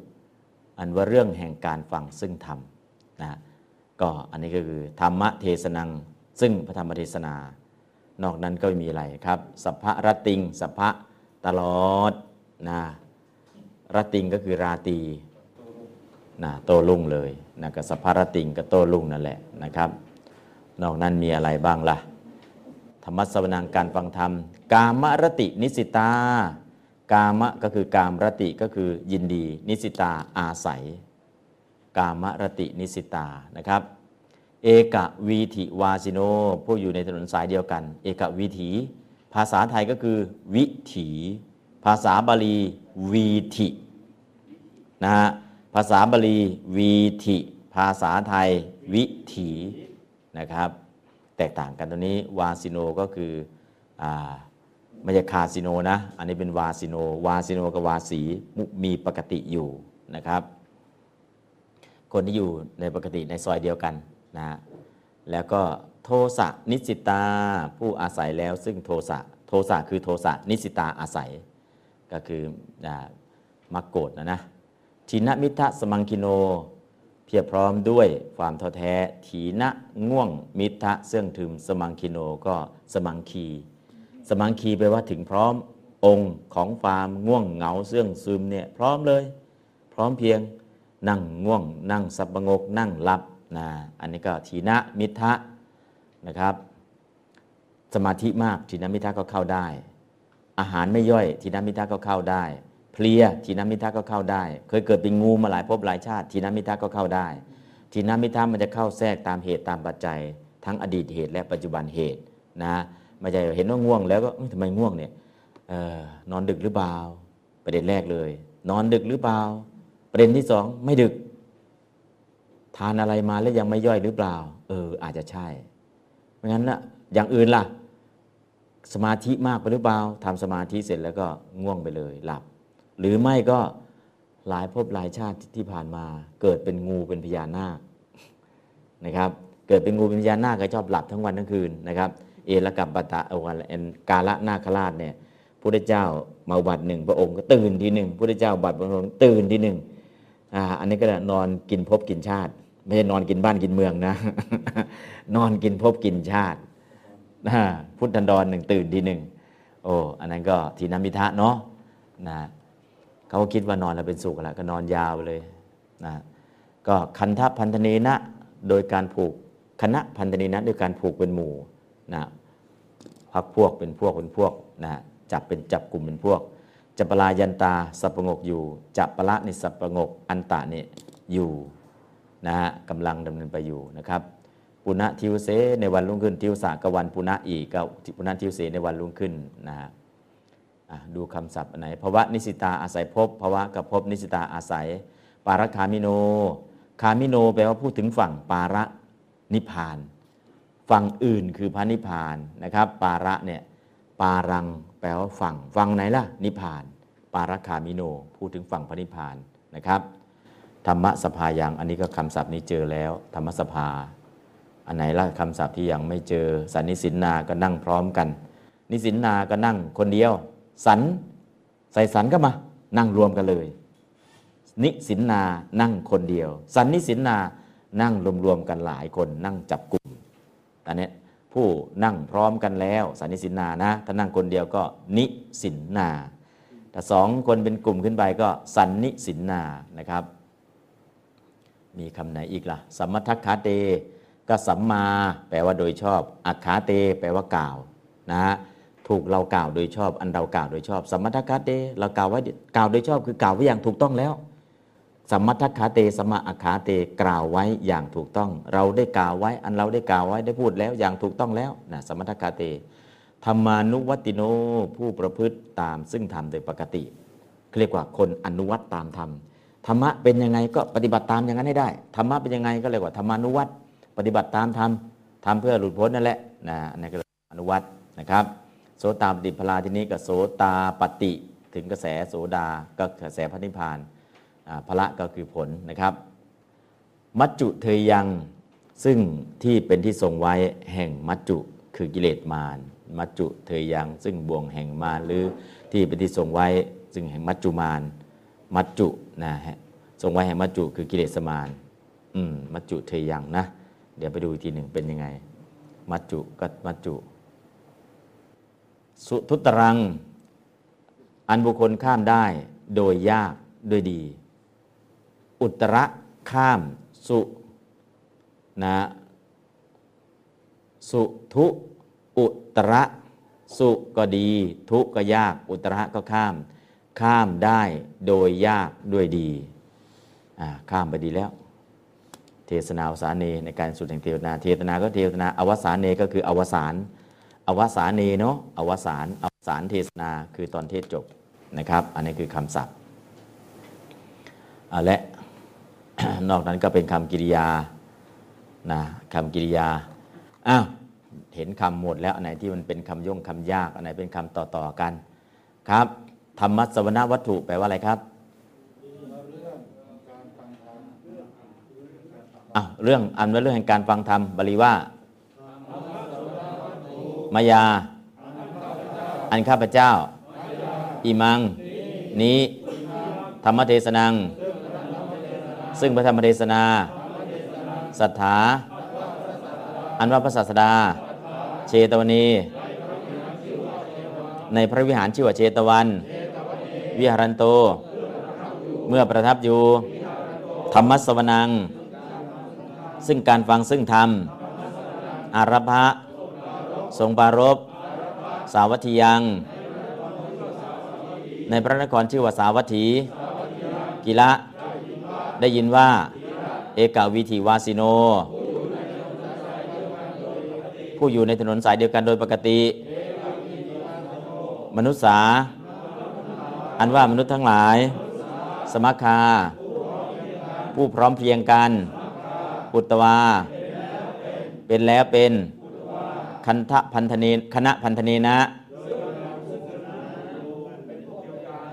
อันว่าเรื่องแห่งการฟังซึ่งธรรมนะก็อันนี้ก็คือ ธรรมเทศนัง ซึ่งพระธรรมเทศนา นอกนั้นก็ไม่มีอะไรครับ สัพพะรติง สัพพะตลอดนะรติงก็คือราตีนะโตรุ่งเลยนะกับสัพพะรติงก็โตรุ่งนั่นแหละนะครับ นอกนั้นมีอะไรบ้างล่ะธรรมะสวนังการฟังธรรม กามรตินิสิตา กามะก็คือกามรติก็คือยินดี นิสิตาอาศัย กามรตินิสิตานะครับ เอกวีถิวาสิโน ผู้อยู่ในถนนสายเดียวกัน เอกวีถี ภาษาไทยก็คือ วิถี ภาษาบาลีวีถินะฮะภาษาบาลีวีถิภาษาไทย วิถีนะครับ แตกต่างกันตัวนี้วาซิโนก็คืออ่า ไม่ใช่คาสิโนนะ อันนี้เป็นวาซิโน วาซิโนกับวาสีมีปกติอยู่นะครับ คนที่อยู่ในปกติในซอยเดียวกันนะแล้วก็โทสะนิสิตาผู้อาศัยแล้วซึ่งโทสะโทสะคือโทสะนิสิตาอาศัย ก็คือมักโกรธนะนะทีนมิทะสมังคิโน เพียบพร้อมด้วยความท้อแท้ ทีนะง่วงมิทะเสื่องถึมสมังคิโนก็สมังคี สมังคีแปลว่าถึงพร้อมองค์ของความง่วงเหงาเสื่องซึมเนี่ยพร้อมเลย พร้อมเพียงนั่งง่วง นั่งสับประงก นั่งหลับนะอันนี้ก็ทีนะมิทะนะครับ สมาธิมากทีนะมิทะก็เข้าได้ อาหารไม่ย่อยทีนะมิทะก็เข้าได้ เพลียทีนะมิทะก็เข้าได้ เคยเกิดเป็นงูมาหลายภพหลายชาติทีนะมิทะก็เข้าได้ทีนะมิทะมันจะเข้าแทรกตามเหตุตามปัจจัย ทั้งอดีตเหตุและปัจจุบันเหตุนะ ไม่ใช่เห็นว่าง่วงแล้วก็ทำไมง่วงเนี่ยออนอนดึกหรือเปล่าประเด็นแรกเลย นอนดึกหรือเปล่าประเด็นที่สองไม่ดึก ทานอะไรมาแล้วยังไม่ย่อยหรือเปล่า เออ อาจจะใช่เพราะงั้นนะอย่างอื่นล่ะ สมาธิมากไปหรือเปล่าทำสมาธิเสร็จแล้วก็ง่วงไปเลย หลับ หรือไม่ก็หลายภพหลายชาติที่ผ่านมา เกิดเป็นงูเป็นพญานาคนะครับ เกิดเป็นงูเป็นพญานาคก็ชอบหลับทั้งวันทั้งคืนนะครับ เอรกับปตะอวันกาละนาคราชเนี่ยพุทธเจ้ามาบัตรหนึ่งพระองค์ก็ตื่นทีหนึ่งพุทธเจ้าบัตรพระองค์ตื่นทีหนึ่งอ่าอันนี้ก็นอนกินภพกินชาติ ไม่ใช่นอนกินบ้านกินเมืองนะ นอนกินภพกินชาติพุทธันดรหนึ่งตื่นทีหนึ่งโอ้อันนั้นก็ทีนามิทะเนาะนะเขาคิดว่านอนแล้วเป็นสุขแล้วก็นอนยาวเลยนะก็คันทพันธเนนะโดยการผูกคณะพันธเนนะโดยการผูกเป็นหมู่ นะพักพวกเป็นพวกเป็นพวกนะจับเป็นจับกลุ่มเป็นพวกจับปลายันตาสัปงกอยู่จับปละนิสัปงกอันตะเนี่ยอยู่นะฮะกำลังดำเนินไปอยู่นะครับปุณะทิวเสในวันรุ่งขึ้นทิวสากวันปุณะอีกก็ปุณะทิวเสในวันรุ่งขึ้นนะฮะดูคำศัพท์อันไหนภาวะนิสิตาอาศัยภพภาวะกับภพนิสิตาอาศัย ปาระคามิโน คามิโนแปลว่าพูดถึงฝั่งปาระนิพาน ฝั่งอื่นคือพระนิพพานนะครับ ปาระเนี่ยปารังแปลว่าฝั่งฝั่งไหนล่ะ นิพพาน ปาระคามิโน พูดถึงฝั่งพระนิพพานนะครับ ธรรมสภายังอันนี้ก็คำศัพท์นี้เจอแล้ว ธรรมสภา อันไหนล่ะคำศัพท์ที่ยังไม่เจอ สันนิสินนาก็นั่งพร้อมกัน นิสินนาก็นั่งคนเดียว สันใส่สันก็มา นั่งรวมกันเลย นิสินนานั่งคนเดียว สันนิสินนานั่งรวมๆกันหลายคนนั่งจับกลุ่ม ตอนนี้ผู้นั่งพร้อมกันแล้วสันนิสินนานะ ถ้านั่งคนเดียวก็นิสินนา ถ้าสองคนเป็นกลุ่มขึ้นไปก็สันนิสินนานะครับ มีคำไหนอีกละ่ะ สัมมัทคคาเต ก็สัมมา แปลว่าโดยชอบ อัคคาเต แปลว่ากล่าวนะฮะถูกเรากล่าวโดยชอบ อันเรากล่าวโดยชอบ สัมมัทคคาเต เรากล่าวไว้กล่าวโดยชอบคือกล่าวไว้อย่างถูกต้องแล้ว สัมมัทคาเตสมะอาคาเตกล่าวไว้อย่างถูกต้อง เราได้กล่าวไว้อันเราได้กล่าวไว้ได้พูดแล้วอย่างถูกต้องแล้วนะสมมัทคาเตธรรมานุวัติโนผู้ประพฤติตามซึ่งทำโดยปกติเรียกว่าคนอนุวัตตามธรรมธรรมะเป็นยังไงก็ปฏิบัติตามอย่างนั้นให้ได้ธรรมะเป็นยังไงก็เรียกว่าธรรมานุวัตปฏิบัติตามธรรมทำเพื่อหลุดพ้นนั่นแหละนะอันนี้ก็อนุวัตนะครับโสตาปฏิพลาทีนี้กับโสตาปฏิถึงกระแสโสดาก็กระแสพระนิพพาน พละก็คือผลนะครับ มัจจุเทยังซึ่งที่เป็นที่ทรงไว้แห่งมัจจุคือกิเลสมารมัจจุเทยังซึ่งบ่วงแห่งมารหรือที่เป็นที่ทรงไว้ ซึ่งแห่งมัจจุมารมัจจุนะฮะทรงไว้แห่งมัจจุคือกิเลสมารอืมมัจจุเทยังนะ เดี๋ยวไปดูทีหนึ่งเป็นยังไง มัจจุกับมัจจุ สุทุตรัง อันบุคคลข้ามได้โดยยากด้วยดี อุตระข้าม สุนะสุทุอุตระ สุก็ดี ทุก็ยาก อุตระก็ข้าม ข้ามได้โดยยากด้วยดีข้ามไปดีแล้ว เทศนาอวสานเนในการสุดแห่งเทวนาเทศนาก็เทศนาอวสานเนก็คืออวสานอวสานเนเนาะอวสานอวสานเทศนาคือตอนเทศจบนะครับ อันนี้คือคำศัพท์และ นอกนั้นก็เป็นคำกิริยานะคำกิริยาอ้าวเห็นคำหมดแล้วอันไหนที่มันเป็นคำย่งคำยากอันไหนเป็นคำต่อๆกันครับธรรมะสวนาวัตถุแปลว่าอะไรครับอะเรื่องอันว่าเรื่องแห่งการฟังธรรมบาลีว่ามายา อันข้าพเจ้าอิมัง นี้ ธรรมเทศนัง ซึ่งพระธรรมเทศนาสัทธาอันว่าพระศาสดา เชตวนี ในพระวิหารชื่อว่าเชตวัน วิหารันโต เมื่อประทับอยู่ ธรรมสวนัง ซึ่งการฟังซึ่งธรรม อารภะทรงปารบ สาวัตถียัง ในพระนครชื่อว่าสาวัตถี กิละ ได้ยินว่า เอกาวิธีวาสิโน ผู้อยู่ในถนนสายเดียวกันโดยปกติ มนุษย์สา อันว่ามนุษย์ทั้งหลาย สมัคคา ผู้พร้อมเพรียงกัน อุตวา เป็นแล้วเป็นคันทะพันธเนคณะพันธเนนะ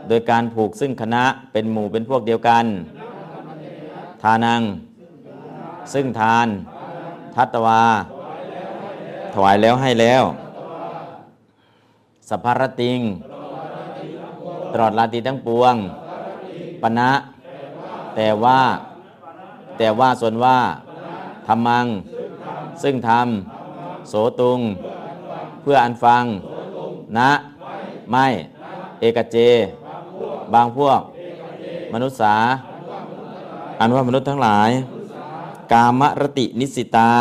โดยการผูกซึ่งคณะเป็นหมู่เป็นพวกเดียวกัน ทานัง ซึ่งทาน ทัตตวา ถวายแล้วให้แล้วสัพพารติง ตลอดลาตีทั้งปวง ปณะ แต่ว่า แต่ว่าส่วนว่าธรรมัง ซึ่งทำโสตุง เพื่ออันฟัง นะ ไม่ เอกเจ บางพวก มนุษย์สา อันว่ามนุษย์ทั้งหลาย กามรตินิสิตา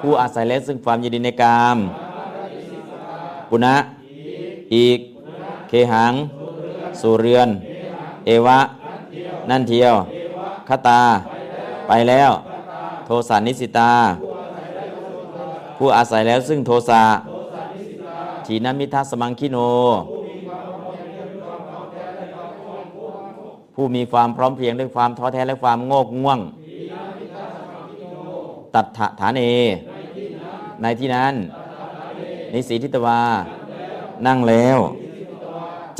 ผู้อาศัยแล้วซึ่งความยินดีในกาม ปุณะอีก เคหัง สู่เรือน เอวะ นั่นเทียวคตา ไปแล้ว โทสานิสิตา ผู้อาศัยแล้วซึ่งโทสะทีนมิทัสสมังคิโน ผู้มีความพร้อมเพรียงด้วยความท้อแท้และความโงกง่วง ตัดฐานเอในที่นั้น นิสีทิตวา นั่งแล้ว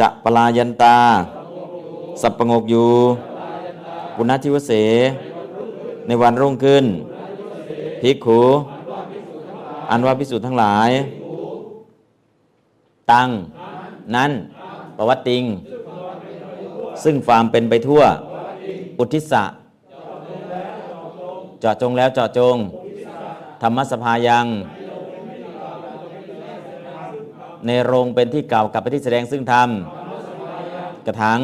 จะปลายันตา สับประงกอยู่ปุณณทิวเส ในวันรุ่งขึ้นภิกขุอันว่าพิสูจน์ทั้งหลาย ตัง นั้นประวัติติง ซึ่งความเป็นไปทั่ว อุทิศะเจาะจงแล้วเจาะจง ธรรมสภายัง ในโรงเป็นที่เก่ากับไปที่แสดงซึ่งธรรม กระถัง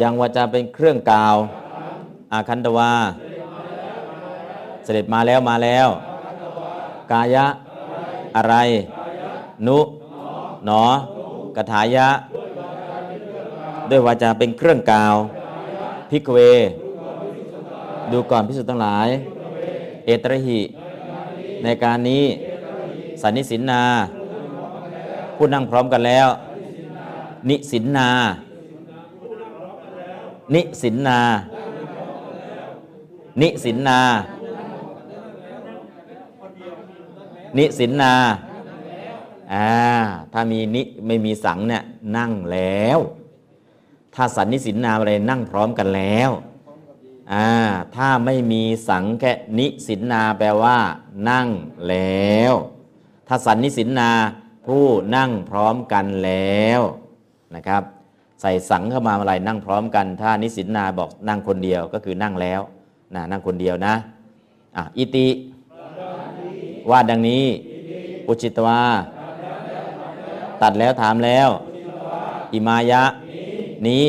ยังวาจาเป็นเครื่องกล่าว อาคันตวา เสด็จมาแล้วมาแล้ว กายะ อะไร นุ หนอกระถายะ ด้วยวาจาเป็นเครื่องกล่าวพิกเว ดูก่อนพิสุทธ์ทั้งหลาย เอตระหิ ในการนี้ สันนิสินนา ผู้นั่งพร้อมกันแล้ว นิสินนา นิสินนา นิสินนา นิสินนาอ่าถ้ามีนิไม่มีสังเนี่ยนั่งแล้ว ถ้าสันนิสินนาอะไรนั่งพร้อมกันแล้วอ่าถ้าไม่มีสังแค่นิสินนาแปลว่า นั่งแล้ว ถ้าสันนิสินนาผู้นั่งพร้อมกันแล้วนะครับ ใส่สังเข้ามาอะไรนั่งพร้อมกัน ถ้านิสินนาบอกนั่งคนเดียวก็คือนั่งแล้วนะนั่งคนเดียวนะอะอิติว่าดังนี้ อุจิตวาตัดแล้วถามแล้ว อิมายะ นี้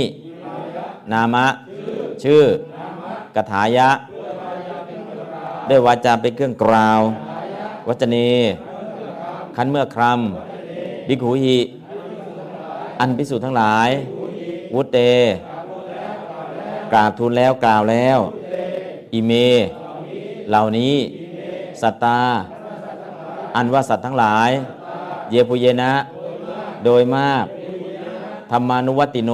นามะ ชื่อกถายะ ด้วยวาจาเป็นเครื่องกล่าว วัจเน คันเมื่อครำบิกขุหิอันพิสูจน์ทั้งหลาย วุตเต กราบทูลแล้วกล่าวแล้ว อิเม เหล่านี้ สัตตา อันว่าสัตว์ทั้งหลาย เยปุเยนะ โดยมาก ธรรมานุวัติโน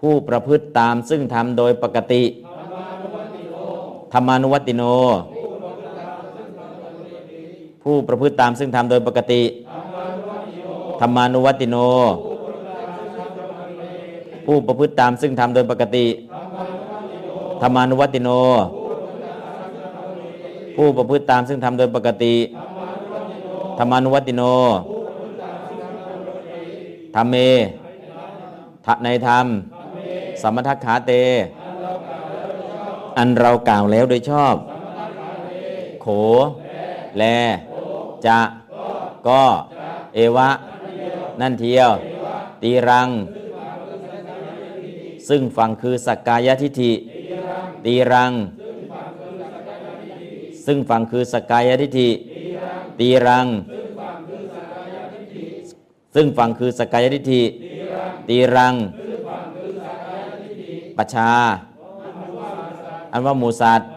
ผู้ประพฤติตามซึ่งทำโดยปกติ ธรรมานุวัติโน ผู้ประพฤติตามซึ่งธรรมโดยปกติ ธรรมานุวัติโน ผู้ประพฤติตามซึ่งธรรมโดยปกติ ธรรมานุวัติโน ผู้ประพฤติตามซึ่งธรรมโดยปกติธรรมานุวัติโน ธรรมเมในธรรมสัมทัคขาเต อันเรากล่าวแล้วโดยชอบ โข แล จะ ก็ เอวะ นั่นเทียว ตีรัง ซึ่งฝั่งคือสักกายทิฏฐิ ตีรัง ซึ่งฝั่งคือสักกายทิฏฐิ ตีรัง ซึ่งฝั่งคือสักกายทิฏฐิตีรังปัชชา อันว่าหมูสัตว์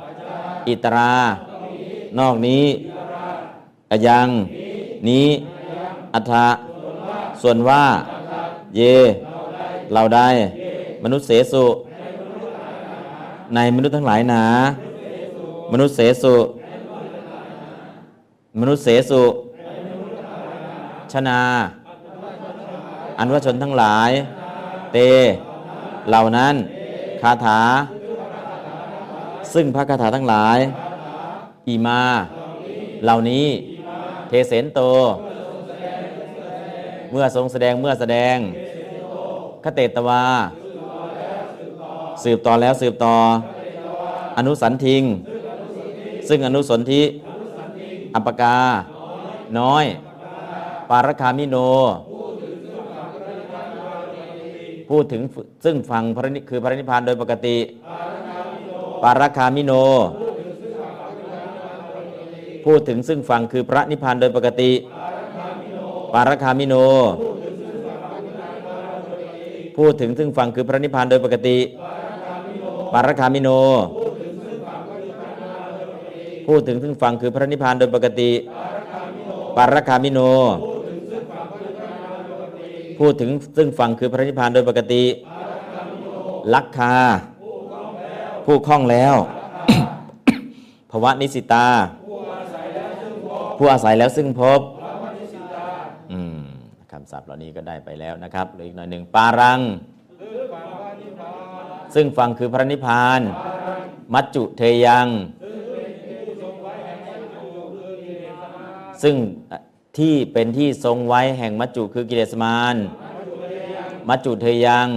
อิตรา นอกนี้อะยังนี้อัฏฐะส่วนว่า เย เราได้ มนุษย์เสสุ ในมนุษย์ทั้งหลายหนา มนุษย์เสสุ มนุษย์เสสุชนา อันวชนทั้งหลาย เต เหล่านั้น คาถา ซึ่งพระคาถาทั้งหลาย อีมา เหล่านี้ เทเสนโต เมื่อทรงแสดงเมื่อแสดง คเตตวา สืบต่อแล้วสืบต่อ อนุสันทิง ซึ่งอนุสนธิ อัปปกา น้อย ปารคามิโน พูดถึงซึ่งฟังพระนิคือพระนิพพานโดยปกติ ปารคามิโน พูดถึงซึ่งฟังคือพระนิพพานโดยปกติ ปารคามิโน พูดถึงซึ่งฟังคือพระนิพพานโดยปกติ ปารคามิโน พูดถึงซึ่งฟังคือพระนิพพานโดยปกติ ปารคามิโน พูดถึงซึ่งฟังคือพระนิพพานโดยปกติลักคาผู้คล่องแล้วภวะนิสิตา ผู้อาศัยแล้วซึ่งพบคำศัพท์เหล่านี้ก็ได้ไปแล้วนะครับหลืออีกหน่อยหนึ่งปารัง ซึ่งฟังคือพระนิพพาน มัจจุเทยัง ซึ่ง ที่เป็นที่ทรงไว้แห่งมัจจุคือกิเลสมารมัจจุเทยัง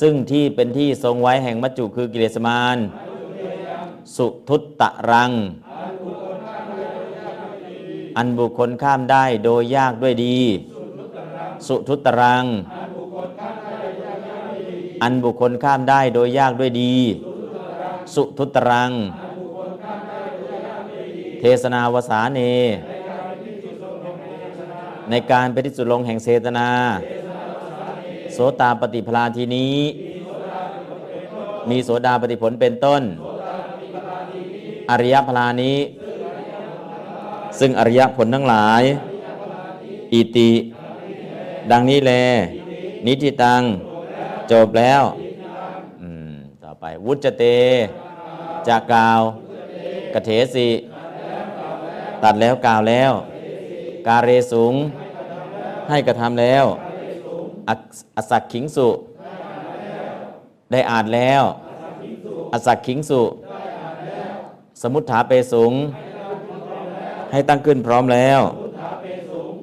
ซึ่งที่เป็นที่ทรงไว้แห่งมัจจุคือกิเลสมารสุทุตตะรัง อันบุคคลข้ามได้โดยยากด้วยดี สุทุตตรัง อันบุคคลข้ามได้โดยยากด้วยดี สุทุตตรัง เทศนาวสาเน ในการไปที่สุดลงแห่งเสตนา โสตาปฏิพลาทีนี้ มีโสดาปฏิผลเป็นต้น อริยพลานี้ ซึ่งอริยผลทั้งหลาย อิติ ดังนี้แล นิติตัง จบแล้วต่อไปวุจเต จากกาวกเถสิ ตัดแล้วกล่าวแล้ว กาเรสูง ให้กระทำแล้วอักอสักขิงสุ ได้อ่านแล้ว อสักขิงสุ สมุทฐาเปสูง ให้ตั้งขึ้นพร้อมแล้ว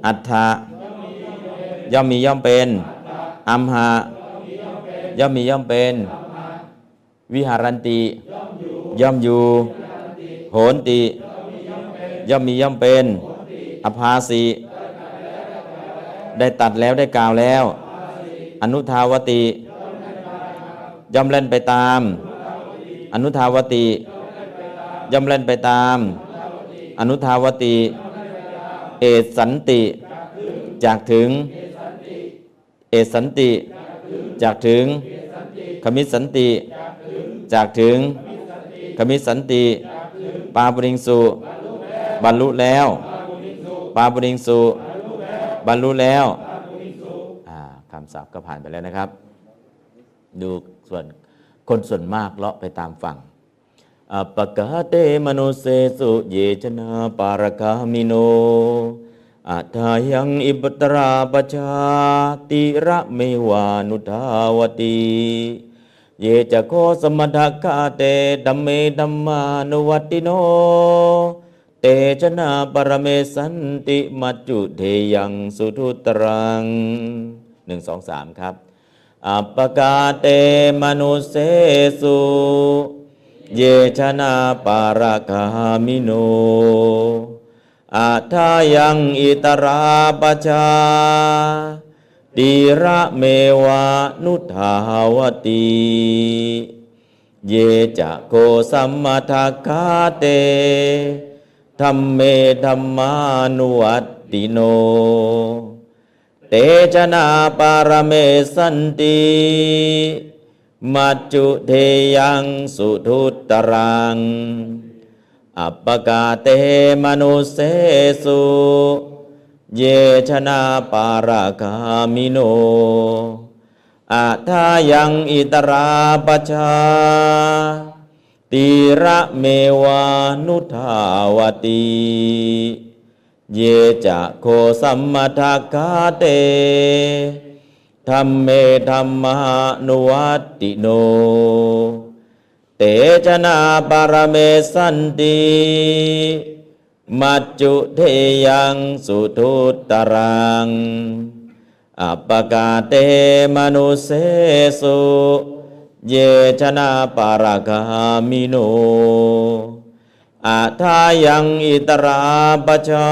อัฏฐะย่อมมีย่อมเป็นอัมหะย่อมมีย่อมเป็น วิหารันติ ย่อมอยู่ โหนติ ย่อมมีย่อมเป็น อภาสีได้ตัดแล้วได้กล่าวแล้ว อนุทาวติ ย่อมเล่นไปตาม อนุทาวติ ย่อมเล่นไปตาม อนุทาวติ เอสันติ จากถึง เอสันติ จากถึงขมิสันติ จากถึงขมิสันติ ปาปริงสุ บรรลุแล้วปาปริงสุ บรรลุแล้วคำศัพท์ก็ผ่านไปแล้วนะครับ ดูส่วนคนส่วนมากเลาะไปตามฝั่งอปฺปกาเต มนุสฺเสสุเยชนาปารคามิโนอถายํ อิตราปชาตีรเมวานุธาวติ เย จ โข สมฺมทกฺขาเต ธมฺเม ธมฺมานุวตฺติโน เตชนา ปารเมสันติมัจจุเทยังสุทุตรังหนึ่งสองสามครับ อัปปกาเตมนุเสสุ เยชนาปาราคามิโนอาทายังอิตราปชาติระเมวานุทาวตีเยจะโกสัมมาทาคาเต ธรรมเมธรรมานุวัตติโน เตชนาปารเมสันติมัจจุเทยังสุทุตตรัง อัปปกาเตมนุเสสุ เยชนาปาราคามิโนอาทายังอิตราปชา ติระเมวานุทาวตี เยจะโคสัมมาทาคาเตธรรมเมธรรมานุวัตติโน เตชนาปารเมสันติมัจจุเทยังสุทุตตรัง อัปปกาเตมนุเสสุ เยชนาปาราคามิโนอาทายังอิตราปชา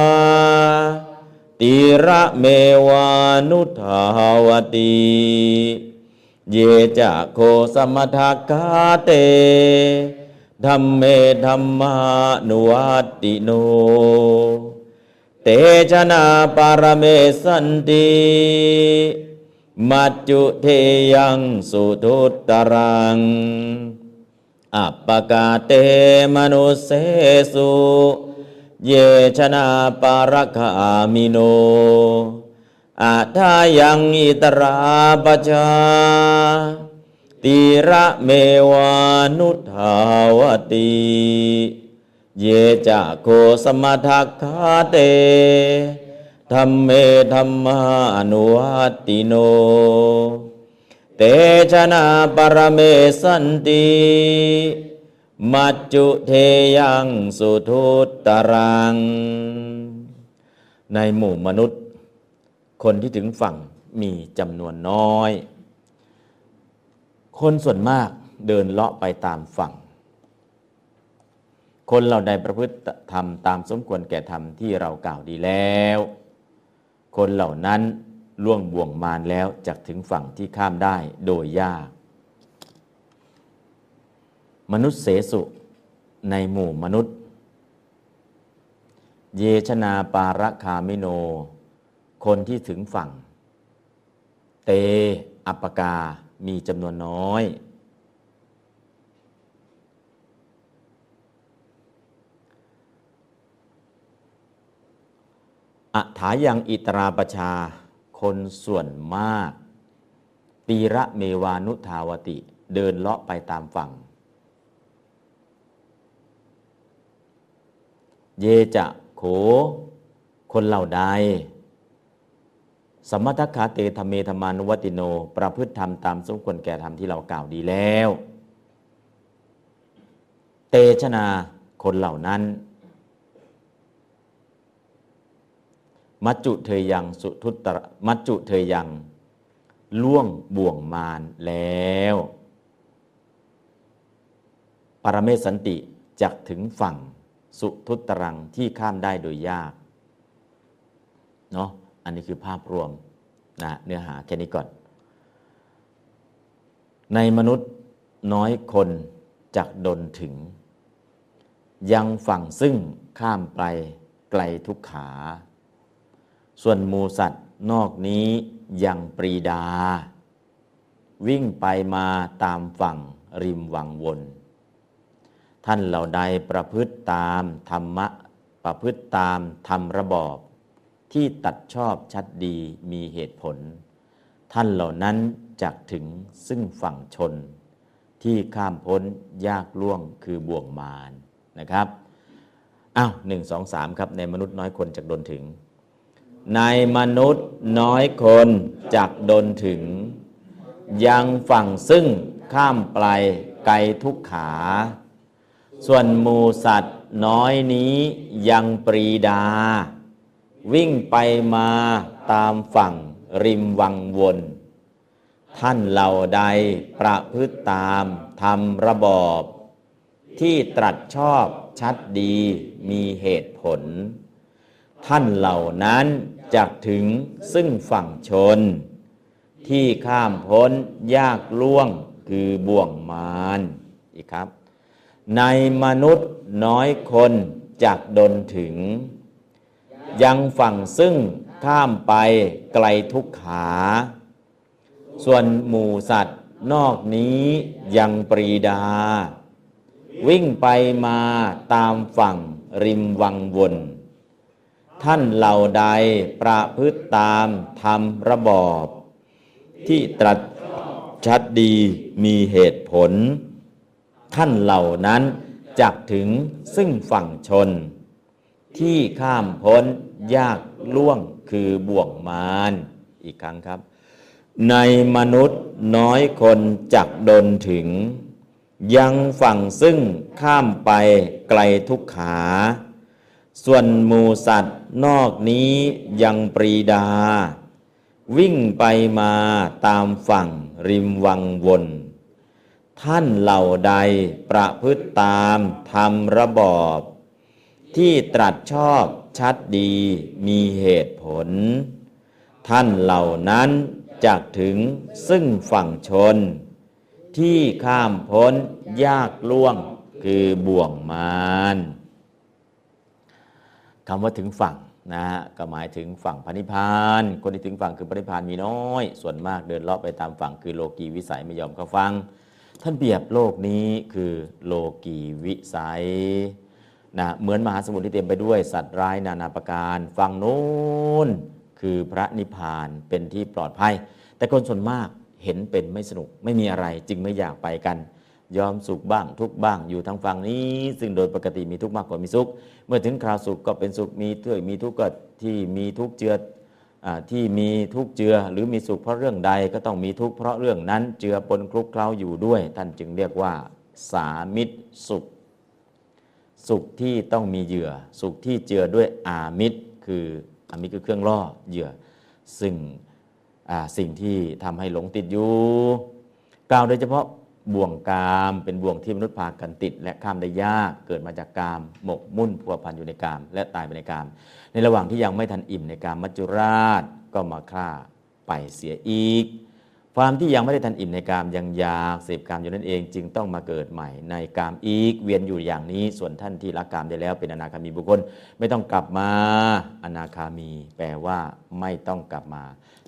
ติระเมวานุทาวตีเยจะโคสมทาคาเตธรรมเมธรรมานุวัตติโน เตชนาปารเมสันติ มัจจุเทยังสุทุตตรัง อัปปกาเตมนุเสสุ เยชนาปารคามิโนอาทายังอิตราปชาติระเมวานุทาวตี เยจะโคสมทัคคาเต ธรรมเมธรรมานุวัติโน เตชนาปรเมสันติมัจจุเทยังสุทุตตรัง ในหมู่มนุษย์ คนที่ถึงฝั่งมีจำนวนน้อย คนส่วนมากเดินเลาะไปตามฝั่ง คนเราใดประพฤติธรรมตามสมควรแก่ธรรมที่เรากล่าวดีแล้ว คนเหล่านั้นล่วงบ่วงมารแล้วจากถึงฝั่งที่ข้ามได้โดยยาก มนุษย์เสสุในหมู่มนุษย์ เยชนาปาระคามิโน คนที่ถึงฝั่ง เต อัปกา มีจำนวนน้อย อัถายังอิตราปชาคนส่วนมาก ตีระเมวานุทาวติ เดินเลาะไปตามฝั่ง เยจะโข คนเหล่าใดสมทัคขาเตธรรมเมธมานุวติโน ประพฤติธรรมตามสมควรแก่ธรรมที่เรากล่าวดีแล้ว เตชนาคนเหล่านั้น มัจจุเทยยังสุทุตตรมัจจุเทยยังล่วงบ่วงมารแล้ว ปรเมศสันติจักถึงฝั่งสุทุตตรังที่ข้ามได้โดยยากเนาะอันนี้คือภาพรวมนะเนื้อหาแค่นี้ก่อน ในมนุษย์น้อยคนจักดนถึง ยังฝั่งซึ่งข้ามไปไกลทุกขา ส่วนหมูสัตว์นอกนี้ยังปรีดา วิ่งไปมาตามฝั่งริมวังวน ท่านเหล่าใดประพฤติตามธรรมะ ประพฤติตามธรรมระบอบ ที่ตัดชอบชัดดีมีเหตุผล ท่านเหล่านั้นจักถึงซึ่งฝั่งชน ที่ข้ามพ้นยากล่วงคือบ่วงมารนะครับอ้าวหนึ่งสองสามครับในมนุษย์น้อยคนจักดนถึง ในมนุษย์น้อยคนจักดนถึง ยังฝั่งซึ่งข้ามไปไกลทุกขา ส่วนหมูสัตว์น้อยนี้ยังปรีดา วิ่งไปมาตามฝั่งริมวังวน ท่านเหล่าใดประพฤติตามทำระบอบ ที่ตรัสชอบชัดดีมีเหตุผล ท่านเหล่านั้น จะถึงซึ่งฝั่งชน ที่ข้ามพ้นยากล่วงคือบ่วงมารอีกครับ ในมนุษย์น้อยคนจักดนถึง ยังฝั่งซึ่งข้ามไปไกลทุกขา ส่วนหมู่สัตว์นอกนี้ยังปรีดา วิ่งไปมาตามฝั่งริมวังวน ท่านเหล่าใดประพฤติตามทำระบอบ ที่ตรัสชัดดีมีเหตุผล ท่านเหล่านั้นจักถึงซึ่งฝั่งชน ที่ข้ามพ้นยากล่วงคือบ่วงมารอีกครั้งครับ ในมนุษย์น้อยคนจักดนถึง ยังฝั่งซึ่งข้ามไปไกลทุกขา ส่วนหมูสัตว์นอกนี้ยังปรีดา วิ่งไปมาตามฝั่งริมวังวน ท่านเหล่าใดประพฤติตามทำระบอบ ที่ตรัสชอบชัดดีมีเหตุผล ท่านเหล่านั้นจะถึงซึ่งฝั่งชน ที่ข้ามพ้นยากล่วงคือบ่วงมาร คำว่าถึงฝั่งนะฮะก็หมายถึงฝั่งพระนิพพาน คนที่ถึงฝั่งคือพระนิพพานมีน้อย ส่วนมากเดินเลาะไปตามฝั่งคือโลกีวิสัยไม่ยอมเข้าฟัง ท่านเปรียบโลกนี้คือโลกีวิสัยนะเหมือนมหาสมุทรที่เต็มไปด้วยสัตว์ร้ายนานาประการ ฝั่งโน้นคือพระนิพพานเป็นที่ปลอดภัย แต่คนส่วนมากเห็นเป็นไม่สนุกไม่มีอะไรจึงไม่อยากไปกัน ยอมสุขบ้างทุกบ้างอยู่ทางฝั่งนี้ ซึ่งโดยปกติมีทุกมากกว่ามีสุข เมื่อถึงคราวสุขก็เป็นสุขมีเทื่อมีทุกข์ก็ที่มีทุกข์เจือที่มีทุกข์เจือหรือมีสุขเพราะเรื่องใดก็ต้องมีทุกข์เพราะเรื่องนั้นเจือปนคลุกเคล้าอยู่ด้วย ท่านจึงเรียกว่า สามิตรสุข สุขที่ต้องมีเหยื่อ สุขที่เจือด้วยอามิตร คืออามิตรคือเครื่องล่อเหยื่อ ซึ่งสิ่งที่ทำให้หลงติดอยู่กล่าวโดยเฉพาะ บ่วงกาม เป็นบ่วงที่มนุษย์พากันติด และข้ามได้ยากเกิดมาจากกาม หมกมุ่นพัวพันอยู่ในกาม และตายไปในกาม ในระหว่างที่ยังไม่ทันอิ่มในกามมัจจุราชก็มาฆ่าไปเสียอีก ความที่ยังไม่ได้ทันอิ่มในกามยังอยากเสพกามอยู่นั่นเอง จึงต้องมาเกิดใหม่ในกามอีก เวียนอยู่อย่างนี้ส่วนท่านที่ละกามได้แล้วเป็นอนาคามีบุคคล ไม่ต้องกลับมาอนาคามี แปลว่าไม่ต้องกลับมา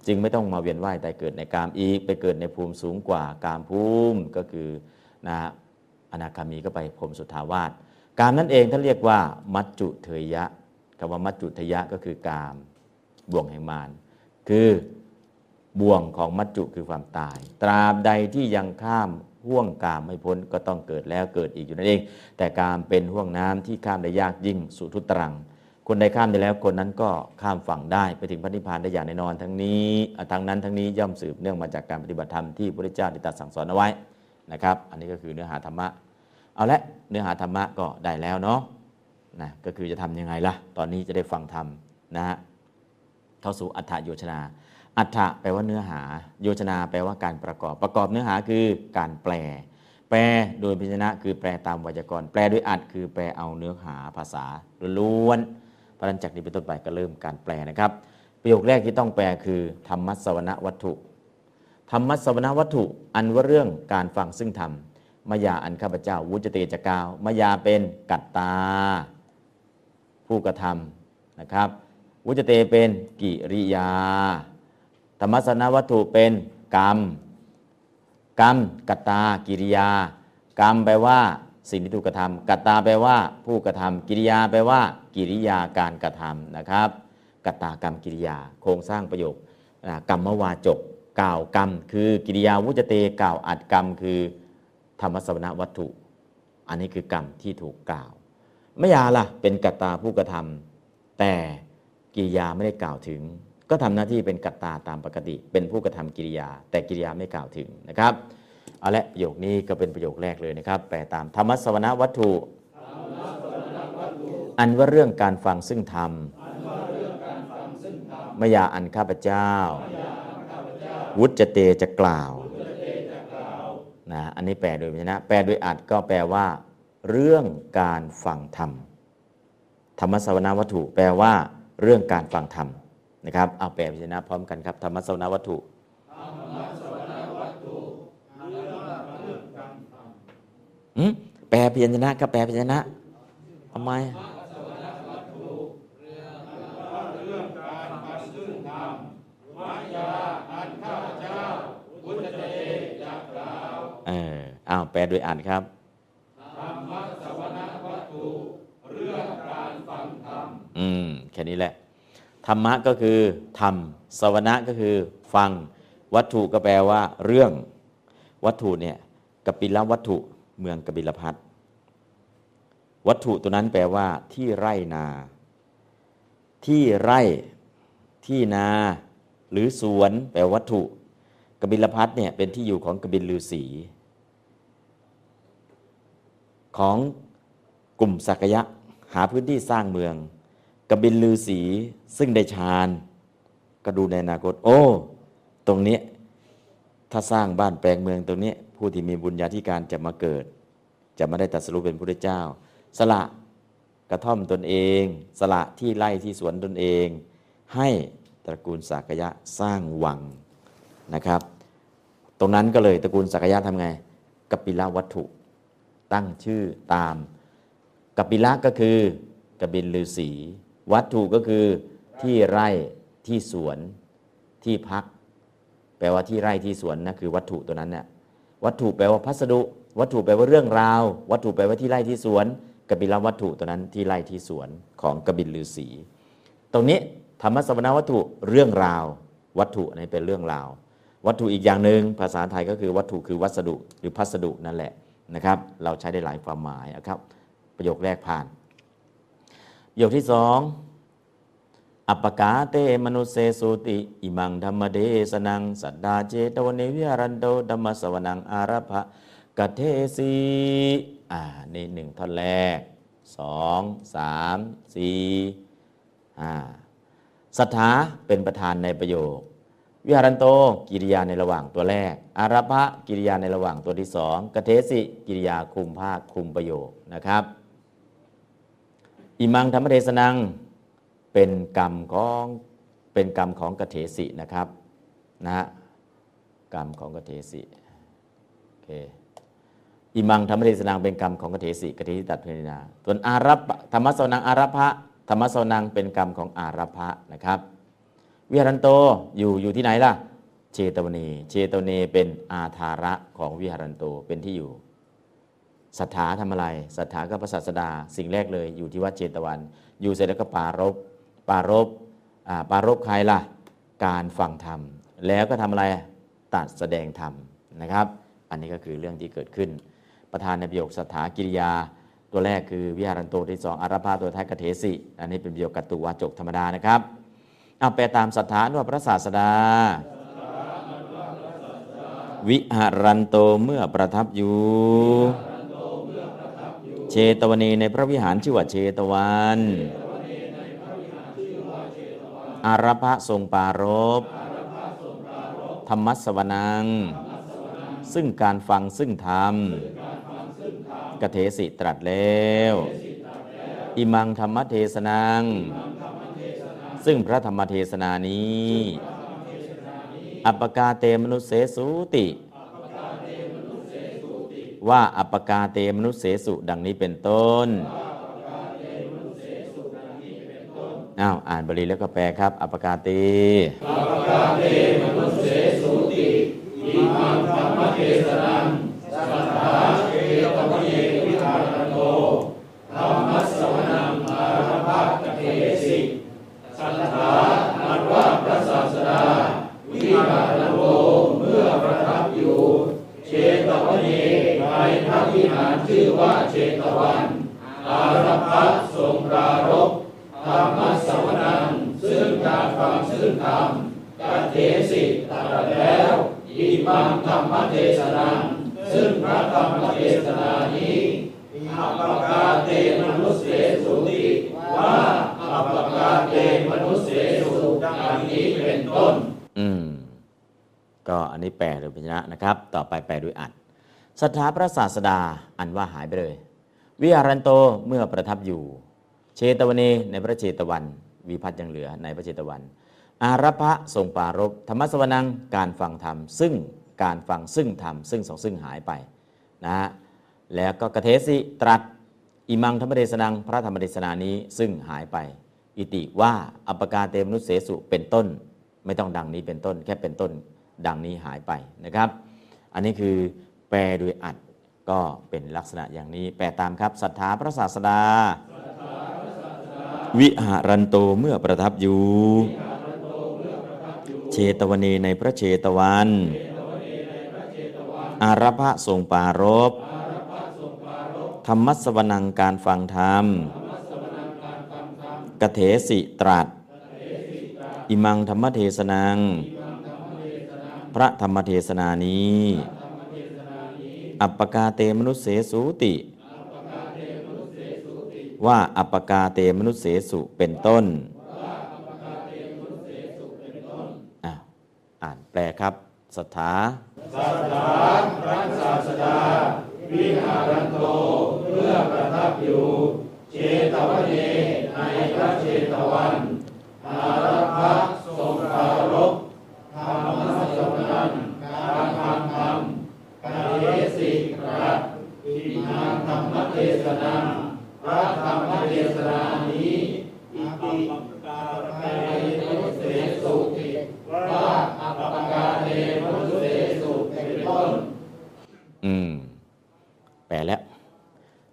จึงไม่ต้องมาเวียนว่ายแต่เกิดในกามอีก ไปเกิดในภูมิสูงกว่ากามภูมิก็คือนะฮะอนาคามีก็ไปพรมสุทธาวาสกามนั่นเองท่านเรียกว่า มัจจุเทยะคำว่ามัจจุเทยะก็คือกามบ่วงแห่งมารคือบ่วงของมัจจุคือความตาย ตราบใดที่ยังข้ามห่วงกามไม่พ้นก็ต้องเกิดแล้วเกิดอีกอยู่นั่นเอง แต่กามเป็นห่วงน้ำที่ข้ามได้ยากยิ่งสุทุตรัง คนใดข้ามได้แล้วคนนั้นก็ข้ามฝั่งได้ไปถึงพระนิพพานได้อย่างแน่นอนทั้งนี้ทั้งนั้นทั้งนี้ย่อมสืบเนื่องมาจากการปฏิบัติธรรมที่พระพุทธเจ้าได้ตรัสสั่งสอนเอาไว้นะครับ อันนี้ก็คือเนื้อหาธรรมะ เอาละเนื้อหาธรรมะก็ได้แล้วเนาะนะก็คือจะทำยังไงล่ะ ตอนนี้จะได้ฟังธรรมนะฮะเข้าสู่อัฏฐโยชนา อัฏฐะแปลว่าเนื้อหา โยชนาแปลว่าการประกอบประกอบเนื้อหาคือการแปล แปลโดยพิจนะคือแปลตามไวยากรณ์แปลด้วยอัดคือแปลเอาเนื้อหาภาษาล้วนๆ เพราะนั้นจากนี้เป็นต้นไปก็เริ่มการแปลนะครับ ประโยคแรกที่ต้องแปลคือ ธรรมสวนวัตถุ ธรรมสวนวัตถุ อันว่าเรื่องการฟังซึ่งธรรมมายาอันข้าพเจ้าวุจเตจกาวมายาเป็นกัตตา ผู้กระทำนะครับ วุจเตเป็นกิริยา ธรรมสวนวัตถุเป็นกรรม กรรมกัตตากิริยา กรรมแปลว่า สิ่งที่ถูกกระทำกัตตาแปลว่า ผู้กระทำกิริยาแปลว่า กิริยาการกระทำนะครับกัตตากรรมกิริยา โครงสร้างประโยคกรรมวาจกกล่าวกรรม คือกิริยาวุจเตกล่าวอัดกรรม คือธรรมสวนวัตถุ อันนี้คือกรรมที่ถูกกล่าวมยาล่ะเป็นกัตตาผู้กระทำแต่กิริยาไม่ได้กล่าวถึง ก็ทำหน้าที่เป็นกัตตาตามปกติ เป็นผู้กระทำกิริยา แต่กิริยาไม่กล่าวถึงนะครับ เอาละประโยคนี้ก็เป็นประโยคแรกเลยนะครับ แปลตามธรรมสวนาวัตถุ อันว่าเรื่องการฟังซึ่งธรรมมยาอันข้าพเจ้า วุจเตจะกล่าวนะอันนี้แปลโดยพยัญชนะ แปลโดยอัดก็แปลว่า เรื่องการฟังธรรม ธรรมสวนาวัตถุ แปลว่า เรื่องการฟังธรรมนะครับเอาแปลพยัญชนะพร้อมกันครับธรรมสวนาวัตถุอืม แปลพยัญชนะก็แปลพยัญชนะทำไมเอออ้าวแปลโดยอ่านครับธรรมสวนวัตถุเรื่อืมแค่นี้แหละ ธรรมะก็คือธรรม สวนะก็คือฟัง วัตถุก็แปลว่า เรื่อง วัตถุเนี่ยกปิลวัตถุ เมืองกบิลพัทวัตถุตัวนั้นแปลว่าที่ไร่นา ที่ไร่ที่นา หรือสวนแปลวัตถุ กบิลพัทเนี่ยเป็นที่อยู่ของกบิลลือสีของกลุ่มสักยะ หาพื้นที่สร้างเมือง กบิลลือสีซึ่งได้ฌานก็ดูในอนาคต โอ้ ตรงนี้ ถ้าสร้างบ้านแปลงเมืองตรงนี้ ผู้ที่มีบุญญาธิการจะมาเกิด จะมาได้ตรัสรู้เป็นพระเจ้า สละกระท่อมตนเอง สละที่ไร่ที่สวนตนเอง ให้ตระกูลสักยะสร้างวังนะครับ ตรงนั้นก็เลยตระกูลสักยะทำไงกปิละวัตถุ ตั้งชื่อตามกปิละก็คือกบินลือสีวัตถุก็คือที่ไร่ที่สวนที่พัก แปลว่าที่ไร่ที่สวนนะคือวัตถุตัวนั้นเนี่ย วัตถุแปลว่าพัสดุ วัตถุแปลว่าเรื่องราว วัตถุแปลว่าที่ไร่ที่สวน กบิลวัตถุตัวนั้นที่ไร่ที่สวนของกบิลือสีตรงนี้ธรรมสวนาวัตถุเรื่องราว วัตถุนี่เป็นเรื่องราว วัตถุอีกอย่างหนึ่งภาษาไทยก็คือวัตถุคือวัสดุหรือพัสดุนั่นแหละนะครับเราใช้ได้หลายความหมายนะครับ ประโยคแรกผ่าน ประโยคที่สอง อัปกาเตมนุเสสุติอิมังธรรมเดสนัง สัตดาเจตวเนวิหารันโดธรรมสวนังอารัภะกเทสีอ่านี่หนึ่งท่อนแรกสองสามสี่อ่าสัทธาเป็นประธานในประโยค วิหารันโตกิริยาในระหว่างตัวแรก อารัภะกิริยาในระหว่างตัวที่สองกเทสิกิริยาคุมภาคคุมประโยคนะครับอิมังธรรมเทศนัง เป็นกรรมของเป็นกรรมของกเทสินะครับนะฮะกรรมของกเทสิโอเคอิมังธรรมเทศนังเป็นกรรมของกเทสิกเทสิตัดเพนาส่วนอารัปธรรมสวนังอารัพะธรรมสวนังเป็นกรรมของอารัพะนะครับ วิหารันโตอยู่อยู่ที่ไหนล่ะเชตวนีเชตวนีเป็นอาธาระของวิหารันโตเป็นที่อยู่ศรัทธาทำอะไรศรัทธาก็พระศาสดา สิ่งแรกเลยอยู่ที่วัดเชตวัน อยู่เสร็จแล้วก็ปารบ ปารบปารบใครล่ะ การฟังธรรม แล้วก็ทำอะไรตัดแสดงธรรมนะครับ อันนี้ก็คือเรื่องที่เกิดขึ้น ประธานในประโยคสถากิริยา ตัวแรกคือวิหารันโตที่สองอาราภาตัวท้ายกเทสิอันนี้เป็นประโยคกัตตุวาจกธรรมดานะครับเอาแปลตามศรัทธาว่าพระศาสดา วิหารันโตเมื่อประทับอยู่เชตวันีในพระวิหารชื่อว่าเชตวัน อาราภะทรงปารบธรรมสวนัง ซึ่งการฟังซึ่งธรรมกเทสิตรัสแล้ว อิมังธรรมเทศนัง ซึ่งพระธรรมเทศนานี้ อัปกาเตมนุเสสูติ ว่าอัปกาเตมนุเสสุดังนี้เป็นต้น อ้าวอ่านบาลีแล้วก็แปลครับ อัปกาเตอัปกาเตมนุเสสุติอิมังธรรมเทศนังสัทธาเอตวเยวิหารโตธรรมสวนังอารภกเทสิสัทธาอันว่าพระศาสดาวิหารโตเมื่อประทับอยู่เชตวเนในพระวิหารชื่อว่าเชตวัน อารพะทรงปรารภ ธรรมสวนัง ซึ่งการฟังซึ่งธรรมกัเทสิตรัสแล้วอิมังธรรมเทศนังซึ่งพระธรรมเทศนานี้อัปกาเตมนุสเสสุติว่าอัปกาเตมนุสเสสุดังนี้เป็นต้น อืม ก็อันนี้แปลโดยพยัญชนะนะครับ ต่อไปแปลโดยอัดศรัทธาพระศาสดาอันว่าหายไปเลย วิหารันโตเมื่อประทับอยู่ เชตวเนในพระเชตวัน วิพัฒน์ยังเหลือในพระเชตวัน อารัพะทรงปรารบธรรมสวนังการฟังธรรม ซึ่งการฟังซึ่งธรรมซึ่งสองซึ่งหายไปนะฮะแล้วก็กเทสิตรัสอิมังธรรมเทศนังพระธรรมเทศนานี้ซึ่งหายไป อิติว่าอัปปกาเตมนุสเสสุเป็นต้น ไม่ต้องดังนี้เป็นต้น แค่เป็นต้นดังนี้หายไปนะครับ อันนี้คือแปลโดยอัดก็เป็นลักษณะอย่างนี้ แปลตามครับศรัทธาพระศาสดา วิหารันโตเมื่อประทับอยู่ เชตวนีในพระเชตวัน อารพะทรงปารบธรรมสวนังการฟังธรรม กเถสิตรัส อิมังธรรมเทศนัง พระธรรมเทศนานี้ อัปปกาเตมนุสเสสูติ ว่าอัปกาเตมนุสเสสุเป็นต้น อ่านแปลครับสถาสัทธาพระศาสดาวิหารันโตเพื่อประทับอยู่เชตวเนในพระเชตวันอารัพะทรงปารภธรรมสวนันการฟังธรรมกาเยสิตรัสอิมังธรรมเทศนา พระธรรมเทศนานี้อิติกาเตมนุเสสุติว่าอัปปกาเตมนุสเสสุเป็นต้น อืม แปลแล้ว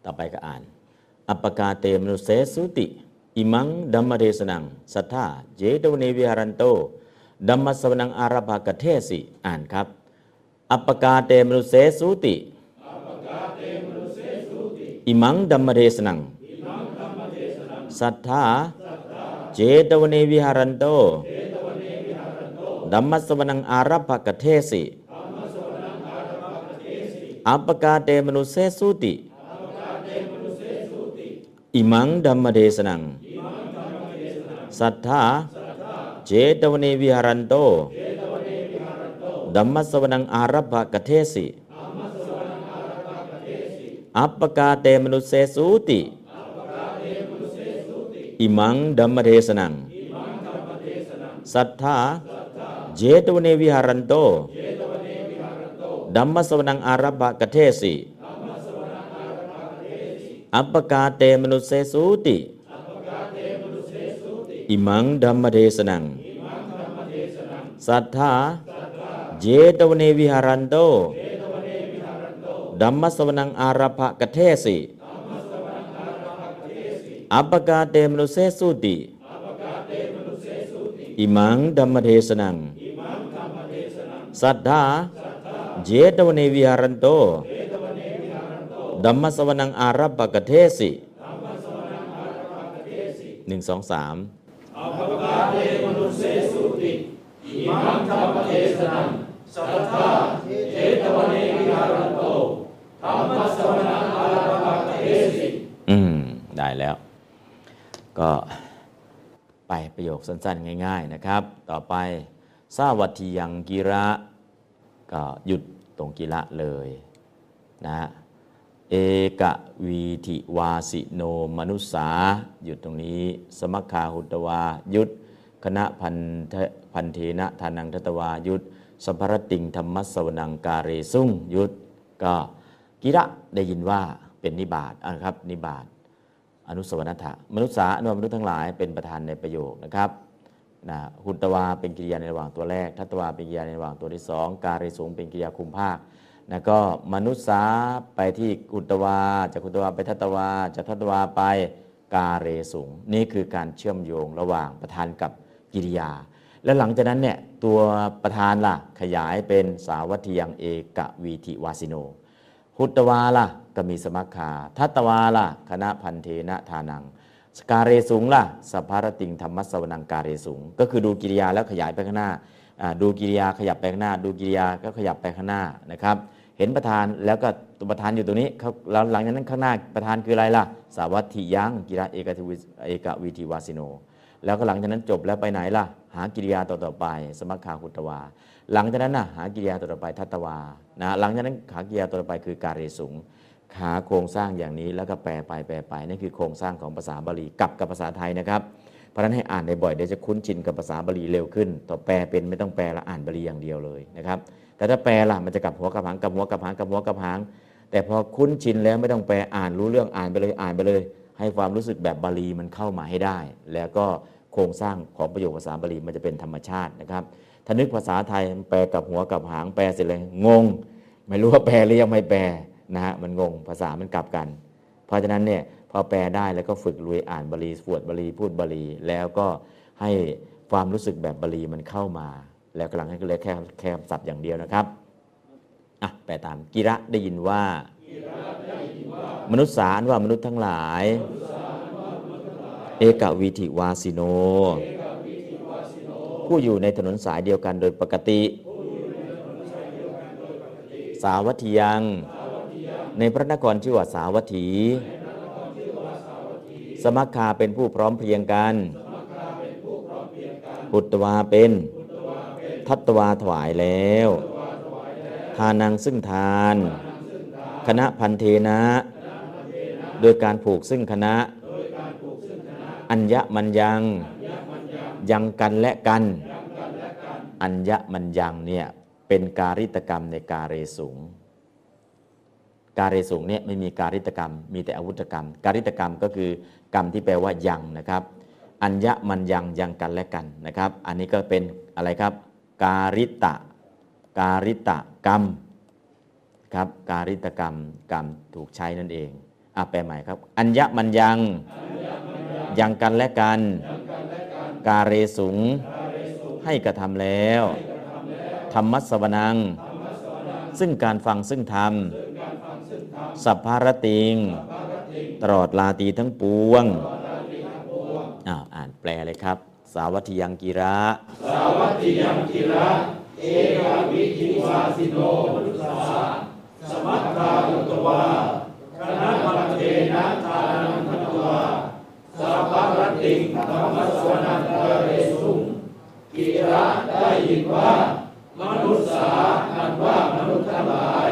ต่อไปก็อ่าน อปฺปกาเตมนุสฺเสสูติ อิมํ ธมฺมเทสนํ สตฺถาเชตวเนวิหรนฺโต ธมฺมสฺสวนํ อารพฺภ กเถสิ อ่านครับ อปฺปกาเตมนุสฺเสสูติ อิมํ ธมฺมเทสนํ สตฺถาเชตวเนวิหรนฺโต ธมฺมสฺสวนํ อารพฺภกเถสิอัปกาเตมนุเสสุติอิมังดัมมเดสนัง สัทธาเจตวเนวิหารันโตดัมมสวนังอารัภกเทสิ อัปปกาเตมนุเสสุติอิมังดัมมเธมฺมสฺสวนํ อารพฺภกเถสิอปฺปกาเตมนุสฺเสสูติอิมํ ธมฺมเทสนํ สตฺถาเชตวเนวิหรนฺโต ธมฺมสฺสวนํ อารพฺภกเถสิ อปฺปกเถสิหนึ่งสองสามอปฺปกาเตมนุสฺเสสูติอิมํ ธมฺมเทศนังสัทธาเจตวเนวิหารันโต ธรรมสวนังอารัปปะเทสิอืม ได้แล้ว ก็ไปประโยคสั้นๆ ง่าย ๆ นะครับ ต่อไปสาวัตถิยังกิระก็หยุดตรงกิระเลยนะฮะเอกวีทิวาสิโนมนุษสาหยุดตรงนี้ สมัคคาหุตวาหยุดคณะพันเทพันเทนะทานังทัตวายุดสัมภรติงธรรมสวนังกาเรสุ่งยุดก็ กิระได้ยินว่าเป็นนิบาตอะครับ นิบาตอนุสวนัตถะมนุษย์สาอนุมนุษย์ทั้งหลายเป็นประธานในประโยคนะครับนะหุตวาเป็นกิริยาในระหว่างตัวแรก ทัตวาเป็นกิริยาในระหว่างตัวที่สองการิสงเป็นกิริยาคุมภาคนะก็มนุษย์สาไปที่หุตวาจากหุตวาไปทัตวาจากทัตวาไปกาเรสงนี่คือการเชื่อมโยงระหว่างประธานกับกิริยา และหลังจากนั้นเนี่ยตัวประธานล่ะขยายเป็นสาวัตถยังเอกวีทิวาสิโน หุตวาล่ะก็มีสมัคคาทัตวาล่ะคณะพันเทนะทานังสการเรสูงล่ะสภารติงธรรมสวนังการเรสูง ก็คือดูกิริยาแล้วขยายไปข้างหน้า ดูกิริยาขยับไปข้างหน้า ดูกิริยาก็ขยับไปข้างหน้านะครับ เห็นประธานแล้วก็ตัวประธานอยู่ตรงนี้เขาแล้วหลังจากนั้นข้างหน้าประธานคืออะไรล่ะ สาวัตถิยังกิระเอกวิเอกวิธิวาสิโน แล้วก็หลังจากนั้นจบแล้วไปไหนล่ะ หากิริยาต่อต่อไป สมัคคาหุตวา หลังจากนั้นน่ะหากิริยาต่อต่อไปทัตตวานะหลังจากนั้นหากิริยาต่อต่อไปคือการเรสุงหาโครงสร้างอย่างนี้แล้วก็แปลไปแปลไปนี่คือโครงสร้างของภาษาบาลีกับกับภาษาไทยนะครับเพราะนั้นให้อ่านได้บ่อยเดี๋ยวจะคุ้นชินกับภาษาบาลีเร็วขึ้น ต่อแปลเป็นไม่ต้องแปลและอ่านบาลีอย่างเดียวเลยนะครับแต่ถ้าแปลล่ะมันจะกลับหัวกลับหางกลับหัวกลับหางกลับหัวกลับหาง แต่พอคุ้นชินแล้วไม่ต้องแปลอ่านรู้เรื่องอ่านไปเลยอ่านไปเลย ให้ความรู้สึกแบบบาลีมันเข้ามาให้ได้ แล้วก็ โครงสร้างของประโยคภาษาบาลีมันจะเป็นธรรมชาตินะครับถ้านึกภาษาไทยแปลกับหัวกับหางแปลเสร็จเลยงง ไม่รู้ว่าแปลหรือยังไม่แปลนะฮะมันงงภาษามันกลับกัน เพราะฉะนั้นเนี่ยพอแปลได้แล้วก็ฝึกลุยอ่านบาลีสวดบาลีพูดบาลี แล้วก็ให้ความรู้สึกแบบบาลีมันเข้ามา แล้วกำลังให้ก็เลยแค่แค่ศัพท์อย่างเดียวนะครับอะแปลตามกิระได้ยินว่า มนุษย์สารว่ามนุษย์ทั้งหลาย เอกวิธิวาสิโน ผู้อยู่ในถนนสายเดียวกันโดยปกติ สาวัตถียัง ในพระนครชื่อว่าสาวัตถี สมัคคาเป็นผู้พร้อมเพรียงกันพุตวาเป็น ทัตวาถวายแล้ว ทานังซึ่งทาน คณะพันเทนะ โดยการผูกซึ่งคณะ อัญญมันยัง ยังกันและกัน อัญญมันยังเนี่ยเป็นการิตกรรมในการเรสูง การเรสูงเนี่ยไม่มีการิตกรรม มีแต่อาวุธกรรม การิตกรรมก็คือกรรมที่แปลว่ายังนะครับ อัญญมันยังยังกันและกันนะครับ อันนี้ก็เป็นอะไรครับ การิตะ การิตะกรรมครับ การิตกรรมกรรมถูกใช้นั่นเอง อะแปลใหม่ครับ อัญญมันยังยังกันและกัน กาเรสูงให้กระทำแล้ว ธรรมัสวนัง ซึ่งการฟังซึ่งธรรม สัพพารติง ตลอดลาตีทั้งปวงอ้าวอ่านแปลเลยครับ สาวัตถิยังกีระ สาวัตถิยังกิระ เอกาวิธิวาสิโนมุสสาสมัคคาอุตวา ณะมัเทนะทานังพัตวาสัพพะรติงธรรมสวนังกเรสุงกิระได้ยินว่า มนุษย์สาอันว่ามนุษย์ทั้งหลาย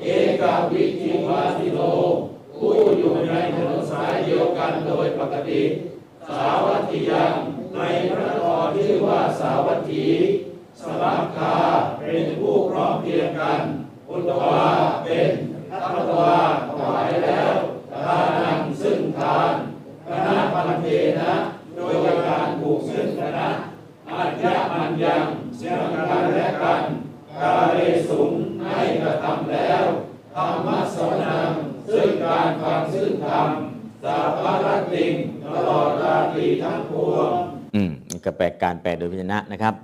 เอกวิธิวาสิโนผู้อยู่ในถนนสายเดียวกันโดยปกติ สาวัตถิยังในพระนครชื่อว่าสาวัตถีสมัคคาเป็นผู้พร้อมเพียงกันอุตวาเป็น ทัตวาถวายแล้วทานังซึ่งทานคณะพันเทนะโดยการผูกซึ่งคณะอัญญมันยังเสียงกันและกันกาเรสุงให้กระทำแล้วธรรมสวนังซึ่งการฟังซึ่งธรรมสาพารติงตลอดราตรีทั้งปวงอืมก็แปลการแปลโดยพิจนะนะครับ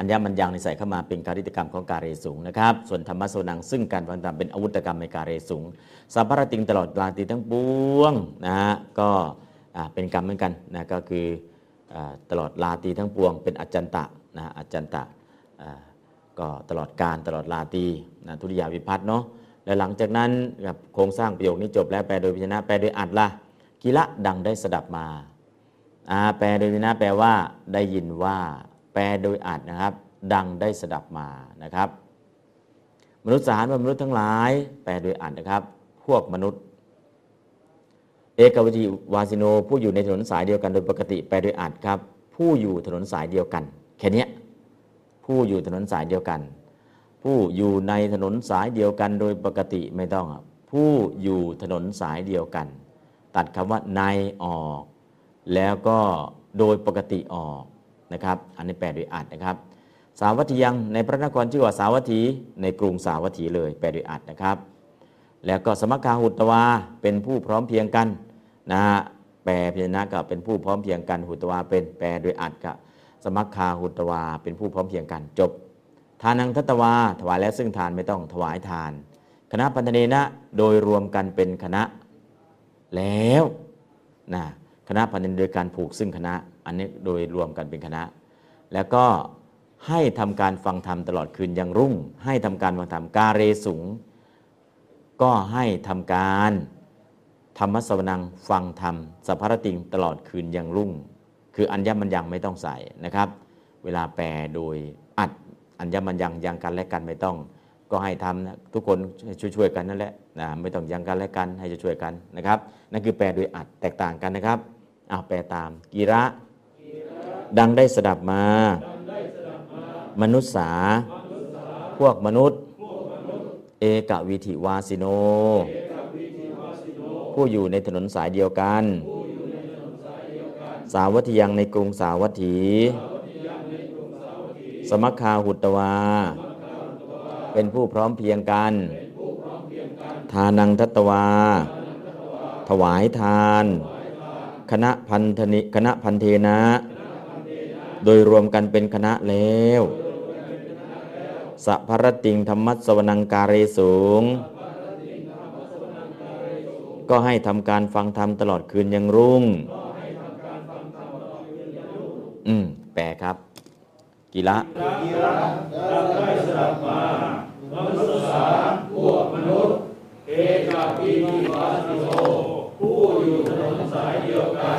อัญญมันยังในใส่เข้ามาเป็นการิตกรรมของการเรสูงนะครับส่วนธรรมะโสนังซึ่งการฟังธรรมเป็นอาวุธกรรมในการเรสูงสัพพะรติงตลอดลาตีทั้งปวงนะฮะก็เป็นกรรมเหมือนกันนะก็คืออตลอดลาตีทั้งปวง เป็นอจันตะนะอจันตะก็ตลอดการตลอดลาตีนะทุติยาวิพัฒน์เนาะแล้วหลังจากนั้นกับโครงสร้างประโยคนี้จบแล้วแปลโดยพิจนะแปลโดยอัดละกิละดังได้สดับมาแปลโดยวิจนะแปลว่าได้ยินว่า ลโดยอัดนะครับ ดังได้สดับมานะครับ มนุษย์สารมนุษย์ทั้งหลาย แปลโดยอัดนะครับ พวกมนุษย์ เอกวิธีวาสิโน ผู้อยู่ในถนนสายเดียวกันโดยปกติ แปลโดยอัดครับ ผู้อยู่ถนนสายเดียวกันแค่นี้ผู้อยู่ถนนสายเดียวกัน ผู้อยู่ในถนนสายเดียวกันโดยปกติไม่ต้องครับผู้อยู่ถนนสายเดียวกัน ตัดคำว่าในออก แล้วก็โดยปกติออก นะครับ อันนี้แปลโดยอัดนะครับ สาวัตถียังในพระนครชื่อว่าสาวัตถีในกรุงสาวัตถีเลยแปลโดยอัดนะครับ แล้วก็สมัคาหุตวาเป็นผู้พร้อมเพียงกันนะฮะแปลพยัญชนะก็เป็นผู้พร้อมเพียงกันหุตวาเป็นแปลโดยอัดกับสมัคคาหุตวาเป็นผู้พร้อมเพียงกันจบ ทานังทัตวา ถวายแล้วซึ่งทานไม่ต้องถวายทาน คณะพันธเนนะโดยรวมกันเป็นคณะแล้วนะคณะพันธเนโดยการผูกซึ่งคณะ อันนี้โดยรวมกันเป็นคณะ แล้วก็ให้ทำการฟังธรรมตลอดคืนยังรุ่ง ให้ทำการฟังธรรมกาเรสุง ก็ให้ทำการธรรมสวนังฟังธรรมสัพพรติงตลอดคืนยังรุ่ง คืออัญญมัญยังไม่ต้องใส่นะครับ เวลาแปลโดยอัดอัญญมัญยังยังกันและกันไม่ต้อง ก็ให้ทำนะทุกคนช่วยๆกันนั่นแหละนะไม่ต้องยังกันและกันให้ช่วยๆกันนะครับนั่นคือแปลโดยอัดแตกต่างกันนะครับเอาแปลตามกีระ ดังได้สดับมา มนุษย์สา พวกมนุษย์ เอกวิธิวาสิโน ผู้อยู่ในถนนสายเดียวกัน สาวัตถียังในกรุงสาวัตถี สมัคคาหุตตวา เป็นผู้พร้อมเพรียงกัน ทานังทัตตวา ถวายทาน คณะพันธนิคณะพันเทนะ โดยรวมกันเป็นคณะแล้วสัพพรติงธรรมัสวนังการเรสูง ก็ให้ทำการฟังธรรมตลอดคืนยังรุ่ง อืม แปลครับ กีละพวกมนุษย์เอกปีติวาสิโนผู้อยู่ถนนสายเดียวกัน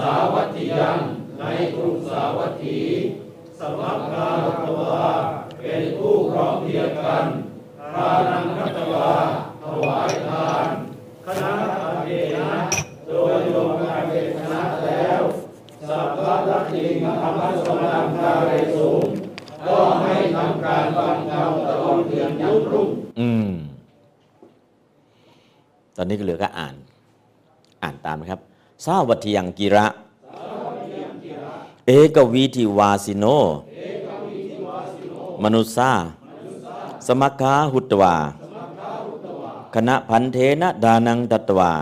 สาวัตถียัง ในกรุงสาวัตถีสมัคคาตวาเป็นผู้พร้อมเพียงกันทานังคัตวาถวายทานคณะอาเกนะโดยรวมกันเป็นคณะแล้วสัพพะทัติงธรรมสวนังคาเรสูงก็ให้ทำการฟังธรรมตลอดเดือนยุรุ่งอืม ตอนนี้ก็เหลือก็อ่าน อ่านตามนะครับ สาวัตถียังกิระ เอกวีทิวาสิโน มนุษาสมัคคาหุตวา คณะพันเทนะดานังตัตวา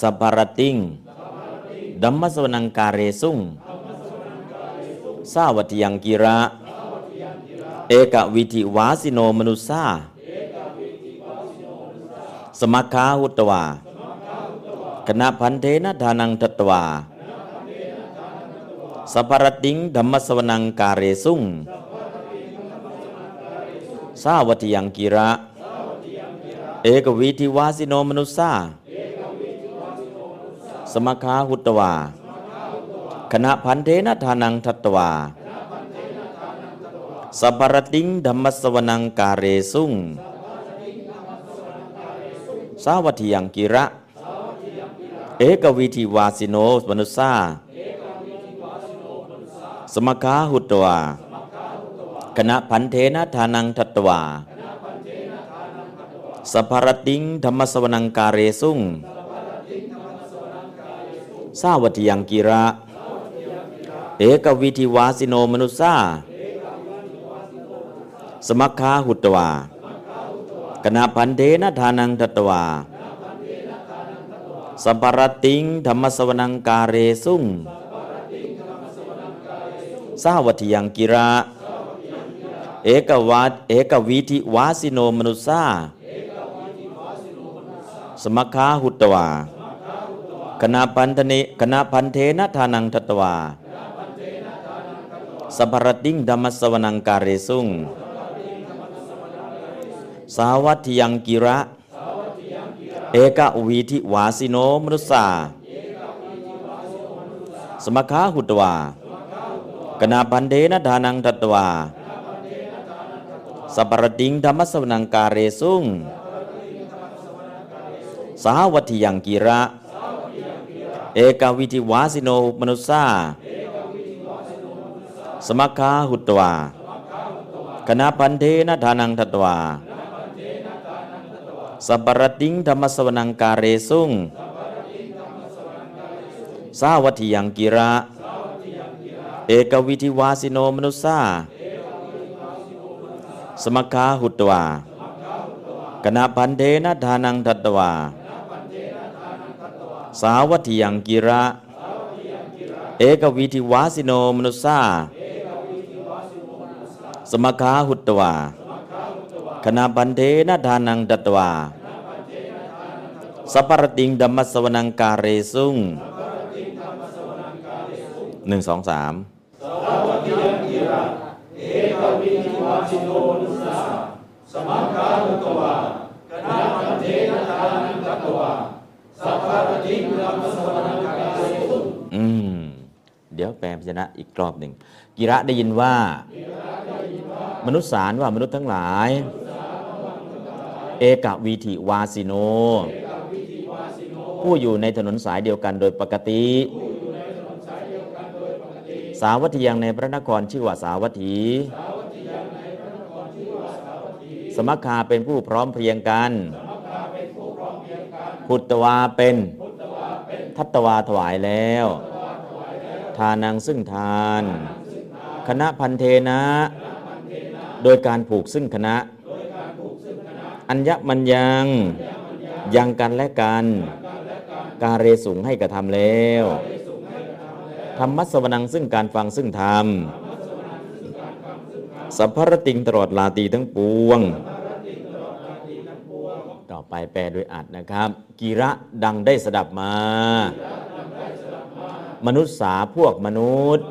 สัพพรติง ดัมมสวนังการเรสุงสาวัตถียังกิระ เอกวิธิวาสิโนมนุษาสมัคคาหุตวา คณะพันเทนะทานังทัตวา สัพพรติงธรรมสวนังการเรสุงสาวัตยังกิระ เอกวิธิวาสิโนมนุษสาสมัคาหุตวา คณะพันเทนทานังทัตวา สัพพรติงธรรมสวนังการเรสุงสาวัตยังกิระ เอกวิธิวาสิโนมนุษสา สมคาหุตวาคณะพันเทนะทานังทัตวา สัพพรติงธรรมสวนังการเรสุงสาวัตยังกิระ เอกวิธิวาสิโนมนุษาสมัคคาหุตวาคณะพันเทนะทานังทัตวา สัพพรติงธรรมสวนังการเรสุง สาวัตยังกิระเอกวัตเอกวิธิวาสิโนมนุษสาสมคาหุตวาคณะพันธเนคณะพันเทนะทานังทัตวาสัพพรติงธรรมสวนังการเรสุงสาวัตยังกิระ เอกวีทิวาสิโนมนุษสาสมคาหุตวา กนาพันเทนะทานังทัตวาสัพพรติงธรรมสวนังการเรสุงสาวัตยังกิระ เอกวิทิวาสิโนมนุษสาสมคาหุตวาคณะพันเทนะทานังทัตวาสัพพรติงธรรมสวนังการเรสุงสาวัตยังกิระ เอกวิธิวาสิโนมนุษสาสมคาหุตวาคณะพันเทนะทานังทัตวา สาวัตยังกิระ เอกวิธิวาสิโนมนุษสาสมคาหุตวาคณะบันเทนะทานังดัตวาสัพพรติงดัมมัสวนังกาเรสุงหนึ่งสองสาม เอกวิธิวาชิโนนุสาสมัคคารุตวาคณะพันเทนะทานังตวาสัพพะติงธรรมสวนังกาเสสุอืมเดี๋ยวแปลพยัญชนะอีกรอบหนึ่งกิระได้ยินว่า มนุษย์สารว่ามนุษย์ทั้งหลาย เอกวีธิวาสิโน ผู้อยู่ในถนนสายเดียวกันโดยปกติ สาวัตถียังในพระนครชื่อว่าสาวัตถี สมัคคาเป็นผู้พร้อมเพรียงกันพุตวาเป็น ทัตตวาถวายแล้ว ทานังซึ่งทาน คณะพันเทนะ โดยการผูกซึ่งคณะ อัญญมันยัง ยังกันและกัน การเรสุงให้กระทำแล้ว ธรรมัสวนังซึ่งการฟังซึ่งธรรม สัพพรติงตลอดลาตีทั้งปวง ต่อไปแปลโดยอัดนะครับ กีระดังได้สดับมา มนุษย์สาพวกมนุษย์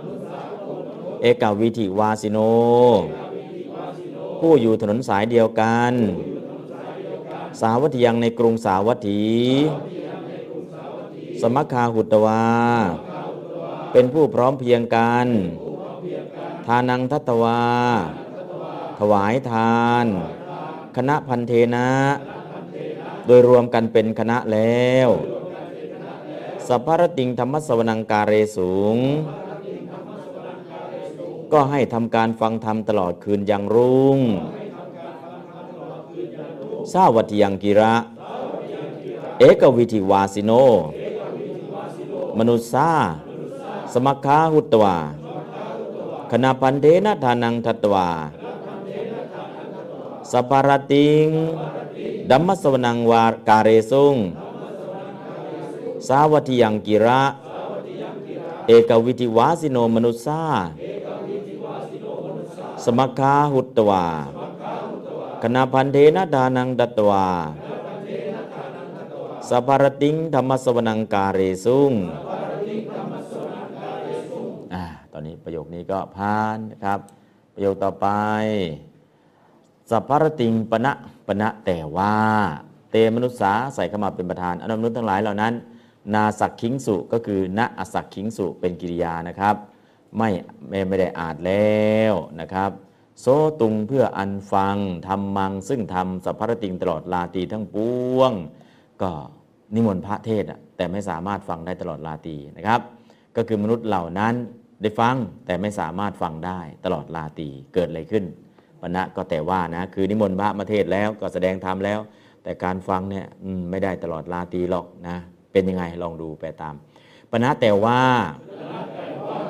เอกาวิธิวาสิโน ผู้อยู่ถนนสายเดียวกัน สาวัตถียังในกรุงสาวัตถี สมัคคาหุตวา เป็นผู้พร้อมเพียงกัน ทานังทัตตวา ถวายทาน คณะพันเทนะ โดยรวมกันเป็นคณะแล้วสัพพรติงธรรมสวนังการเรสูง ก็ให้ทำการฟังธรรมตลอดคืนยังรุ่งสาวัตยังกิระ เอกวิธิวาสิโน มนุษสา สมัคาหุตวาคณะพันเทนะทานังทัตตวาสัพพรติงดัมมสวนังวาการเรสุงสาวัติยังกิระ เอกวิธิวาสิโนมนุษาสมัคาหุตวาคณะพันเทนะดานังดัตตวาสัพพรติงธรรมสวนังการเรสุง อนนี้ประโยคนี้ก็ผ่านนะครับ ประโยคต่อไปสัพพรติงปณะปณะแต่ว่า เตมนุษสาใส่เข้ามาเป็นประธาน อนมนุษย์ทั้งหลายเหล่านั้น นาสักคิงสุก็คือณอสักคิงสุเป็นกิริยานะครับไม่ไม่ไม่ได้อาจแล้วนะครับโซตุงเพื่ออันฟังทำมังซึ่งทำสัพพรติงตลอดลาตีทั้งปวง ก็นิมนต์พระเทศแต่ไม่สามารถฟังได้ตลอดลาตีนะครับ ก็คือมนุษย์เหล่านั้น ได้ฟังแต่ไม่สามารถฟังได้ตลอดลาตีเกิดอะไรขึ้นปณะก็แต่ว่านะคือนิมนต์พระมาเทศแล้วก็แสดงธรรมแล้ว แต่การฟังเนี่ยไม่ได้ตลอดลาตีหรอกนะ เป็นยังไงลองดูไปตามปณะแต่ว่า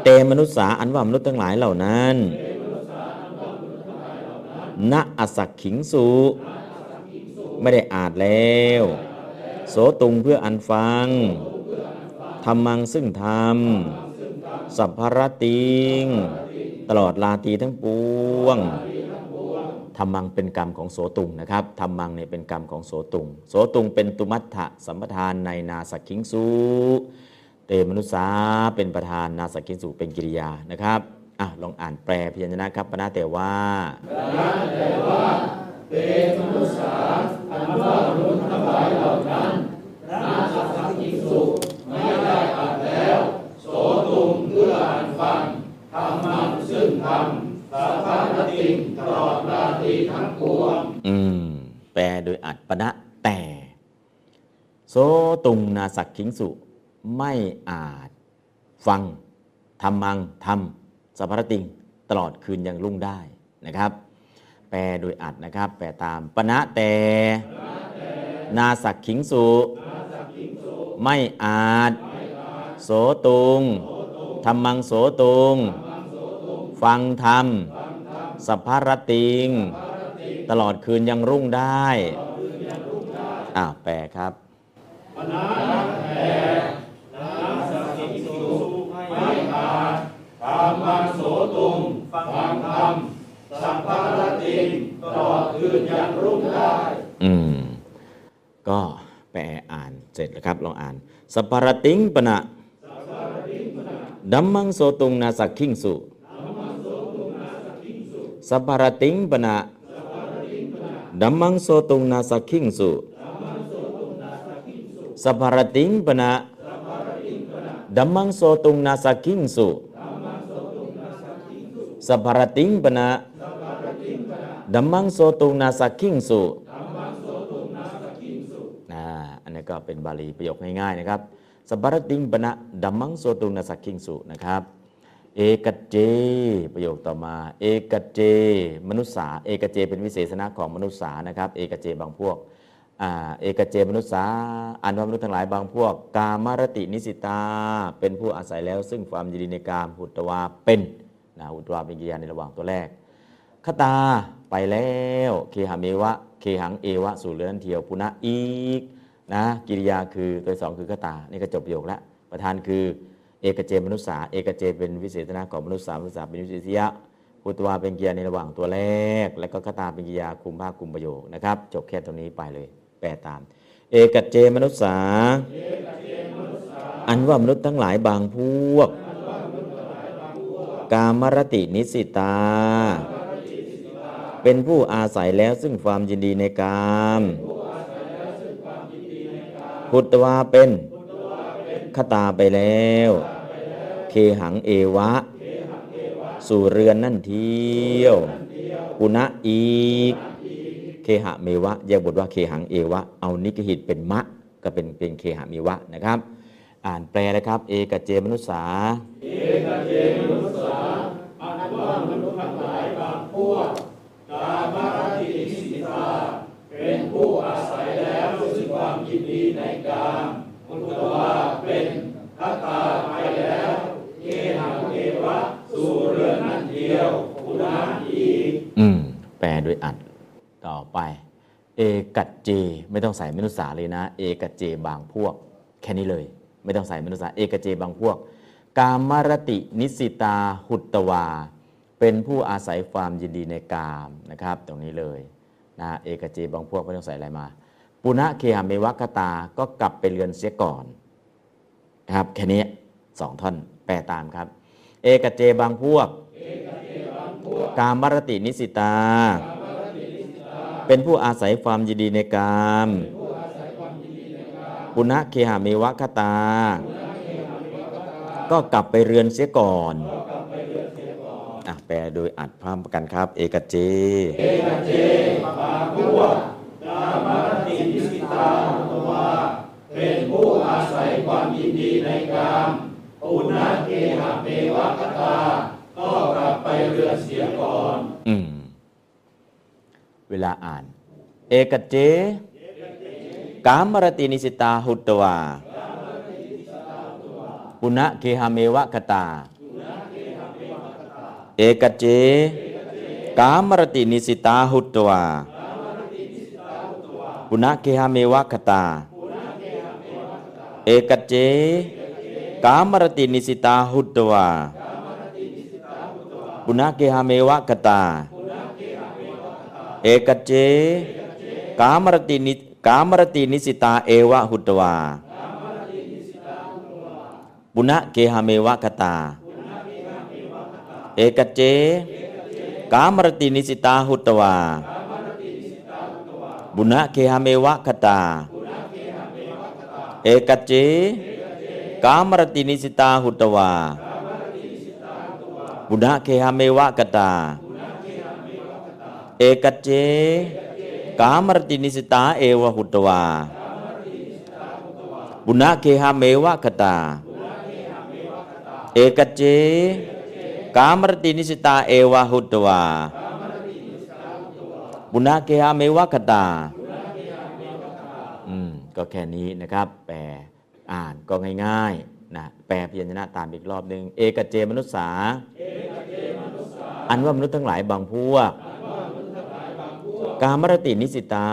เตมนุษสาอันว่ามนุษย์ทั้งหลายเหล่านั้นณอสักขิงสุไม่ได้อาจแล้ว โสตุงเพื่ออันฟังธรรมังซึ่งธรรม สัพพรติง ตลอดลาตีทั้งปวงธรรมังเป็นกรรมของโสตุงนะครับธรรมังเนี่ยเป็นกรรมของโสตุง โสตุงเป็นตุมัตถะสัมปทานในนาสักขิงสุเตมนุษสาเป็นประธานนาสักขิงสุเป็นกิริยานะครับอะลองอ่านแปลพยัญชนะครับปณะแต่ว่าปนาแต่ว่าเตมนุษาอืมแล้ว ปลโดยอัดปณะแต่ โสตุงนาสักขิงสุ ไม่อาจ ฟังทำมังทำสัพพรติงตลอดคืนยังรุ่งได้นะครับ แปลโดยอัดนะครับ แปลตามปณะแต่ นาสักขิงสุ ไม่อาจ โสตุงธรรมังโสตุง ฟังธรรม สัพพรติง ตลอดคืนยังรุ่งได้อ้าวแปลครับธรรมังโสตุง ฟังธรรม สัพพะติง ตลอดคืนยังรุ่งได้ อืม ก็แปลอ่านเสร็จแล้วครับ ลองอ่าน สัพพารติงปนะ ดัมมังโสตุงนาสักขิงสุสัพพารติงปนะดัมมังโสตุงนาสักขิงสุสัพพารติงปนะดัมมังโสตุงนาสักขิงสุสัพพารติงปนะดัมมังโสตุงนาสักขิงสุนะอันนี้ก็เป็นบาลีประโยคง่ายๆนะครับ สัพพารติงปนะดัมมังโสตุนสักขิงสุนะครับ เอกเจ ประโยคต่อมา เอกเจ มนุษย์สา เอกเจ เป็นวิเศษณะของมนุษย์สานะครับ เอกเจบางพวกอเอกเจมนุษย์สาอันว่ามนุษย์ทั้งหลายบางพวก กามารตินิสิตา เป็นผู้อาศัยแล้ว ซึ่งความยินดีในกามหุตวาเป็นนะหุตวาเป็นกิริยาในระหว่างตัวแรกคตาไปแล้ว เคหาเมวะ เคหังเอวะ สู่เรือนเทียวปุณะอีก นะกิริยาคือตัวสองคือคตา นี่ก็จบประโยคแล้วประธานคือเอกเจมนุษย์สาเอกเจเป็นวิเศษณะของมนุษย์สามนุษย์สาเป็นวิเศษยะพุตวาเป็นกิริยาในระหว่างตัวแรก แล้วก็คตาเป็นกิริยาคุมภาคคุมประโยคนะครับ จบแค่ตรงนี้ไปเลย แปลตาม เอกเจมนุษย์สาอันว่ามนุษย์ทั้งหลายบางพวก กามรตินิสิตา เป็นผู้อาศัยแล้วซึ่งความยินดีในกาม พุตวาเป็นคตาไปแล้ว เคหังเอวะ สู่เรือนนั่นเที่ยวปุณะอีก เคหะเมวะ แยกบทว่าเคหังเอวะ เอานิกหิตเป็นมะ ก็เป็นเป็นเคหะเมวะนะครับ อ่านแปลนะครับ เอกเจมนุษสาอันว่ามนุษย์ทั้งหลายบางพวก กามารตินิสิตา เป็นผู้อาศัย ในกามมุตวาเป็นทัตตาไปแล้วเกหังเอวะสู่เรือนนั่นเดียวปุณาอีกอืม แปลโดยอัดต่อไป เอกัจเจ ไม่ต้องใส่มนุษย์สาเลยนะ เอกัจเจบางพวก แค่นี้เลย ไม่ต้องใส่มนุษย์สาเอกเจบางพวก กามารตินิสิตาหุตตวา เป็นผู้อาศัยความยินดีในกามนะครับ ตรงนี้เลยนะเอกเจบางพวกไม่ต้องใส่อะไรมา ปุณะเคหเมวะกตาก็กลับไปเรือนเสียก่อนนะครับแค่นี้สองท่อนแปลตามครับ เอกเจบางพวก กามรตินิสิตา เป็นผู้อาศัยความยินดีในกามปุณะเคหาเมวะคตา ก็กลับไปเรือนเสียก่อนแปลโดยอัดพร้อมกันครับ เอกเจ เป็นผู้อาศัยความยินดีในกามปุณะเกหะเมวะกตา ก็กลับไปเรือนเสียก่อน อืม เวลาอ่าน เอกเจ กามรตินิสิตาหุตตวาปุณะเคหาเมวะคตา เอกเจ กามรตินิสิตาหุตตวา ปุณะเคหาเมวะคตา เอกเจ กามรตินิสิตาหุตตวาปุณะเกหาเมวะกตา เอกเจ กามรตินิกามรตินิสิตาเอวะหุตวาปุณะเกหาเมวะกตา เอกเจ กามรตินิสิตาหุตวา บุณะเกหาเมวะกตา เอกเจ กามรตินิสิตาหุตวา บุณะเคหาเมวะกตา เอกเจ กามรตินิสิตาเอวะหุตวา บุณะเคหาเมวะกตา เอกเจ กามรตินิสิตาเอวะหุตวา บุณะเคหาเมวะกตาอืมก็แค่นี้นะครับ แปลอ่านก็ง่ายๆนะแปลพยัญชนะตามอีกรอบหนึ่งเอกเจมนุษสา อันว่ามนุษย์ทั้งหลายบางพวก กามรตินิสิตา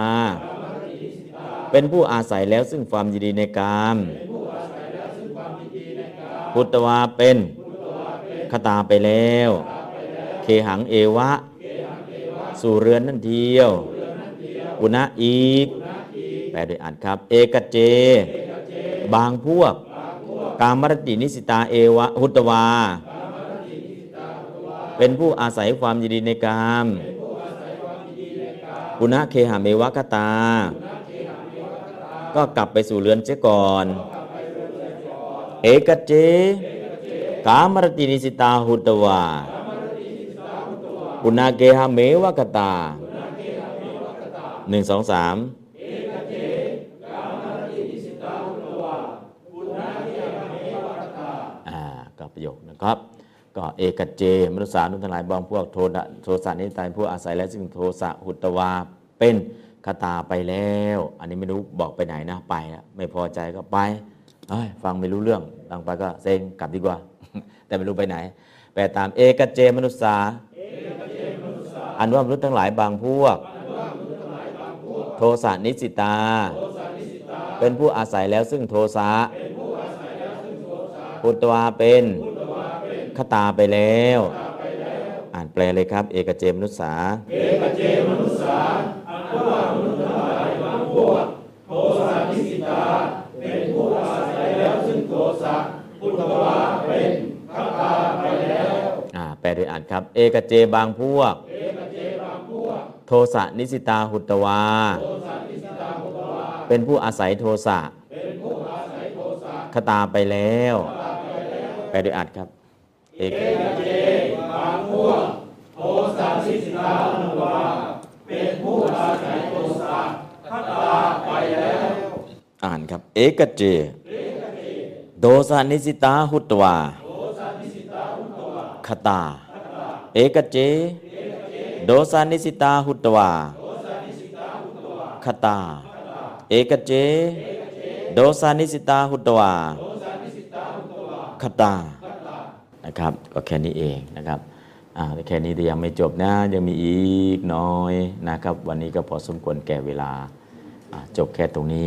เป็นผู้อาศัยแล้วซึ่งความยินดีในกามพุตตวาเป็นคตาไปแล้ว เคหังเอวะ สู่เรือนนั่นเดียว อุณะอีก แปลโดยอ่านครับ เอกเจ บางพวก กามรตินิสิตาเอวะหุตวา เป็นผู้อาศัยความยินดีในกามปุณะเคหะเมวะกตา ก็กลับไปสู่เรือนเสียก่อน เอกเจ กามรตินิสิตาหุตวา ปุณะเกหะเมวกตาหนึ่งสองสามอ่าก็ประโยคนะครับ ก็เอกเจมนุษย์สานุทั้งหลายบางพวกโทดโทสะนิตายผู้อาศัยและซึ่งโทสะหุตวาเป็นคตาไปแล้ว อันนี้ไม่รู้บอกไปไหนนะไปไม่พอใจก็ไปฟังไม่รู้เรื่องฟังไปก็เซ็งกลับดีกว่า แต่ไม่รู้ไปไหนแปลตามเอกเจมนุษย์สา อันว่ามนุษย์ทั้งหลายบางพวก โทสะนิสิตา เป็นผู้อาศัยแล้วซึ่งโทสะพุตวาเป็นคตาไปแล้ว อ่านแปลเลยครับ เอกเจมนุษสาเอกเจมนุษสาอันว่ามนุษย์ทั้งหลายบางพวกโทสะนิสิตา เป็นผู้อาศัยแล้วซึ่งโทสะพุทธวาเป็นขตาไป แล้วอ่าแปลโดยอ่านครับเอกเจบางพวกเอกเจบางพวก โทสะนิสิตาหุตวาโทสะนิสิตาพุทธวาเป็นผู้อาศัยโทสะเป็นผู้อาศัยโทสะคตาไปแล้วแปลโดยอ่านครับเอกเอกเจบางพวกโทสะนิสิตาพุทธวา เป็นผู้อาศัยโทสะขตาไปแล้ว อ่านครับ เอกเจ โทสะนิสิตาหุตวา คตา เอกเจ โดสานิสิตาหุตวาคตา เอกเจ โดสานิสิตาหุตวาคตา นะครับ ก็แค่นี้เองนะครับอ่าแค่นี้แต่ยังไม่จบนะ ยังมีอีกน้อยนะครับ วันนี้ก็พอสมควรแก่เวลา จบแค่ตรงนี้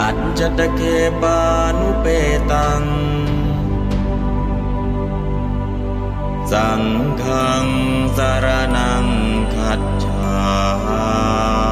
อัจจตะเคปานุเปตัง สังฆสารนังขัดฌา